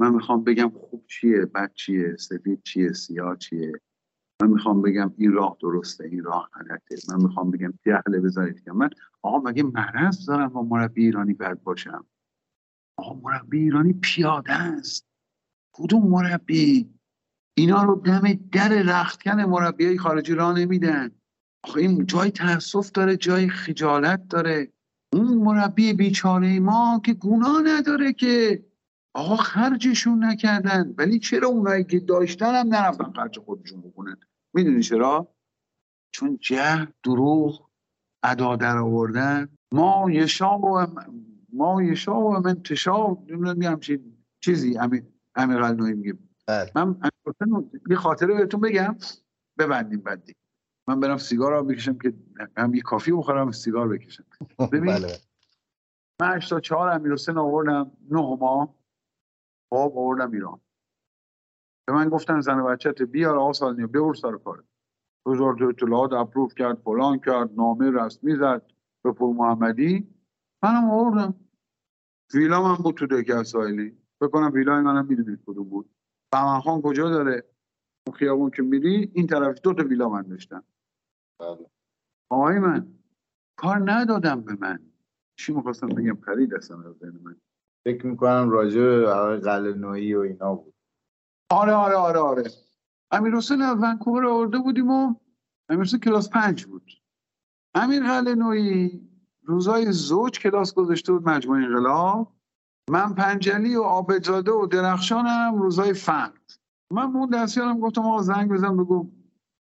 من می‌خوام بگم خوب چیه بد چیه سفید چیه سیاه چیه؟ من می‌خوام بگم این راه درسته این راه غلطه. من می‌خوام بگم جهله بذارید که. من آقا مگه مرض دارم با مربی ایرانی بد باشم؟ آقا مربی ایرانی پیاده است. کدوم مربی؟ اینا رو دم در رختکن مربی خارجی را نمیدن. آخه این جای تاسف داره جای خجالت داره. اون مربی بیچاره ما که گناه نداره که. آقا خرجشون نکردن. ولی چرا اونایی که داشتن هم نرفتن خرج خودشون بکنن؟ می‌دونی چرا؟ چون جه دروغ ادا در آوردن. ما یشا و ما یشا و من تشا نمی‌دونم چیزی امیر امیر میگه. بله. من یه خاطره بهتون بگم. ببندیم بعدی. من برم سیگار رو بکشم که هم یه کافی بخورم سیگار بکشم. *laughs* ببین بله. من تا چهار امیر حسین آوردم نه ماه. خب آوردم ایران. به من گفتن زن بچه بیار آقا سالنی ببر سر کار. وزارت اطلاعات اپروف کرد فلان کرد نامه رسمی زد به پول محمدی. منم آوردم. ویلا من بود تو دکه سایلی بکنم ویلای منم می‌دونید کدوم بود. بهمن خان کجا داره؟ اون خیابون که میری این طرف دو تا ویلا من داشتم. بله. آقای من کار ندادم به من. چی می‌خواستم بگم؟ پرید اصلا از من. فکر می‌کنم راجع به آقای نوعی و اینا بود. آره آره آره آره. امیر حسین از ونکوور آورده بودیم و امیر حسین کلاس پنج بود. امیر نوعی روزای زوج کلاس گذاشته بود مجموعه انقلاب. من پنجلی و آبدزاده و درخشانم روزای فند من اون دستیارم گفتم آقا زنگ بزن بگو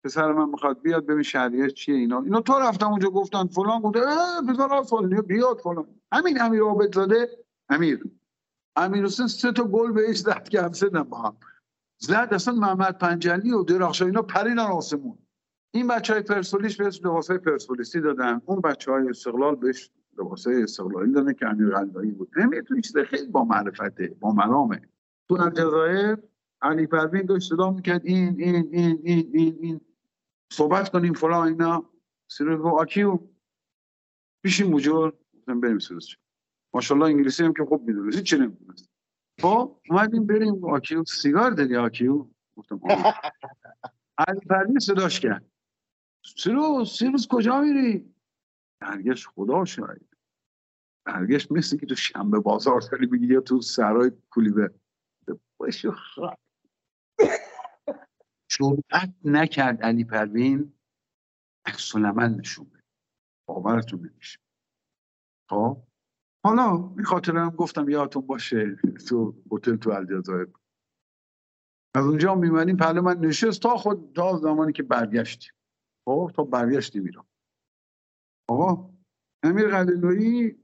پسر من می‌خواد بیاد ببین شهریه چیه اینا. اینا تو رفتم اونجا گفتن فلان گفته پسر فلان بیاد فلان. همین امیر عابدزاده امیر. امیر حسین سه تا گل بهش زد که هم با هم زد اصلا محمد پنجلی و درخشان اینا پریدن آسمون. این بچه های پرسولیش بهش لباس های پرسولیسی دادن. اون بچه های استقلال بهش لباس های استقلالی دادن که امیر قلبایی بود. تو چیز خیلی با معرفته با مرامه. تو الجزایر علی پروین داشت صدا می‌کرد این این این این این این. صحبت کنیم فلان اینا. سیروس گفت آکیو. پیشیم مجور بریم سیروس ماشاءالله انگلیسی هم که خوب می‌دونست. چی نمی‌دونست. خب اومدیم بریم. آکیو سیگار دادی آکیو گفتم علی صداش کرد. سیروس سیروس کجا میری؟ برگشت خدا شاید. برگشت مثل که تو شنبه بازار داری میگی یا تو سرای کولیبه باشو خواهد جرأت نکرد علی پروین عکس العمل نشون بده. باورتون نمیشه. خب؟ حالا این خاطره هم گفتم یادتون باشه تو هتل تو الجزایر از اونجا میمونیم پهلو من نشست تا خود تا زمانی که برگشتیم. خب تا برگشتیم ایران. آقا امیر قلعه‌نویی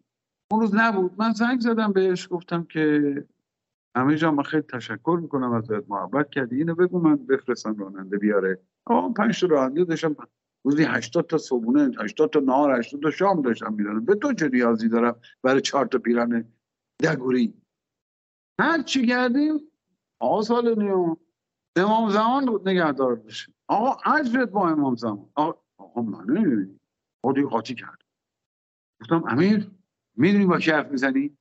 اون روز نبود. من زنگ زدم بهش گفتم که همه جا من خیلی تشکر می‌کنم ازت محبت کردی. اینو بگو من بفرستم راننده بیاره. آقا پنج تا راننده داشتم. روزی 80 تا صبونه 80 تا نهار 80 تا شام داشتم می‌دادم. به تو چه نیازی دارم برای چهار تا پیرن دگوری؟ هر چی کردیم آقا سال نیو امام زمان نگهدار بشه. آقا عجبت با امام زمان. آقا, آقا من نمی‌دونی خودی قاطی کرد. گفتم امیر می‌دونی با کی حرف می‌زنی؟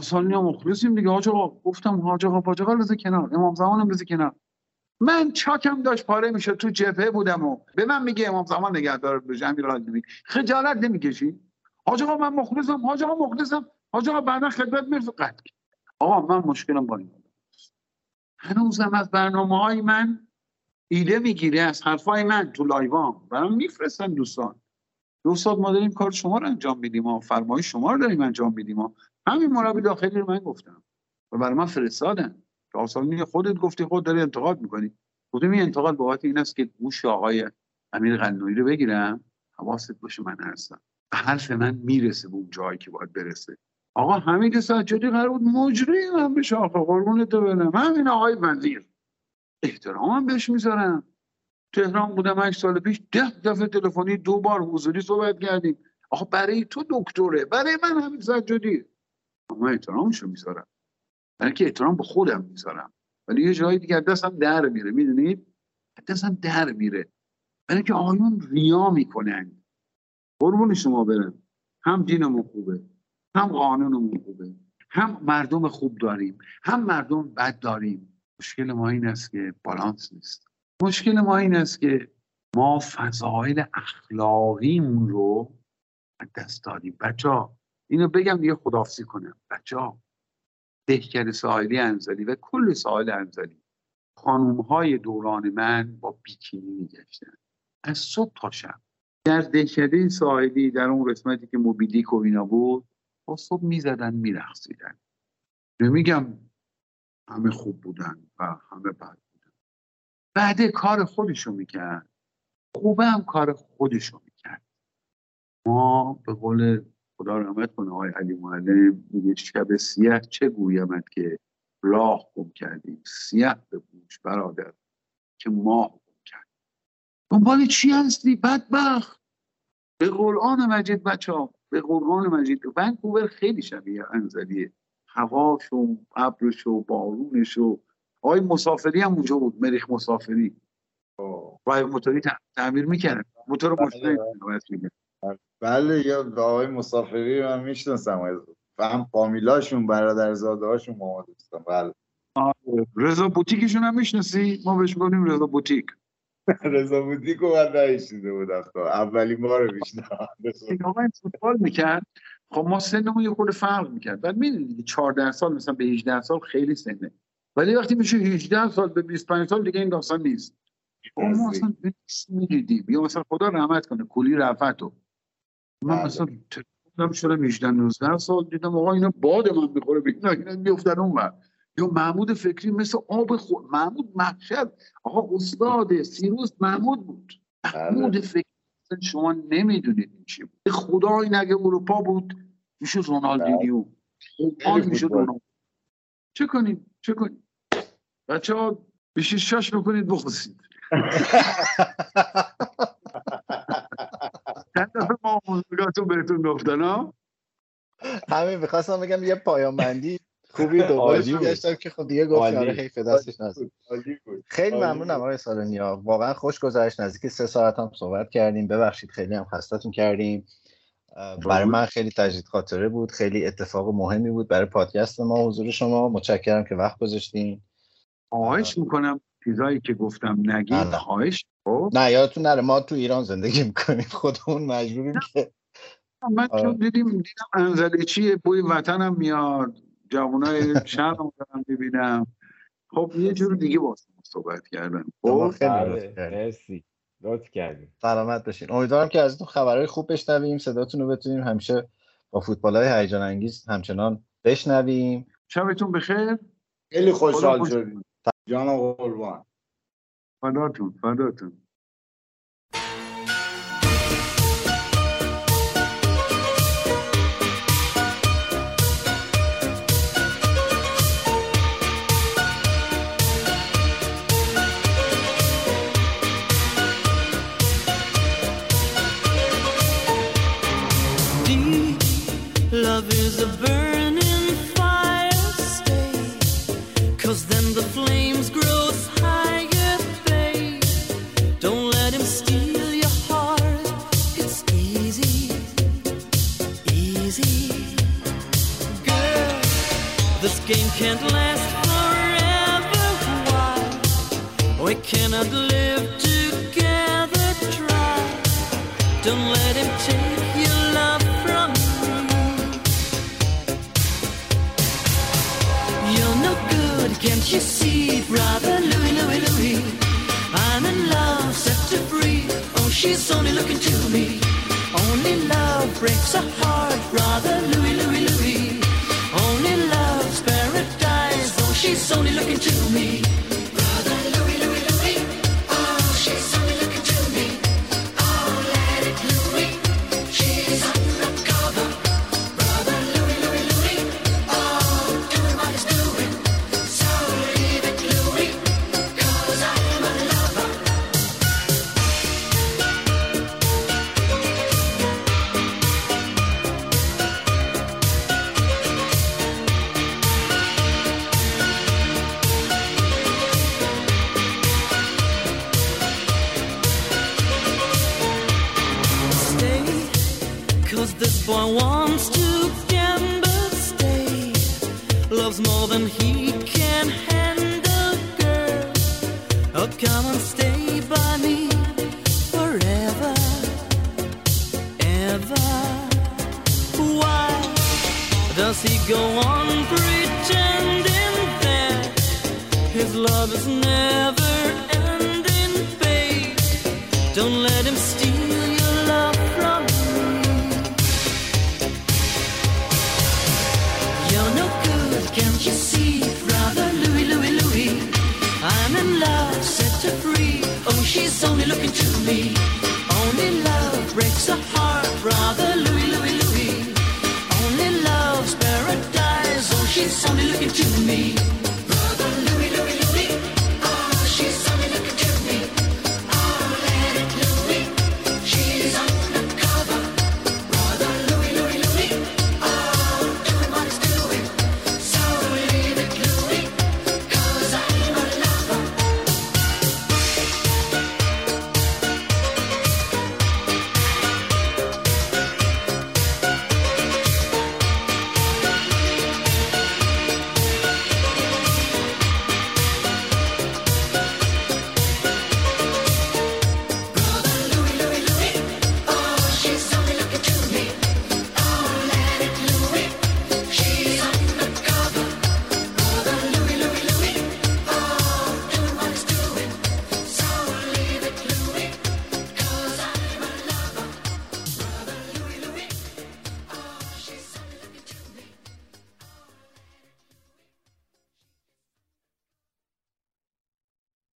سال هم مخلصیم دیگه. آقا گفتم حاج آقا حاج آقا کنار. امام زمانم بذار کنار. من چاکم داشت پاره میشه تو جبهه بودم و به من میگه امام زمان نگهدار به امیر خجالت نمی‌کشی؟ حاج آقا من مخلصم. حاج آقا مخلصم. حاج آقا بعدا خدمت می‌رسه قد آقا من مشکلم با این. هنوزم از برنامه های من ایده می‌گیره از حرفای من تو لایوام. برام میفرستن دوستان. دوستان ما داریم کار شما رو انجام میدیم و فرمای شما رو داریم انجام میدیم همین مربی داخلی رو من گفتم. و برای من فرستادن. آسانی خودت گفتی خود داری انتقاد می‌کنی. گفتم این انتقاد بابت این است که گوش آقای امیر قنوی رو بگیرم؟ حواست باشه من هستم. حرف من می‌رسه به اون جایی که باید برسه. آقا همین سجادی قرار بود مجری من شاخه قربون تو برم. همین آقای وزیر. احترامم بهش می‌ذارم. تهران بودم 8 سال پیش ده دفعه تلفنی دو بار حضوری صحبت کردیم. آقا برای تو دکتره برای من همین سجادی. اما احترامشو می‌ذارم. برای که احترام به خودم می‌ذارم. ولی یه جایی دیگه دستم در میره می‌دونید دستم در میره. برای که آیون ریا می‌کنن. قربون شما برن هم دینمون خوبه هم قانونمون خوبه هم مردم خوب داریم هم مردم بد داریم. مشکل ما این است که بالانس نیست. مشکل ما این است که ما فضایل اخلاقیمون رو دست دادیم. بچه ها اینو بگم دیگه خدافزی کنم. بچه ها دهکر ساحلی انزلی و کل ساحل انزلی خانوم های دوران من با بیکینی میگشتن. از صبح تا شب. در دهکده ساحلی در اون قسمتی که موبیلیک و اینا بود با صبح می‌زدن میرخصیدن نمیگم همه خوب بودن و همه بد بودن. بعد کار خودشو می‌کرد. خوبه هم کار خودشو می‌کرد. ما به قول خدا رحمت کنه آقای علی معلم میگه شب سیاه چه گویمت که راه گم کردیم سیاه به بوش برادر که ماه گم کرد دنبال چی هستی بدبخت؟ به قرآن مجید بچه ها به قرآن مجید. ونکوور خیلی شبیه انزلیه. هواش و ابرش و بارونش و آقای مسافری هم اونجا بود مریخ مسافری. و موتوری تعمیر می‌کرد. موتور مشتری بله یا آقای مسافری من می‌شناسم. هم فامیلاشون برادرزاده هاشون ما دوستان. بله. رضا بوتیکشون هم می‌شناسی؟ ما بهش گفتیم رضا بوتیک. *laughs* رضا بوتیک رو من نشنیده بودم اولین بار میشنم آقا فوتبال می‌کرد. خب ما سنمون یه خورده فرق می‌کرد. بعد می‌دونید دیگه 14 سال مثلا به 18 سال خیلی سنه. ولی وقتی میشه 18 سال به 25 سال دیگه این داستان نیست. ما اصلا می‌دیدیم یا مثلا خدا رحمت کنه کلی رفتو من بله. مثلا تلفنم شدم 18 19 سال دیدم آقا اینا باد من می‌خوره. اینا اینا میافتن اون یا محمود فکری مثل آب خور محمود محشد. آقا استاد سیروس محمود بود. بله. محمود فکری شما نمی‌دونید این چی بود. خدا این اگه اروپا بود می‌شد رونالدینیو. حال می‌شد رونالدینیو. چه کنیم؟ چه کنیم؟ بچه ها بیشی شش بکنید بخوزید. چند *laughs* موضوعاتو بهتون گفتن ها همین می‌خواستم بگم یه پایان بندی خوبی *laughs* دوباره گشتم که خب دیگه گفت آره حیف دستش نزد خیلی ممنونم آقای سالنیا. واقعا خوش گذشت. نزدیک سه ساعت هم صحبت کردیم. ببخشید خیلی هم خستتون کردیم. برای من خیلی تجدید خاطره بود. خیلی اتفاق مهمی بود برای پادکست ما حضور شما. متشکرم که وقت گذاشتین. خواهش می‌کنم چیزایی که گفتم نگید. خواهش خب؟ نه یادتون نره ما تو ایران زندگی می‌کنیم. خودمون مجبوریم که من چون دیدیم دیدم انزلی چیه بوی وطنم میاد. جوانای شهرم دارم ببینم خب یه جور دیگه با صحبت کردن خب؟ بله، مرسی. لطف کردیم سلامت باشین. امیدوارم که از تو خبرهای خوب بشنویم صداتون رو بتونیم همیشه با فوتبال های هیجان انگیز همچنان بشنویم. شبتون بخیر. خیلی خوشحال شدیم. جان قربان. Vanuatu, Vanuatu.